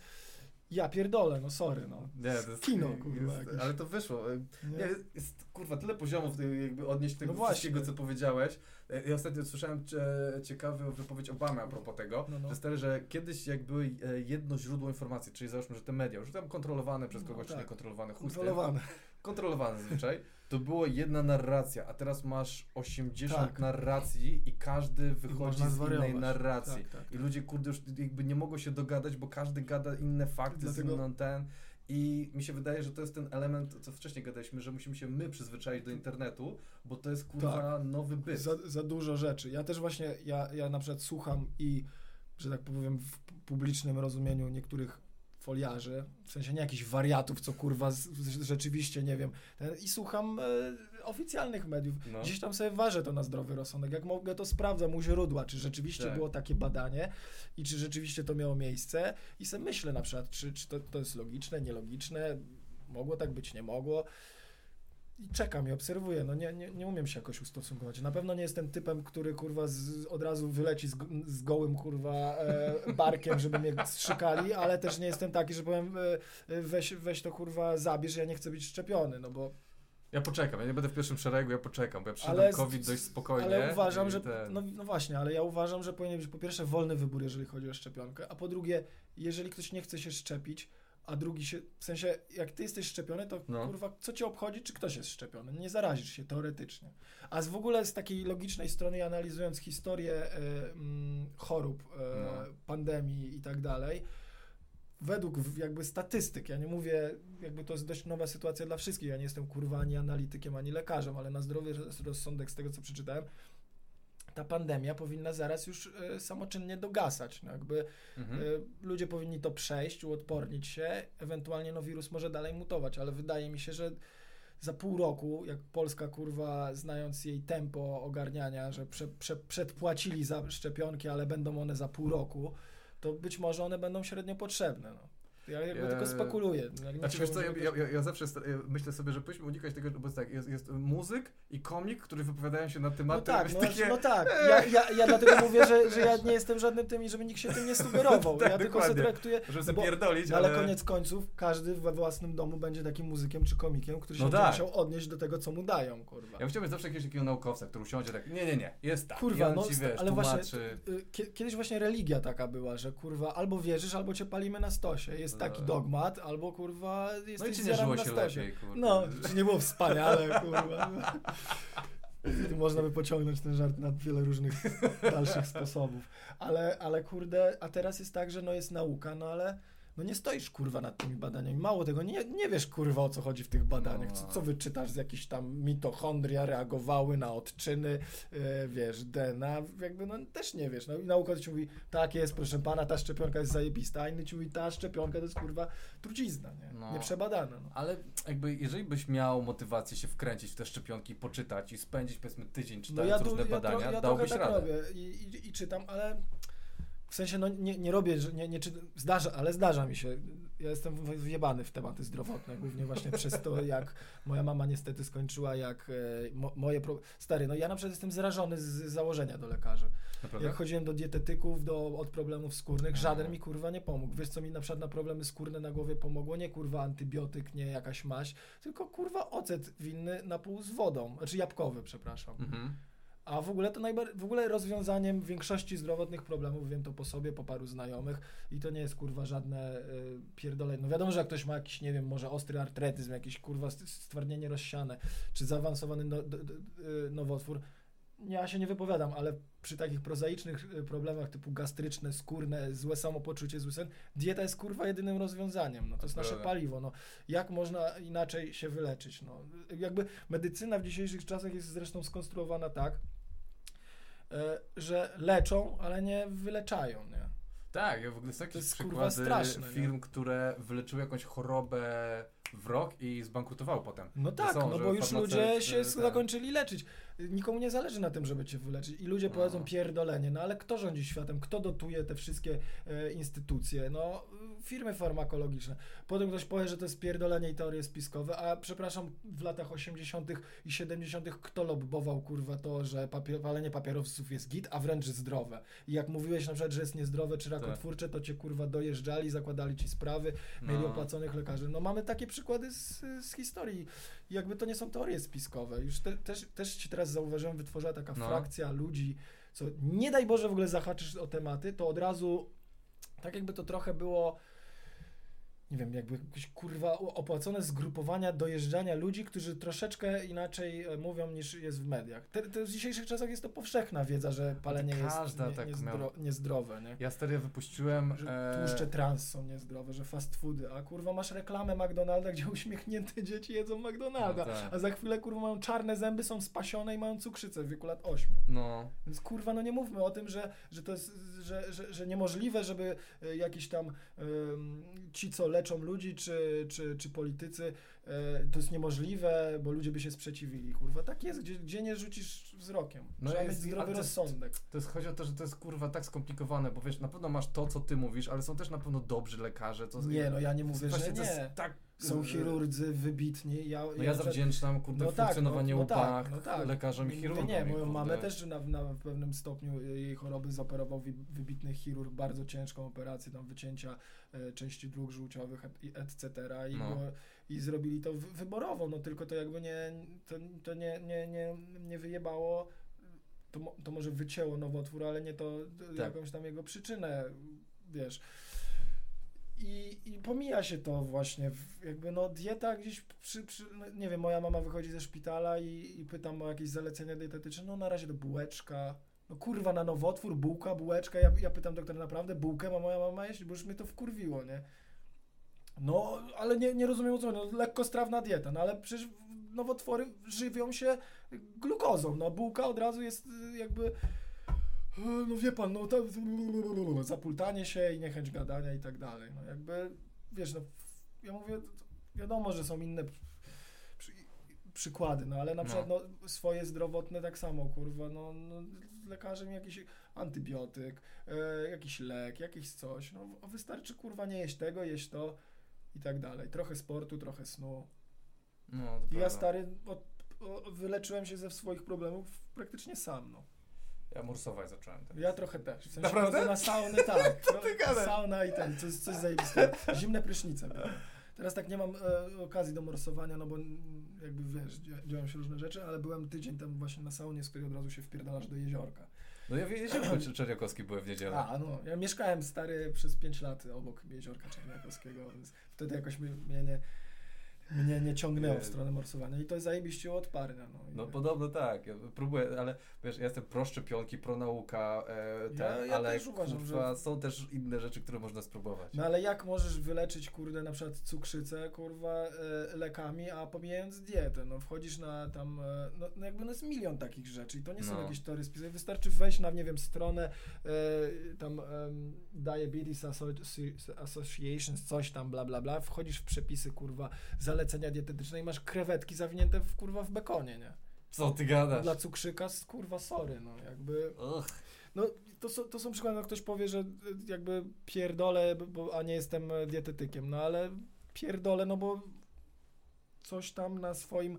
Ja pierdolę, no sorry, no. Nie, to jest, Kino, kurwa, jest. Ale to wyszło. Nie? Nie, jest, kurwa, tyle poziomów jakby odnieść tego No wszystkiego, co powiedziałeś. E, Ja ostatnio słyszałem cie, ciekawą wypowiedź Obamy a propos tego, No, no. że stary, że kiedyś jak były e, jedno źródło informacji, czyli załóżmy, że te media, już tam kontrolowane przez No, kogoś, czy tak. niekontrolowane, chusty, Kontrolowane. kontrolowane zazwyczaj, *laughs* to było jedna narracja, a teraz masz 80 Tak. narracji i każdy wychodzi można z innej narracji. Tak, tak, I tak. ludzie, kurde, już jakby nie mogą się dogadać, bo każdy gada inne fakty, Dlatego- Dlatego... ten. I mi się wydaje, że to jest ten element, co wcześniej gadaliśmy, że musimy się my przyzwyczaić do internetu, bo to jest kurwa nowy byt. Za, za dużo rzeczy. Ja też właśnie, ja, ja na przykład słucham i, że tak powiem, w pu- publicznym rozumieniu niektórych foliarzy, w sensie nie jakichś wariatów, co kurwa z, z, rzeczywiście, nie wiem, ten, i słucham e, oficjalnych mediów. No. Gdzieś tam sobie ważę to na zdrowy rozsądek. Jak mogę, to sprawdzam u źródła, czy rzeczywiście Tak. było takie badanie i czy rzeczywiście to miało miejsce i sobie myślę na przykład, czy, czy to, to jest logiczne, nielogiczne, mogło tak być, nie mogło. I czekam i obserwuję. No nie, nie, nie umiem się jakoś ustosunkować. Na pewno nie jestem typem, który kurwa z, od razu wyleci z, z gołym kurwa e, barkiem, żeby mnie strzykali, ale też nie jestem taki, że powiem e, e, weź, weź to kurwa zabierz, ja nie chcę być szczepiony, no bo Ja poczekam, ja nie będę w pierwszym szeregu, ja poczekam, bo ja przyszedłem Ale COVID dość spokojnie. Ale uważam, że. ten- No, no właśnie, ale ja uważam, że powinien być po pierwsze wolny wybór, jeżeli chodzi o szczepionkę, a po drugie, jeżeli ktoś nie chce się szczepić, a drugi się. W sensie, jak ty jesteś szczepiony, to No. kurwa, co cię obchodzi, czy ktoś jest szczepiony? Nie zarazisz się teoretycznie. A z w ogóle z takiej logicznej strony, analizując historię mm, chorób, e, No. pandemii i tak dalej, według jakby statystyk, ja nie mówię, jakby to jest dość nowa sytuacja dla wszystkich, ja nie jestem kurwa ani analitykiem, ani lekarzem, ale na zdrowy roz- rozsądek z tego, co przeczytałem, ta pandemia powinna zaraz już e, samoczynnie dogasać. No jakby Mhm. e, ludzie powinni to przejść, uodpornić się, ewentualnie no wirus może dalej mutować, ale wydaje mi się, że za pół roku, jak Polska kurwa, znając jej tempo ogarniania, że prze, prze, przedpłacili za szczepionki, ale będą one za pół roku, to być może one będą średnio potrzebne. No. Ja Eee, tylko spekuluję. Jak nie Znaczy, wiesz co, ja, chciałbym, ja, ja, ja zawsze ja myślę sobie, że powinniśmy unikać tego, bo jest tak, jest, jest muzyk i komik, którzy wypowiadają się na no tematy, tak, jest no, takie... no tak. Ja, ja, ja dlatego mówię, że, że ja nie jestem żadnym tym i żeby nikt się tym nie sugerował. *laughs* Tak, ja tylko sobie traktuję, Żeby no sobie bo- pierdolić, No ale... ale koniec końców każdy we własnym domu będzie takim muzykiem czy komikiem, który się No tak. musiał odnieść do tego, co mu dają, kurwa. Ja bym chciał mieć zawsze jakiegoś takiego naukowca, który usiądzie tak, nie, nie, nie, jest tak, Kurwa, no, ci, wiesz, ale właśnie- tłumaczy... Y, kie- Kiedyś właśnie religia taka była, że kurwa albo wierzysz, albo cię palimy na stosie. Jest taki No. dogmat, albo kurwa No i jesteś ci nie żyło się lepiej, kurde. No, czy nie było wspaniale, kurwa. Tu Można by pociągnąć ten żart na wiele różnych dalszych sposobów. Ale, ale kurde, a teraz jest tak, że no jest nauka, no ale no nie stoisz kurwa nad tymi badaniami. Mało tego, nie, nie wiesz kurwa o co chodzi w tych badaniach. Co, co wyczytasz z jakichś tam mitochondria reagowały na odczyny, e, wiesz, DNA, jakby no też nie wiesz. No i nauka ci mówi, tak jest, proszę pana, ta szczepionka jest zajebista, a inny ci mówi, ta szczepionka to jest kurwa trucizna, nie? No. Nieprzebadana. No. Ale jakby, jeżeli byś miał motywację się wkręcić w te szczepionki, poczytać i spędzić powiedzmy tydzień czytając du- różne No ja, badania, ja dałbyś tak radę. i, i, i czytam, ale w sensie no nie, nie robię, że nie, nie czy, zdarza, ale zdarza mi się. Ja jestem wjebany w tematy zdrowotne, głównie właśnie przez to, jak moja mama niestety skończyła, jak e, mo, moje... Pro... Stary, no ja na przykład jestem zarażony z założenia do lekarzy. Naprawdę? Jak chodziłem do dietetyków, do, od problemów skórnych, żaden mi kurwa nie pomógł. Wiesz co mi na przykład na problemy skórne na głowie pomogło? Nie kurwa antybiotyk, nie jakaś maść, tylko kurwa ocet winny na pół z wodą, znaczy jabłkowy, przepraszam. Mhm. A w ogóle to najbardziej, w ogóle rozwiązaniem większości zdrowotnych problemów, wiem to po sobie, po paru znajomych i to nie jest kurwa żadne y, pierdolenie. No wiadomo, że jak ktoś ma jakiś, nie wiem, może ostry artretyzm, jakieś kurwa st- stwardnienie rozsiane, czy zaawansowany no, d, d, y, nowotwór, ja się nie wypowiadam, ale przy takich prozaicznych y, problemach typu gastryczne, skórne, złe samopoczucie, zły sen, dieta jest kurwa jedynym rozwiązaniem. No to jest nasze prawda. paliwo. No, jak można inaczej się wyleczyć? No, jakby medycyna w dzisiejszych czasach jest zresztą skonstruowana tak, e, że leczą, ale nie wyleczają, nie? Tak, ja w ogóle są jakieś przykłady straszne, nie? firm, które wyleczyły jakąś chorobę w rok i zbankrutowały potem. No tak, są, no bo już ludzie się tak. zakończyli leczyć. Nikomu nie zależy na tym, żeby cię wyleczyć. I ludzie No. powiedzą pierdolenie, no ale kto rządzi światem? Kto dotuje te wszystkie e, instytucje? No firmy farmakologiczne. Potem ktoś powie, że to jest pierdolenie i teorie spiskowe, a przepraszam, w latach 80. i 70. kto lobbował, kurwa, to, że papier, palenie papierosów jest git, a wręcz zdrowe. I jak mówiłeś na przykład, że jest niezdrowe czy rakotwórcze, to cię, kurwa, dojeżdżali, zakładali ci sprawy, mieli No. opłaconych lekarzy. No mamy takie przykłady z, z historii. I jakby to nie są teorie spiskowe. Już te, też, też ci teraz zauważyłem, wytworzyła taka No. frakcja ludzi, co nie daj Boże w ogóle zahaczysz o tematy, to od razu tak jakby to trochę było nie wiem, jakby jakieś kurwa opłacone zgrupowania dojeżdżania ludzi, którzy troszeczkę inaczej e, mówią niż jest w mediach. Te, te w dzisiejszych czasach jest to powszechna wiedza, że palenie jest każda nie, tak niezdro, miała. niezdrowe, nie? Ja stary wypuściłem. Że e, tłuszcze trans są niezdrowe, że fast foody, a kurwa masz reklamę McDonalda, gdzie *laughs* uśmiechnięte dzieci jedzą McDonalda, No tak. a za chwilę kurwa mają czarne zęby, są spasione i mają cukrzycę w wieku lat 8. No, Więc kurwa, no nie mówmy o tym, że, że to jest, że, że, że niemożliwe, żeby e, jakiś tam em, ci, co leczą ludzi, czy, czy, czy politycy, to jest niemożliwe, bo ludzie by się sprzeciwili. Kurwa, tak jest, gdzie, gdzie nie rzucisz wzrokiem. No Trzeba jest- mieć zdrowy to rozsądek. to jest, chodzi o to, że to jest kurwa tak skomplikowane, bo wiesz, na pewno masz to, co ty mówisz, ale są też na pewno dobrzy lekarze. To, Nie, no ja nie mówię, że nie. tak. Są e, chirurdzy wybitni. Ja, No ja zawdzięczam kurde No tak, funkcjonowanie no- no tak, no tak. lekarzom i chirurgom. Nie, moją kurde. mamę też na, na w pewnym stopniu jej choroby zoperował wi- wybitny chirurg, bardzo ciężką operację, tam wycięcia e, części dróg żółciowych, et- etc. I, No. było, I zrobili to wy- wyborowo, no tylko to jakby nie, to, to nie, nie, nie, nie wyjebało, to, to może wycięło nowotwór, ale nie to Tak. jakąś tam jego przyczynę, wiesz. I, I pomija się to właśnie, jakby no dieta gdzieś przy, przy no nie wiem, moja mama wychodzi ze szpitala i, i pytam o jakieś zalecenia dietetyczne, no na razie to bułeczka, no kurwa na nowotwór, bułka, bułeczka, ja, ja pytam doktora naprawdę, bułkę ma moja mama jeść, bo już mnie to wkurwiło, nie? No, ale nie, nie rozumiem o co, chodzi, no lekkostrawna dieta, no ale przecież nowotwory żywią się glukozą, no bułka od razu jest y, jakby E, no wie pan, no to zapultanie się i niechęć gadania i tak dalej. No jakby, wiesz, no ja mówię, wiadomo, że są inne przy, przykłady, no ale na No. przykład no, swoje zdrowotne tak samo, kurwa, no, no lekarze mi jakiś antybiotyk, e, jakiś lek, jakiś coś, no wystarczy kurwa nie jeść tego, jeść to i tak dalej. Trochę sportu, trochę snu. No, to I ja stary, od, wyleczyłem się ze swoich problemów praktycznie sam, no. Ja morsować zacząłem. Tak. Ja trochę też. W sensie Naprawdę? chodzę na sauny, *laughs* tak. Co ty gadasz? Sauna i ten, coś, coś zajebistego. Zimne prysznice. Teraz tak nie mam e, okazji do morsowania, no bo mm, jakby wiesz, dzie- dzieją się różne rzeczy, ale byłem tydzień temu właśnie na saunie, z której od razu się wpierdalasz do jeziorka. No ja wiedziałem, że Czerniakowski były w niedzielę. A, no, ja mieszkałem stary przez 5 lat obok jeziorka Czerniakowskiego, wtedy jakoś mnie nie mnie nie ciągnęło w stronę morsowania i to jest zajebiście odparnia. No, No podobno tak, ja próbuję, ale wiesz, ja jestem pro szczepionki, pro nauka, e, te, Ja- ja ale też uważam, kurwa, są też inne rzeczy, które można spróbować. No ale jak możesz wyleczyć, kurde, na przykład cukrzycę, kurwa, e, lekami, a pomijając dietę, no wchodzisz na tam, e, no, no jakby no jest milion takich rzeczy i to nie są No. jakieś teorie spisowe, wystarczy wejść na, nie wiem, stronę e, tam Diabetes Associ- Associations, coś tam, bla, bla, bla, wchodzisz w przepisy, kurwa, zalecenia dietetyczne i masz krewetki zawinięte w, kurwa, w bekonie, nie? Co ty gadasz? dla cukrzyka, kurwa, sorry, no jakby... Ugh. No, to są, to są przykłady, no ktoś powie, że y, jakby pierdolę, bo, a nie jestem e, dietetykiem, no ale pierdolę, no bo coś tam na swoim,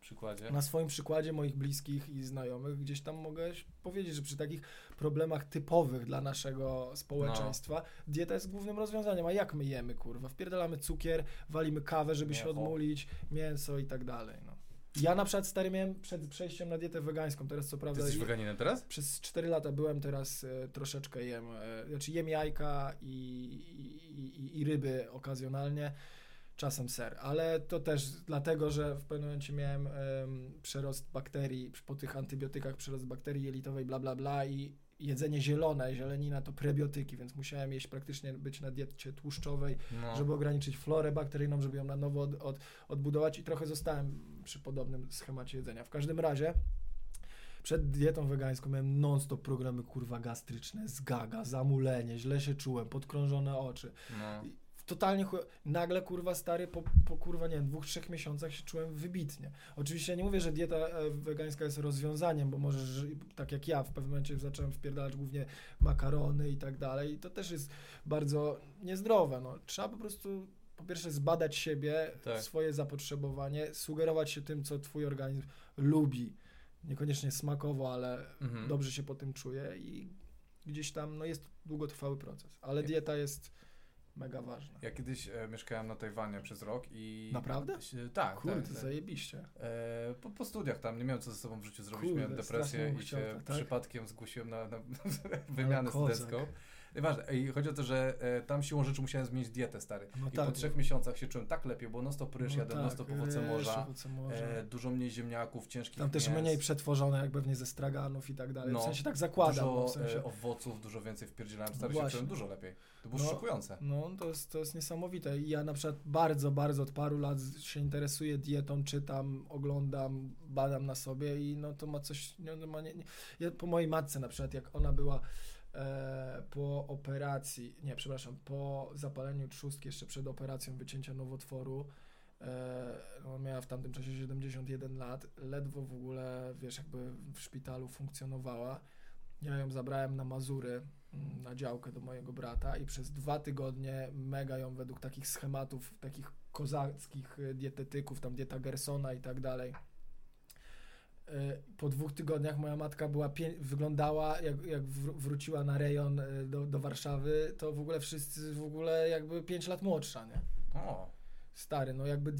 Przykładzie. na swoim przykładzie moich bliskich i znajomych gdzieś tam mogę powiedzieć, że przy takich problemach typowych dla naszego społeczeństwa dieta jest głównym rozwiązaniem. A jak my jemy, kurwa? Wpierdalamy cukier, walimy kawę, żeby się odmulić, mięso i tak dalej, no. Ja na przykład stary miałem przed przejściem na dietę wegańską, teraz co Ty prawda... jesteś i- weganinem teraz? przez 4 lata byłem, teraz e, troszeczkę jem, e, znaczy jem jajka i, i, i, i ryby okazjonalnie, czasem ser, ale to też dlatego, że w pewnym momencie miałem em, przerost bakterii, po tych antybiotykach przerost bakterii jelitowej, bla bla bla i jedzenie zielone, zielenina to prebiotyki, więc musiałem jeść praktycznie być na diecie tłuszczowej, No. żeby ograniczyć florę bakteryjną, żeby ją na nowo od, od, odbudować i trochę zostałem przy podobnym schemacie jedzenia. W każdym razie przed dietą wegańską miałem non-stop programy kurwa gastryczne, zgaga, zamulenie, źle się czułem, podkrążone oczy. no. Totalnie chuj... nagle kurwa stary po, po kurwa nie wiem, dwóch, trzech miesiącach się czułem wybitnie. Oczywiście ja nie mówię, że dieta e, wegańska jest rozwiązaniem, bo możesz, że- tak jak ja w pewnym momencie zacząłem wpierdalać głównie makarony i tak dalej i to też jest bardzo niezdrowe, no. Trzeba po prostu po pierwsze zbadać siebie, Tak. swoje zapotrzebowanie, sugerować się tym, co twój organizm lubi. Niekoniecznie smakowo, ale Mhm. dobrze się po tym czuje i gdzieś tam no jest długotrwały proces, ale dieta jest mega ważna. Ja kiedyś e, mieszkałem na Tajwanie przez rok i... Naprawdę? się- Tak, Kurde, tak, tak. zajebiście. E, po, po studiach tam, nie miałem co ze sobą w życiu zrobić, Kurde, miałem depresję i się to, tak? przypadkiem zgłosiłem na, na wymianę studencką. Nieważne, i chodzi o to, że e, tam siłą rzeczy musiałem zmienić dietę, stary. No I tak. po trzech miesiącach się czułem tak lepiej, bo non stop ryż, no jadłem non stop owoce ryż, morza, owoce morza. e, dużo mniej ziemniaków, ciężkich Tam też mięs, mniej przetworzone, jak pewnie ze straganów i tak dalej. No, w sensie tak zakładam. dużo no, w sensie, e, owoców, dużo więcej wpierdzielałem, stary, się Właśnie. czułem dużo lepiej. To było No. szokujące. no to jest, to jest niesamowite. I ja na przykład bardzo, bardzo od paru lat się interesuję dietą, czytam, oglądam, badam na sobie i no to ma coś, no, ma nie, nie. Ja po mojej matce na przykład, jak ona była po operacji, nie, przepraszam, po zapaleniu trzustki, jeszcze przed operacją wycięcia nowotworu, e, no, miała w tamtym czasie 71 lat, ledwo w ogóle, wiesz, jakby w szpitalu funkcjonowała. Ja ją zabrałem na Mazury, mm, na działkę do mojego brata i przez dwa tygodnie mega ją według takich schematów, takich kozackich y, dietetyków, tam dieta Gersona i tak dalej. Y, Po dwóch tygodniach moja matka była wyglądała, jak, jak wr- wróciła na rejon y, do, do Warszawy, to w ogóle wszyscy w ogóle jakby 5 lat młodsza, nie? O, Stary, no jakby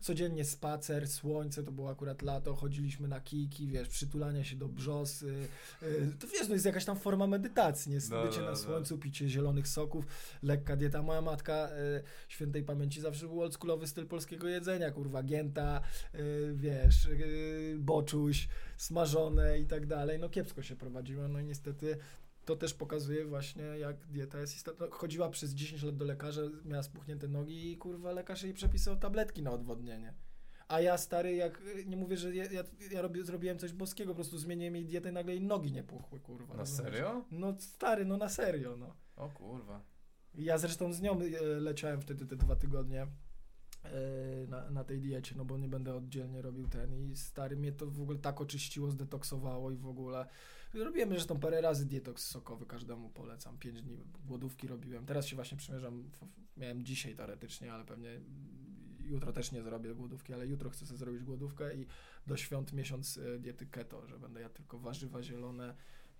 codziennie spacer, słońce, to było akurat lato, chodziliśmy na kijki, wiesz, przytulanie się do brzosy, yy, to wiesz, no jest jakaś tam forma medytacji, nie? No, Bycie no, na no. słońcu, picie zielonych soków, lekka dieta. Moja matka yy, świętej pamięci zawsze był oldschoolowy styl polskiego jedzenia, kurwa, gięta, yy, wiesz, yy, boczuś, smażone i tak dalej, no kiepsko się prowadziła, no i niestety to też pokazuje właśnie, jak dieta jest istotna. No, Chodziła przez 10 lat do lekarza, miała spuchnięte nogi i kurwa lekarz jej przepisał tabletki na odwodnienie. A ja stary, jak nie mówię, że ja, ja, ja robię, zrobiłem coś boskiego, po prostu zmieniłem jej dietę i nagle jej nogi nie puchły, kurwa. na serio? No stary, no na serio, no. O kurwa. Ja zresztą z nią e, leciałem wtedy te dwa tygodnie e, na, na tej diecie, no bo nie będę oddzielnie robił ten i stary mnie to w ogóle tak oczyściło, zdetoksowało i w ogóle robiłem zresztą parę razy detoks sokowy, każdemu polecam, pięć dni głodówki robiłem, teraz się właśnie przymierzam, miałem dzisiaj teoretycznie, ale pewnie jutro też nie zrobię głodówki, ale jutro chcę sobie zrobić głodówkę i do świąt miesiąc e, diety keto, że będę jadł tylko warzywa zielone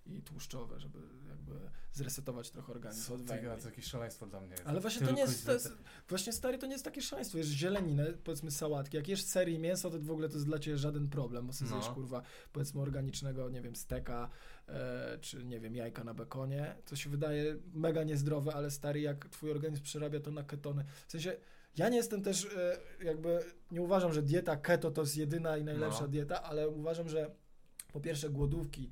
i tłuszczowe, żeby jakby zresetować trochę organizm Co ty to jakieś szaleństwo dla mnie jest. Ale właśnie to nie jest, to jest, właśnie stary, to nie jest takie szaleństwo, jesz zieleninę, powiedzmy sałatki, jak jesz ser i mięso, to w ogóle to jest dla ciebie żaden problem, bo sobie No. zjesz, kurwa, powiedzmy organicznego, nie wiem, steka, e, czy nie wiem, jajka na bekonie, co się wydaje mega niezdrowe, ale stary, jak twój organizm przerabia to na ketony, w sensie, ja nie jestem też e, jakby, nie uważam, że dieta keto to jest jedyna i najlepsza No. dieta, ale uważam, że po pierwsze głodówki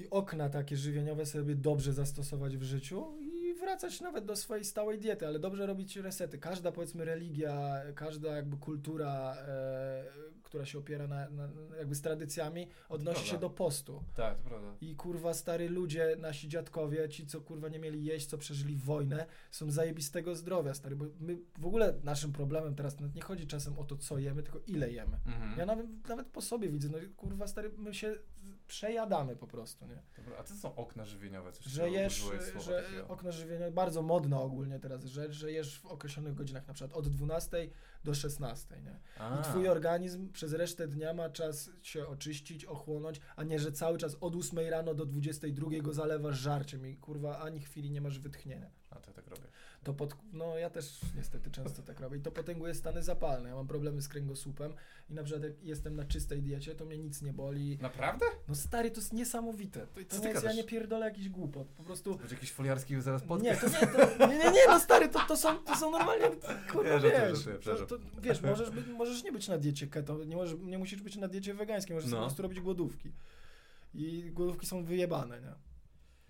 i okna takie żywieniowe sobie dobrze zastosować w życiu i wracać nawet do swojej stałej diety, ale dobrze robić resety. Każda powiedzmy religia, każda jakby kultura, e, która się opiera na, na, jakby z tradycjami, odnosi się do postu. Tak, to prawda. I kurwa stary ludzie, nasi dziadkowie, ci co kurwa nie mieli jeść, co przeżyli wojnę, są zajebistego zdrowia, stary, bo my w ogóle naszym problemem teraz nawet nie chodzi czasem o to, co jemy, tylko ile jemy. Mhm. Ja nawet, nawet po sobie widzę, no kurwa stary, my się przejadamy po prostu, nie? Dobra, a to są okna żywieniowe, coś Że jesz, że takiego. okno żywieniowe, bardzo modna ogólnie teraz rzecz, że jesz w określonych godzinach, na przykład od 12 do 16, nie? A, I twój organizm przez resztę dnia ma czas się oczyścić, ochłonąć, a nie, że cały czas od 8 rano do 22 go zalewasz żarciem i kurwa ani chwili nie masz wytchnienia. a to ja tak robię. To pod, no ja też niestety często tak robię i to potęguje stany zapalne. Ja mam problemy z kręgosłupem i na przykład jak jestem na czystej diecie, to mnie nic nie boli. Naprawdę? No stary, to jest niesamowite. To, to nie jest, ja nie pierdolę jakiś głupot. Po prostu... To będzie jakiś foliarski zaraz Nie, podcast? to nie, to, nie, nie, nie, no stary, to, to, są, to są normalnie, kurwa, Nie, żartuję, wiesz, żartuję, to, przepraszam. to, wiesz, możesz, być, możesz nie być na diecie keto, nie, możesz, nie musisz być na diecie wegańskiej, możesz No. po prostu robić głodówki. I głodówki są wyjebane, nie?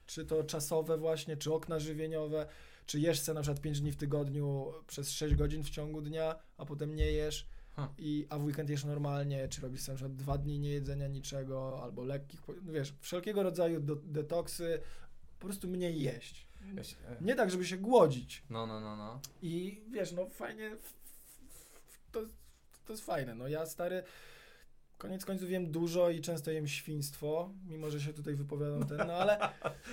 Czy to czasowe właśnie, czy okna żywieniowe, czy jesz se na przykład 5 dni w tygodniu przez 6 godzin w ciągu dnia, a potem nie jesz, i, a w weekend jesz normalnie, czy robisz sobie na przykład 2 dni niejedzenia niczego, albo lekkich, po- wiesz, wszelkiego rodzaju do, detoksy, po prostu mniej jeść. E, Nie tak, żeby się głodzić. no, no, no, no. I wiesz, no fajnie, to, to jest fajne. No ja stary, koniec końców wiem dużo i często jem świństwo, mimo że się tutaj wypowiadam ten, no ale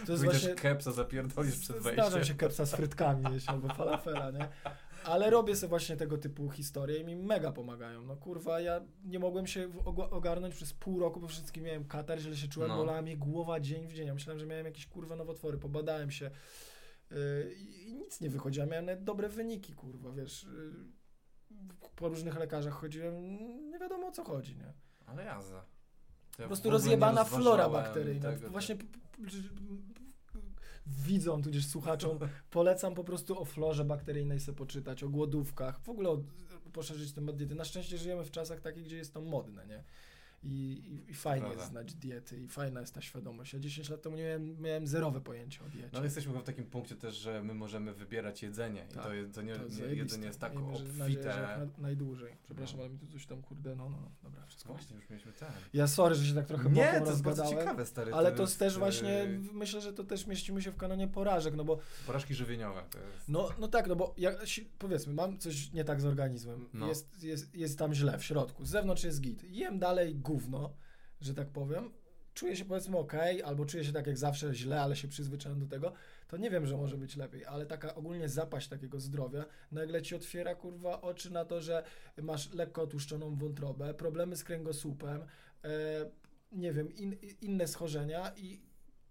to jest właśnie... kepsa zapierdolisz przed wejściem. się kepsa z frytkami jeść albo falafela, nie? Ale robię sobie właśnie tego typu historie i mi mega pomagają. No kurwa, ja nie mogłem się ogarnąć przez pół roku, bo wszystkim miałem katar, źle się czułem, No. bolała mnie głowa dzień w dzień. Ja myślałem, że miałem jakieś kurwa nowotwory, pobadałem się yy, i nic nie wychodziło. Miałem nawet dobre wyniki, kurwa, wiesz. Yy, po różnych lekarzach chodziłem, nie wiadomo o co chodzi, nie? Ale jazda. Ja Po prostu rozjebana flora bakteryjna. tego, Właśnie p- widzom, tudzież słuchaczom, *laughs* polecam po prostu o florze bakteryjnej sobie poczytać, o głodówkach, w ogóle o, poszerzyć temat diety. Na szczęście żyjemy w czasach takich, gdzie jest to modne, nie? I, i, i fajnie Prawda. jest znać diety i fajna jest ta świadomość. Ja 10 lat temu nie miałem, miałem zerowe pojęcie o diecie. No ale jesteśmy w takim punkcie też, że my możemy wybierać jedzenie i Tak, to jedzenie, To jest jedzenie jest tak Miejmy, że obfite. na, najdłużej. Przepraszam, No. ale mi tu coś tam, kurde, no, no, no, dobra, wszystko. Właśnie, już mieliśmy ten. Ja sorry, że się tak trochę Nie, to jest bardzo ciekawe, stary. Ale to jest, jest też właśnie, yy, myślę, że to też mieścimy się w kanonie porażek, no bo Porażki żywieniowe. To jest... No, no tak, no bo ja, powiedzmy, mam coś nie tak z organizmem, No. jest, jest, jest tam źle w środku, z zewnątrz jest git, jem dalej gówno, że tak powiem, czuję się powiedzmy ok, albo czuję się tak jak zawsze źle, ale się przyzwyczaiłem do tego, to nie wiem, że może być lepiej, ale taka ogólnie zapaść takiego zdrowia nagle ci otwiera kurwa oczy na to, że masz lekko otłuszczoną wątrobę, problemy z kręgosłupem, e, nie wiem, in, inne schorzenia i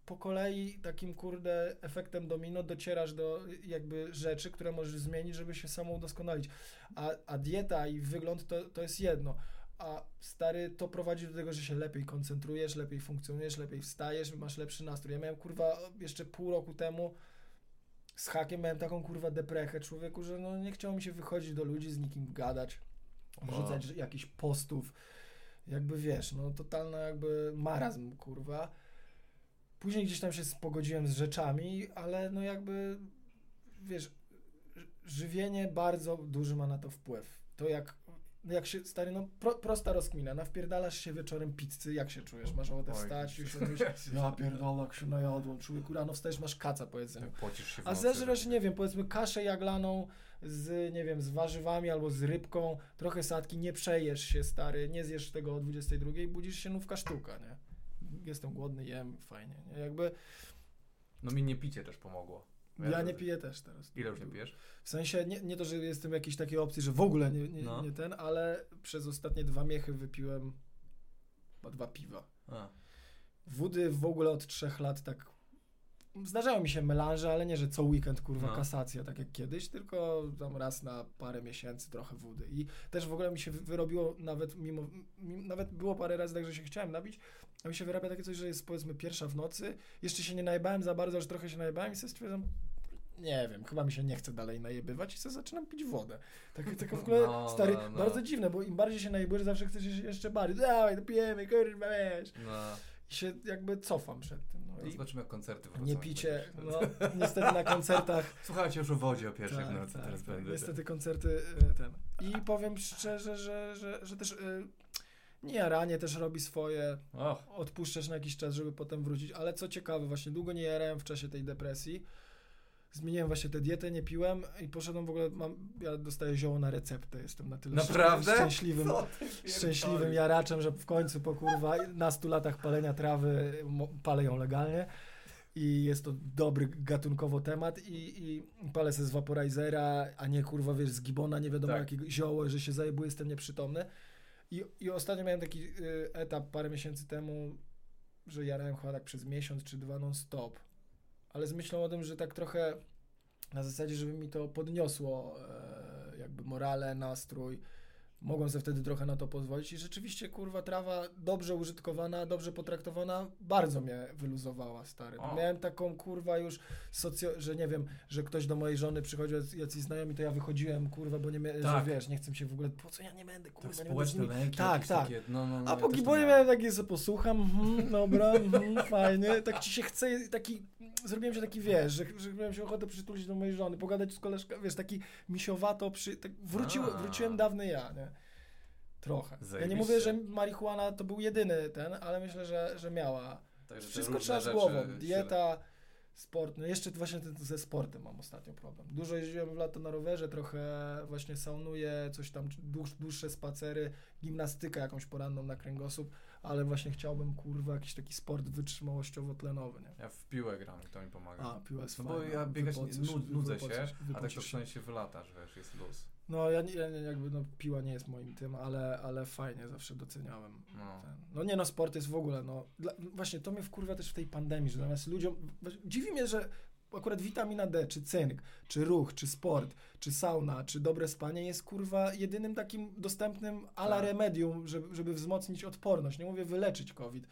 po kolei takim kurde efektem domino docierasz do jakby rzeczy, które możesz zmienić, żeby się samo udoskonalić. A, a dieta i wygląd to, to jest jedno. A stary, to prowadzi do tego, że się lepiej koncentrujesz, lepiej funkcjonujesz, lepiej wstajesz, masz lepszy nastrój. Ja miałem kurwa jeszcze pół roku temu z hakiem miałem taką kurwa deprechę człowieku, że no nie chciało mi się wychodzić do ludzi, z nikim gadać, wrzucać jakichś postów. Jakby wiesz, no totalna jakby marazm kurwa. Później gdzieś tam się pogodziłem z rzeczami, ale no jakby wiesz, żywienie bardzo duży ma na to wpływ. To jak, no jak się, stary, no pro, prosta rozkmina, nawpierdalasz się wieczorem pizzy, jak się czujesz? Masz ochotę wstać, *laughs* już mówisz, ja pierdolę, jak się najadłem, człowieku, rano wstajesz, masz kaca po jedzeniu. Pocisz się A zeżresz, nie wiem, powiedzmy kaszę jaglaną z, nie wiem, z warzywami albo z rybką, trochę sadki, nie przejesz się, stary, nie zjesz tego o 22, budzisz się nówka sztuka, nie? Jestem głodny, jem, fajnie, nie? Jakby No mi nie picie też pomogło. Ja nie piję też teraz. Ile już nie pijesz? W sensie, nie, nie to, że jestem jakiejś takiej opcji, że w ogóle nie, nie, No. nie ten, ale przez ostatnie dwa miechy wypiłem chyba dwa piwa. A. Wody w ogóle od trzech lat tak. Zdarzają mi się melanże, ale nie, że co weekend kurwa No. kasacja, tak jak kiedyś, tylko tam raz na parę miesięcy trochę wody. I też w ogóle mi się wy- wyrobiło nawet mimo, mimo nawet było parę razy tak, że się chciałem nabić, a mi się wyrabia takie coś, że jest powiedzmy pierwsza w nocy, jeszcze się nie najebałem za bardzo, aż trochę się najebałem i sobie stwierdzam, nie wiem, chyba mi się nie chce dalej najebywać i sobie zaczynam pić wodę. Tak, tak w ogóle, *laughs* No, stary, no, no. bardzo dziwne, bo im bardziej się najebujesz, zawsze chcesz jeszcze bardziej, dawaj, to pijemy, kurwa, wiesz. No. I się jakby cofam przed tym. No zobaczymy jak koncerty wrócą. nie picie, no niestety na koncertach. *laughs* Słuchajcie już o wodzie o pierwszej tak, w nocy, tak, teraz tak, będę. Niestety koncerty e, ten. I powiem szczerze, że, że, że też e, nie jaranie też robi swoje. Och, Odpuszczasz na jakiś czas, żeby potem wrócić. Ale co ciekawe, właśnie długo nie jarałem w czasie tej depresji. Zmieniłem właśnie tę dietę, nie piłem i poszedłem w ogóle, mam, ja dostaję zioło na receptę, jestem na tyle Naprawdę? szczęśliwym, szczęśliwym jaraczem, że w końcu po kurwa na 100 latach palenia trawy palę ją legalnie i jest to dobry gatunkowo temat i, i palę se z vaporizera, a nie kurwa wiesz z gibona, nie wiadomo Tak. jakiego zioło, że się zajebuje, jestem nieprzytomny. I, I ostatnio miałem taki y, etap parę miesięcy temu, że jarałem chyba tak przez miesiąc czy dwa non stop, ale z myślą o tym, że tak trochę na zasadzie, żeby mi to podniosło e, jakby morale, nastrój. Mogłem sobie wtedy trochę na to pozwolić i rzeczywiście, kurwa, trawa dobrze użytkowana, dobrze potraktowana, bardzo mnie wyluzowała, stary. O. Miałem taką, kurwa, już socjo... że nie wiem, że ktoś do mojej żony przychodził, jac- jacyś znajomi, to ja wychodziłem, kurwa, bo nie mia... Tak. że wiesz, nie chcę się w ogóle, po co ja nie będę, kurwa, Tak nie będę z nimi... lęki Tak, tak. Takie, no, no, no, A ja po gibonie miałem. miałem takie, sobie posłucham, mhm, dobra, mhm, *laughs* fajnie, tak ci się chce, taki, zrobiłem się taki, wiesz, że, że miałem się ochotę przytulić do mojej żony, pogadać z koleżką, wiesz, taki misiowato, przy, tak wrócił, wróciłem dawny ja, nie? Trochę. Ja nie Zajebiście. mówię, że marihuana to był jedyny ten, ale myślę, że, że miała. Także Wszystko trzeba z głową, dieta, Sport, no jeszcze właśnie ten, ze sportem mam ostatnio problem. Dużo jeździłem w lato na rowerze, trochę właśnie saunuję, coś tam, dłuż, dłuższe spacery, gimnastykę jakąś poranną na kręgosłup, ale właśnie chciałbym, kurwa, jakiś taki sport wytrzymałościowo-tlenowy, nie? Ja w piłę gram i to mi pomaga. A, piła jest no fajna. bo ja biegać nudzę się, a tak to przynajmniej się wylatasz, wiesz, jest luz. No ja, nie- ja jakby, no piła nie jest moim tym, ale, ale fajnie, zawsze doceniałem. No. Ten. No nie no, sport jest w ogóle, no. Dla, właśnie to mnie wkurwia też w tej pandemii, że zamiast ludziom, dziwi mnie, że akurat witamina D, czy cynk, czy ruch, czy sport, czy sauna, czy dobre spanie jest kurwa jedynym takim dostępnym ala Tak. remedium, żeby, żeby wzmocnić odporność. Nie mówię wyleczyć COVID,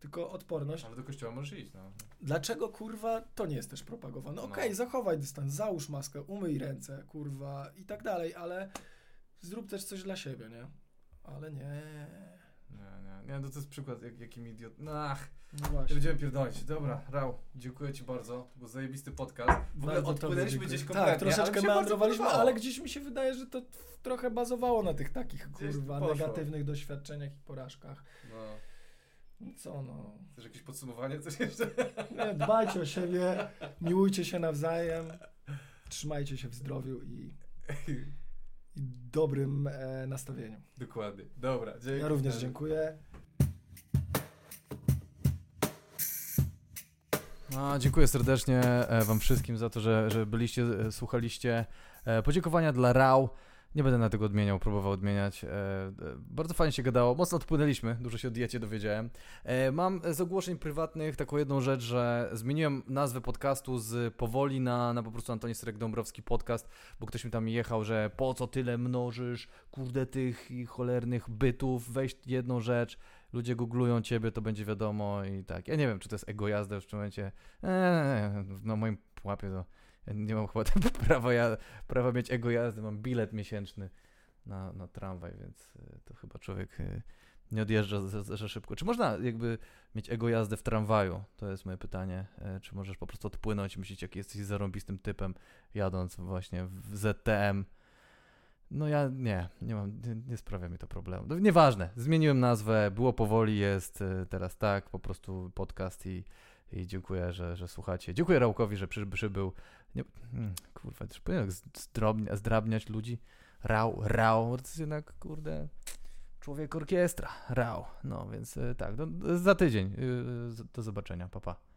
tylko odporność. Ale do kościoła możesz iść, no. Dlaczego kurwa to nie jest też propagowane? No. Okej, zachowaj dystans, załóż maskę, umyj ręce, kurwa i tak dalej, ale zrób też coś dla siebie, nie? Ale nie. Nie, nie, nie, no to jest przykład, jak, jakim idiot... No ach, No nie właśnie. będziemy pierdolić. Dobra, Rał, dziękuję ci bardzo, był zajebisty podcast. W ogóle odpłynęliśmy gdzieś kompletnie, Tak, troszeczkę meandrowaliśmy, ale gdzieś mi się wydaje, że to trochę bazowało na tych takich, kurwa, negatywnych doświadczeniach i porażkach. No. Co no. Chcesz jakieś podsumowanie, coś jeszcze? Nie, dbajcie o siebie, miłujcie się nawzajem, trzymajcie się w zdrowiu i, i dobrym e, nastawieniu. Dokładnie. Dobra, dzięki. Ja również dziękuję. No, dziękuję serdecznie e, Wam wszystkim za to, że, że byliście, e, słuchaliście. E, Podziękowania dla Rał. Nie będę na tego odmieniał, próbował odmieniać. E, e, Bardzo fajnie się gadało, mocno odpłynęliśmy, dużo się o diecie dowiedziałem. E, Mam z ogłoszeń prywatnych taką jedną rzecz, że zmieniłem nazwę podcastu z powoli na, na po prostu Antoni Serek Dąbrowski podcast, bo ktoś mi tam jechał, że po co tyle mnożysz, kurde tych cholernych bytów, weź jedną rzecz, ludzie googlują ciebie, to będzie wiadomo i tak. Ja nie wiem, czy to jest ego jazda w tym momencie. Eee, na moim pułapie to nie mam chyba *laughs* prawa, ja, prawa mieć ego jazdy, mam bilet miesięczny na, na tramwaj, więc y, to chyba człowiek y, nie odjeżdża za, za, szybko. Czy można jakby mieć ego jazdę w tramwaju? To jest moje pytanie. E, Czy możesz po prostu odpłynąć myśleć, jaki jesteś zarąbistym typem, jadąc właśnie w ZTM? No ja nie, nie mam, nie, nie sprawia mi to problemu. No, nieważne, zmieniłem nazwę, było powoli, jest y, teraz tak, po prostu podcast i, i dziękuję, że, że słuchacie. Dziękuję Rałkowi, że przy, przybył. Nie, hmm, kurwa, też powinien zdrobnia, zdrabniać ludzi. Rał, rał, to jest jednak, kurde, człowiek orkiestra, rał. No więc y, tak, do, za tydzień, y, do zobaczenia, papa. Pa.